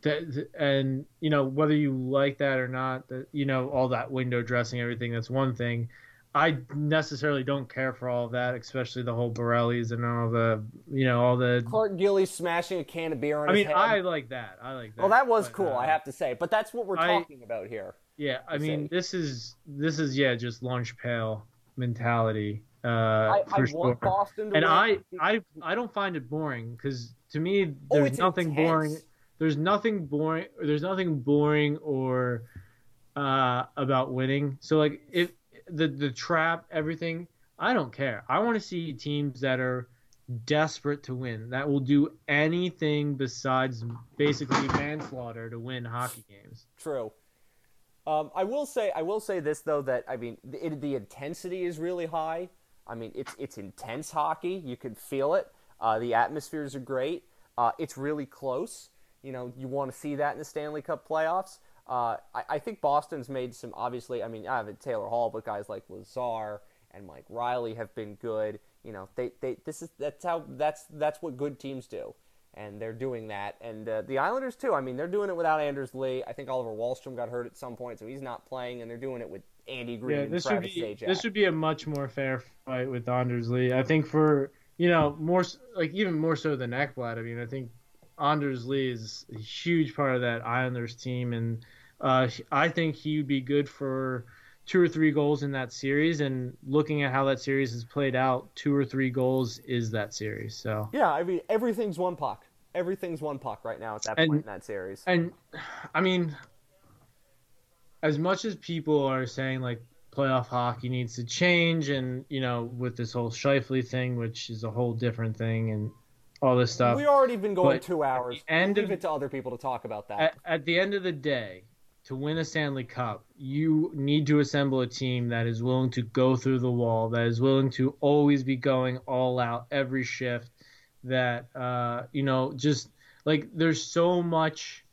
that, and you know whether you like that or not, that you know all that window dressing, everything. That's one thing. I necessarily don't care for all of that, especially the whole Borellis and all the, you know, all the. Clark Gillies smashing a can of beer on I mean, head. I like that. I like that. Well, that was but, cool, uh, I have to say. But that's what we're I, talking about here. Yeah, I mean, say. this is this is yeah, just lunch pail mentality. Uh, I, I sure. want Boston to and. I, I, I don't find it boring because to me, Oh, there's it's nothing intense. boring. There's nothing boring. There's nothing boring or uh, about winning. So like if the the trap, everything. I don't care. I want to see teams that are desperate to win, that will do anything besides basically manslaughter to win hockey games. True. Um, I will say, I will say this though that I mean, the, the intensity is really high. I mean, it's it's intense hockey. You can feel it. Uh, the atmospheres are great. Uh, it's really close. You know, you want to see that in the Stanley Cup playoffs. Uh, I, I, think Boston's made some. Obviously, I mean, I have Taylor Hall, but guys like Lazar and Mike Reilly have been good. You know, they, they this is that's how that's that's what good teams do, and they're doing that. And uh, the Islanders too. I mean, they're doing it without Anders Lee. I think Oliver Wahlstrom got hurt at some point, so he's not playing, and they're doing it with Andy Greene Yeah, and this would be this would be a much more fair fight with Anders Lee. I think for you know more like even more so than Ekblad. I mean, I think Anders Lee is a huge part of that Islanders team, and uh, I think he would be good for two or three goals in that series. And looking at how that series has played out, two or three goals is that series. So Yeah, I mean everything's one puck. Everything's one puck right now at that And- point in that series. and I mean, as much as people are saying like playoff hockey needs to change, and you know, with this whole Scheifele thing, which is a whole different thing, and all this stuff. We already been going But two hours. end Leave of- it to other people to talk about that. At, at the end of the day, to win a Stanley Cup, you need to assemble a team that is willing to go through the wall, that is willing to always be going all out every shift. That uh, you know, just like there's so much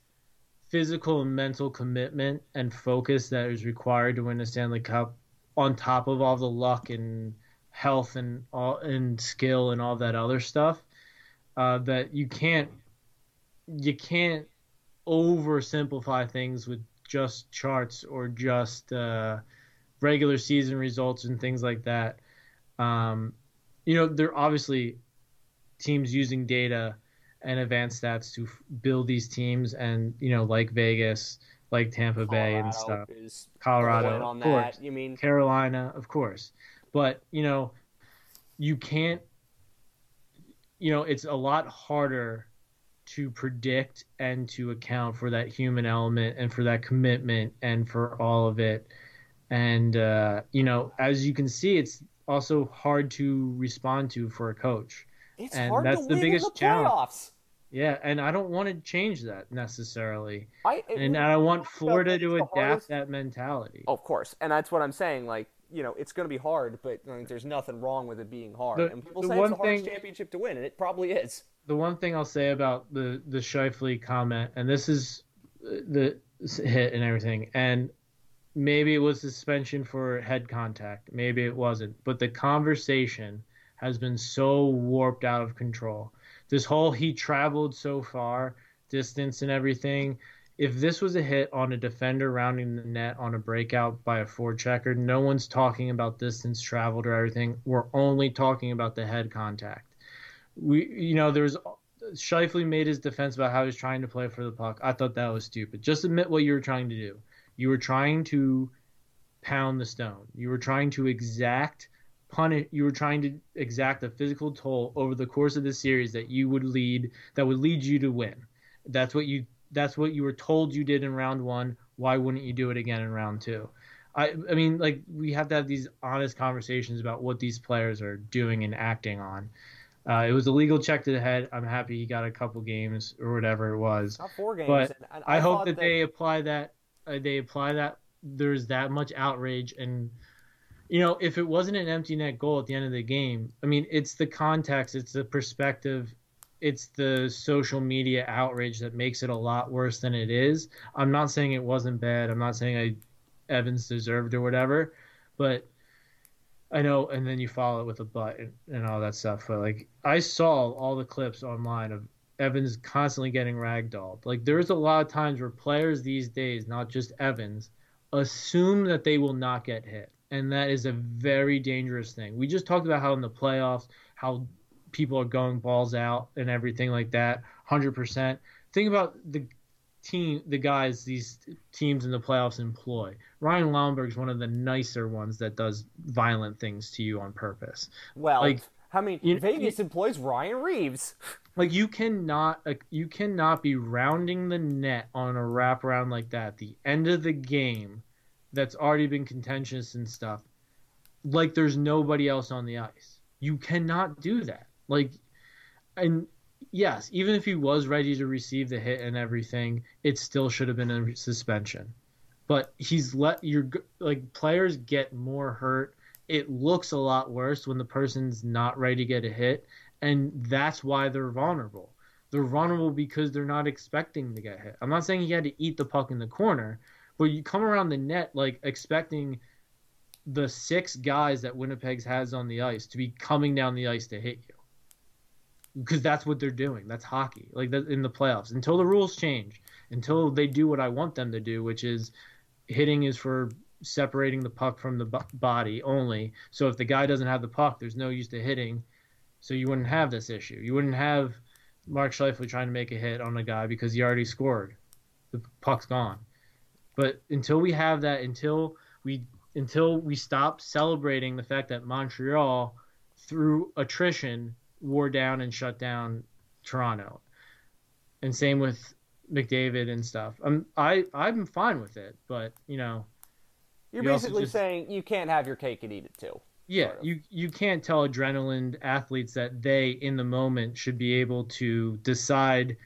physical and mental commitment and focus that is required to win a Stanley Cup, on top of all the luck and health and all and skill and all that other stuff. Uh, that you can't you can't oversimplify things with just charts or just uh, regular season results and things like that. Um, you know, they're obviously teams using data and advanced stats to f- build these teams, and you know, like Vegas, like Tampa Bay, and stuff. is Colorado, on of course. that. You mean Carolina, of course. But, you know, you can't, you know, it's a lot harder to predict and to account for that human element and for that commitment and for all of it. And, uh, you know, as you can see, it's also hard to respond to for a coach. it's and hard that's to the win biggest in the challenge. playoffs. Yeah, and I don't want to change that necessarily. I, And I want Florida to adapt hardest- that mentality. Of course, and that's what I'm saying. Like, you know, it's going to be hard, but like, there's nothing wrong with it being hard. The- and people say it's the hardest thing- championship to win, and it probably is. The one thing I'll say about the the Scheifele comment, and this is uh, the hit and everything, and maybe it was suspension for head contact, maybe it wasn't, but the conversation has been so warped out of control. This whole he traveled so far, distance and everything. If this was a hit on a defender rounding the net on a breakout by a forechecker, no one's talking about distance traveled or everything. We're only talking about the head contact we you know there's Scheifele made his defense about how he was trying to play for the puck. I thought that was stupid. Just admit what you were trying to do. You were trying to pound the stone. You were trying to exact punish you were trying to exact a physical toll over the course of the series that you would lead that would lead you to win. That's what you that's what you were told you did in round 1. Why wouldn't you do it again in round 2? I I mean like we have to have these honest conversations about what these players are doing and acting on. Uh, it was a legal check to the head. I'm happy he got a couple games or whatever it was. Not four games. But and, and I, hope thought that, they apply that. Uh, they apply that. There's that much outrage, and you know, if it wasn't an empty net goal at the end of the game, I mean, it's the context, it's the perspective, it's the social media outrage that makes it a lot worse than it is. I'm not saying it wasn't bad. I'm not saying I Evans deserved or whatever, but I know, and then you follow it with a butt and, and all that stuff. But like, I saw all the clips online of Evans constantly getting ragdolled. Like, there's a lot of times where players these days, not just Evans, assume that they will not get hit, and that is a very dangerous thing. We just talked about how in the playoffs, how people are going balls out and everything like that, hundred percent. Think about the team, the guys these teams in the playoffs employ. Ryan Lomberg's one of the nicer ones that does violent things to you on purpose. well, like, how many you- Vegas employs Ryan Reaves? Like you cannot, like, you cannot be rounding the net on a wraparound like that. The end of the game, that's already been contentious and stuff. Like there's nobody else on the ice. You cannot do that. Like, and yes, even if he was ready to receive the hit and everything, it still should have been a suspension. But he's let your like players get more hurt. It looks a lot worse when the person's not ready to get a hit, and that's why they're vulnerable. They're vulnerable because they're not expecting to get hit. I'm not saying he had to eat the puck in the corner, but you come around the net like expecting the six guys that Winnipeg's has on the ice to be coming down the ice to hit you because that's what they're doing. That's hockey, like that in the playoffs. Until the rules change, until they do what I want them to do, which is hitting is for separating the puck from the b- body only. So if the guy doesn't have the puck, there's no use to hitting. So you wouldn't have this issue. You wouldn't have Mark Scheifele trying to make a hit on a guy because he already scored. The puck's gone. But until we have that, until we until we stop celebrating the fact that Montreal through attrition wore down and shut down Toronto. And same with McDavid and stuff. I'm I I'm fine with it, but you know, You're You basically just- saying you can't have your cake and eat it too. yeah, Sort of. you you can't tell adrenaline athletes that they in the moment should be able to decide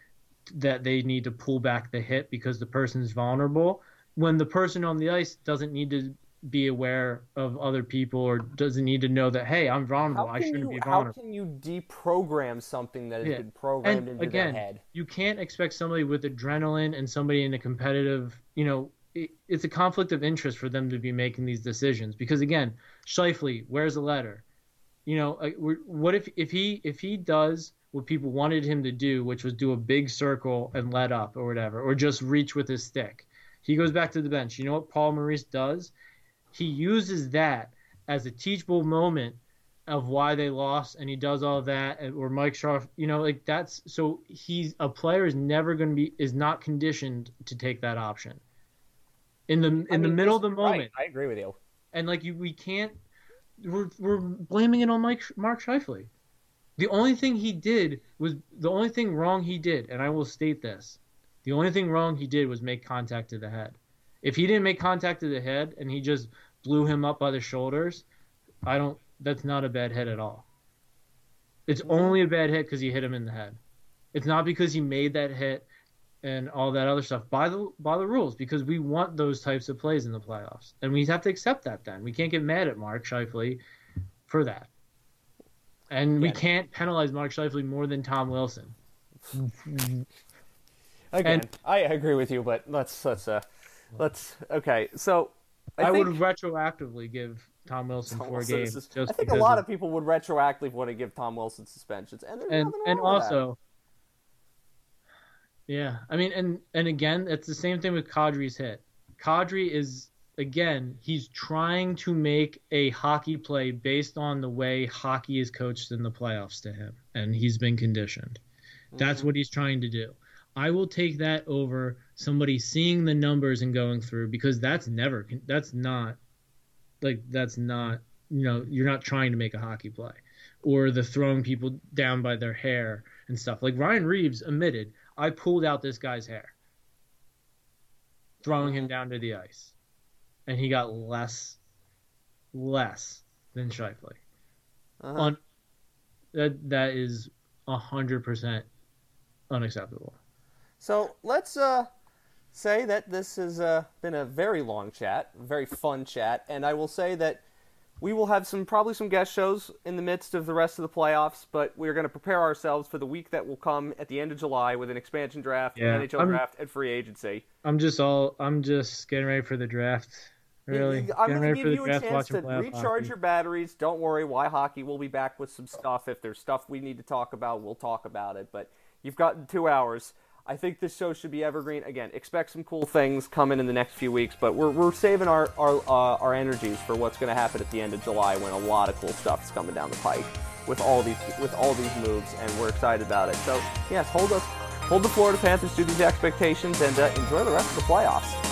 that they need to pull back the hit because the person's vulnerable when the person on the ice doesn't need to be aware of other people or doesn't need to know that hey, I'm vulnerable. I shouldn't you, be vulnerable how can you deprogram something that has Yeah. been programmed And into again, their head? you can't expect somebody with adrenaline and somebody in a competitive, you know, it, it's a conflict of interest for them to be making these decisions because again, Scheifele, where's the letter? You know, uh, what if if he if he does what people wanted him to do, which was do a big circle and let up or whatever, or just reach with his stick. He goes back to the bench. You know what Paul Maurice does? He uses that as a teachable moment of why they lost and he does all that or Mike Sharf, you know, like that's so he's a player is never going to be is not conditioned to take that option. In the in I the middle of the listen, right, moment. I agree with you. And like you we can't we're we're blaming it on Mike Mark Scheifele. The only thing he did was the only thing wrong he did, and I will state this. The only thing wrong he did was make contact to the head. If he didn't make contact to the head and he just blew him up by the shoulders, I don't that's not a bad hit at all. It's only a bad hit because he hit him in the head. It's not because he made that hit and all that other stuff by the by the rules because we want those types of plays in the playoffs and we have to accept that. Then we can't get mad at Mark Scheifele for that, and we can't penalize Mark Scheifele more than Tom Wilson. Again, And- I agree with you, but let's let's uh let's okay. So I, I, think, would retroactively give Tom Wilson Tom four Wilson games. is- just I think a lot of- of people would retroactively want to give Tom Wilson suspensions, and and and also yeah i mean and and again it's the same thing with kadri's hit kadri is again he's trying to make a hockey play based on the way hockey is coached in the playoffs to him and he's been conditioned that's mm-hmm. what he's trying to do i will take that over somebody seeing the numbers and going through because that's never that's not like that's not you know you're not trying to make a hockey play or the throwing people down by their hair and stuff. Like Ryan Reaves admitted, I pulled out this guy's hair, throwing him down to the ice, and he got less, less than Scheifele. Uh-huh. On that that is hundred percent unacceptable. So let's uh, say that this has uh, been a very long chat, very fun chat, and I will say that we will have some probably some guest shows in the midst of the rest of the playoffs, but we're going to prepare ourselves for the week that will come at the end of July with an expansion draft, Yeah, NHL I'm- draft, and free agency. I'm just all I'm just getting ready for the draft. Really, I'm getting going ready to for give the you a draft, chance to recharge hockey. your batteries. Don't worry, why hockey? We'll be back with some stuff. If there's stuff we need to talk about, we'll talk about it. But you've gotten two hours. I think this show should be evergreen. Again, expect some cool things coming in the next few weeks, but we're, we're saving our our, uh, our energies for what's going to happen at the end of July when a lot of cool stuff is coming down the pike with all these with all these moves, and we're excited about it. So yes, hold us hold the Florida Panthers to these expectations and uh, enjoy the rest of the playoffs.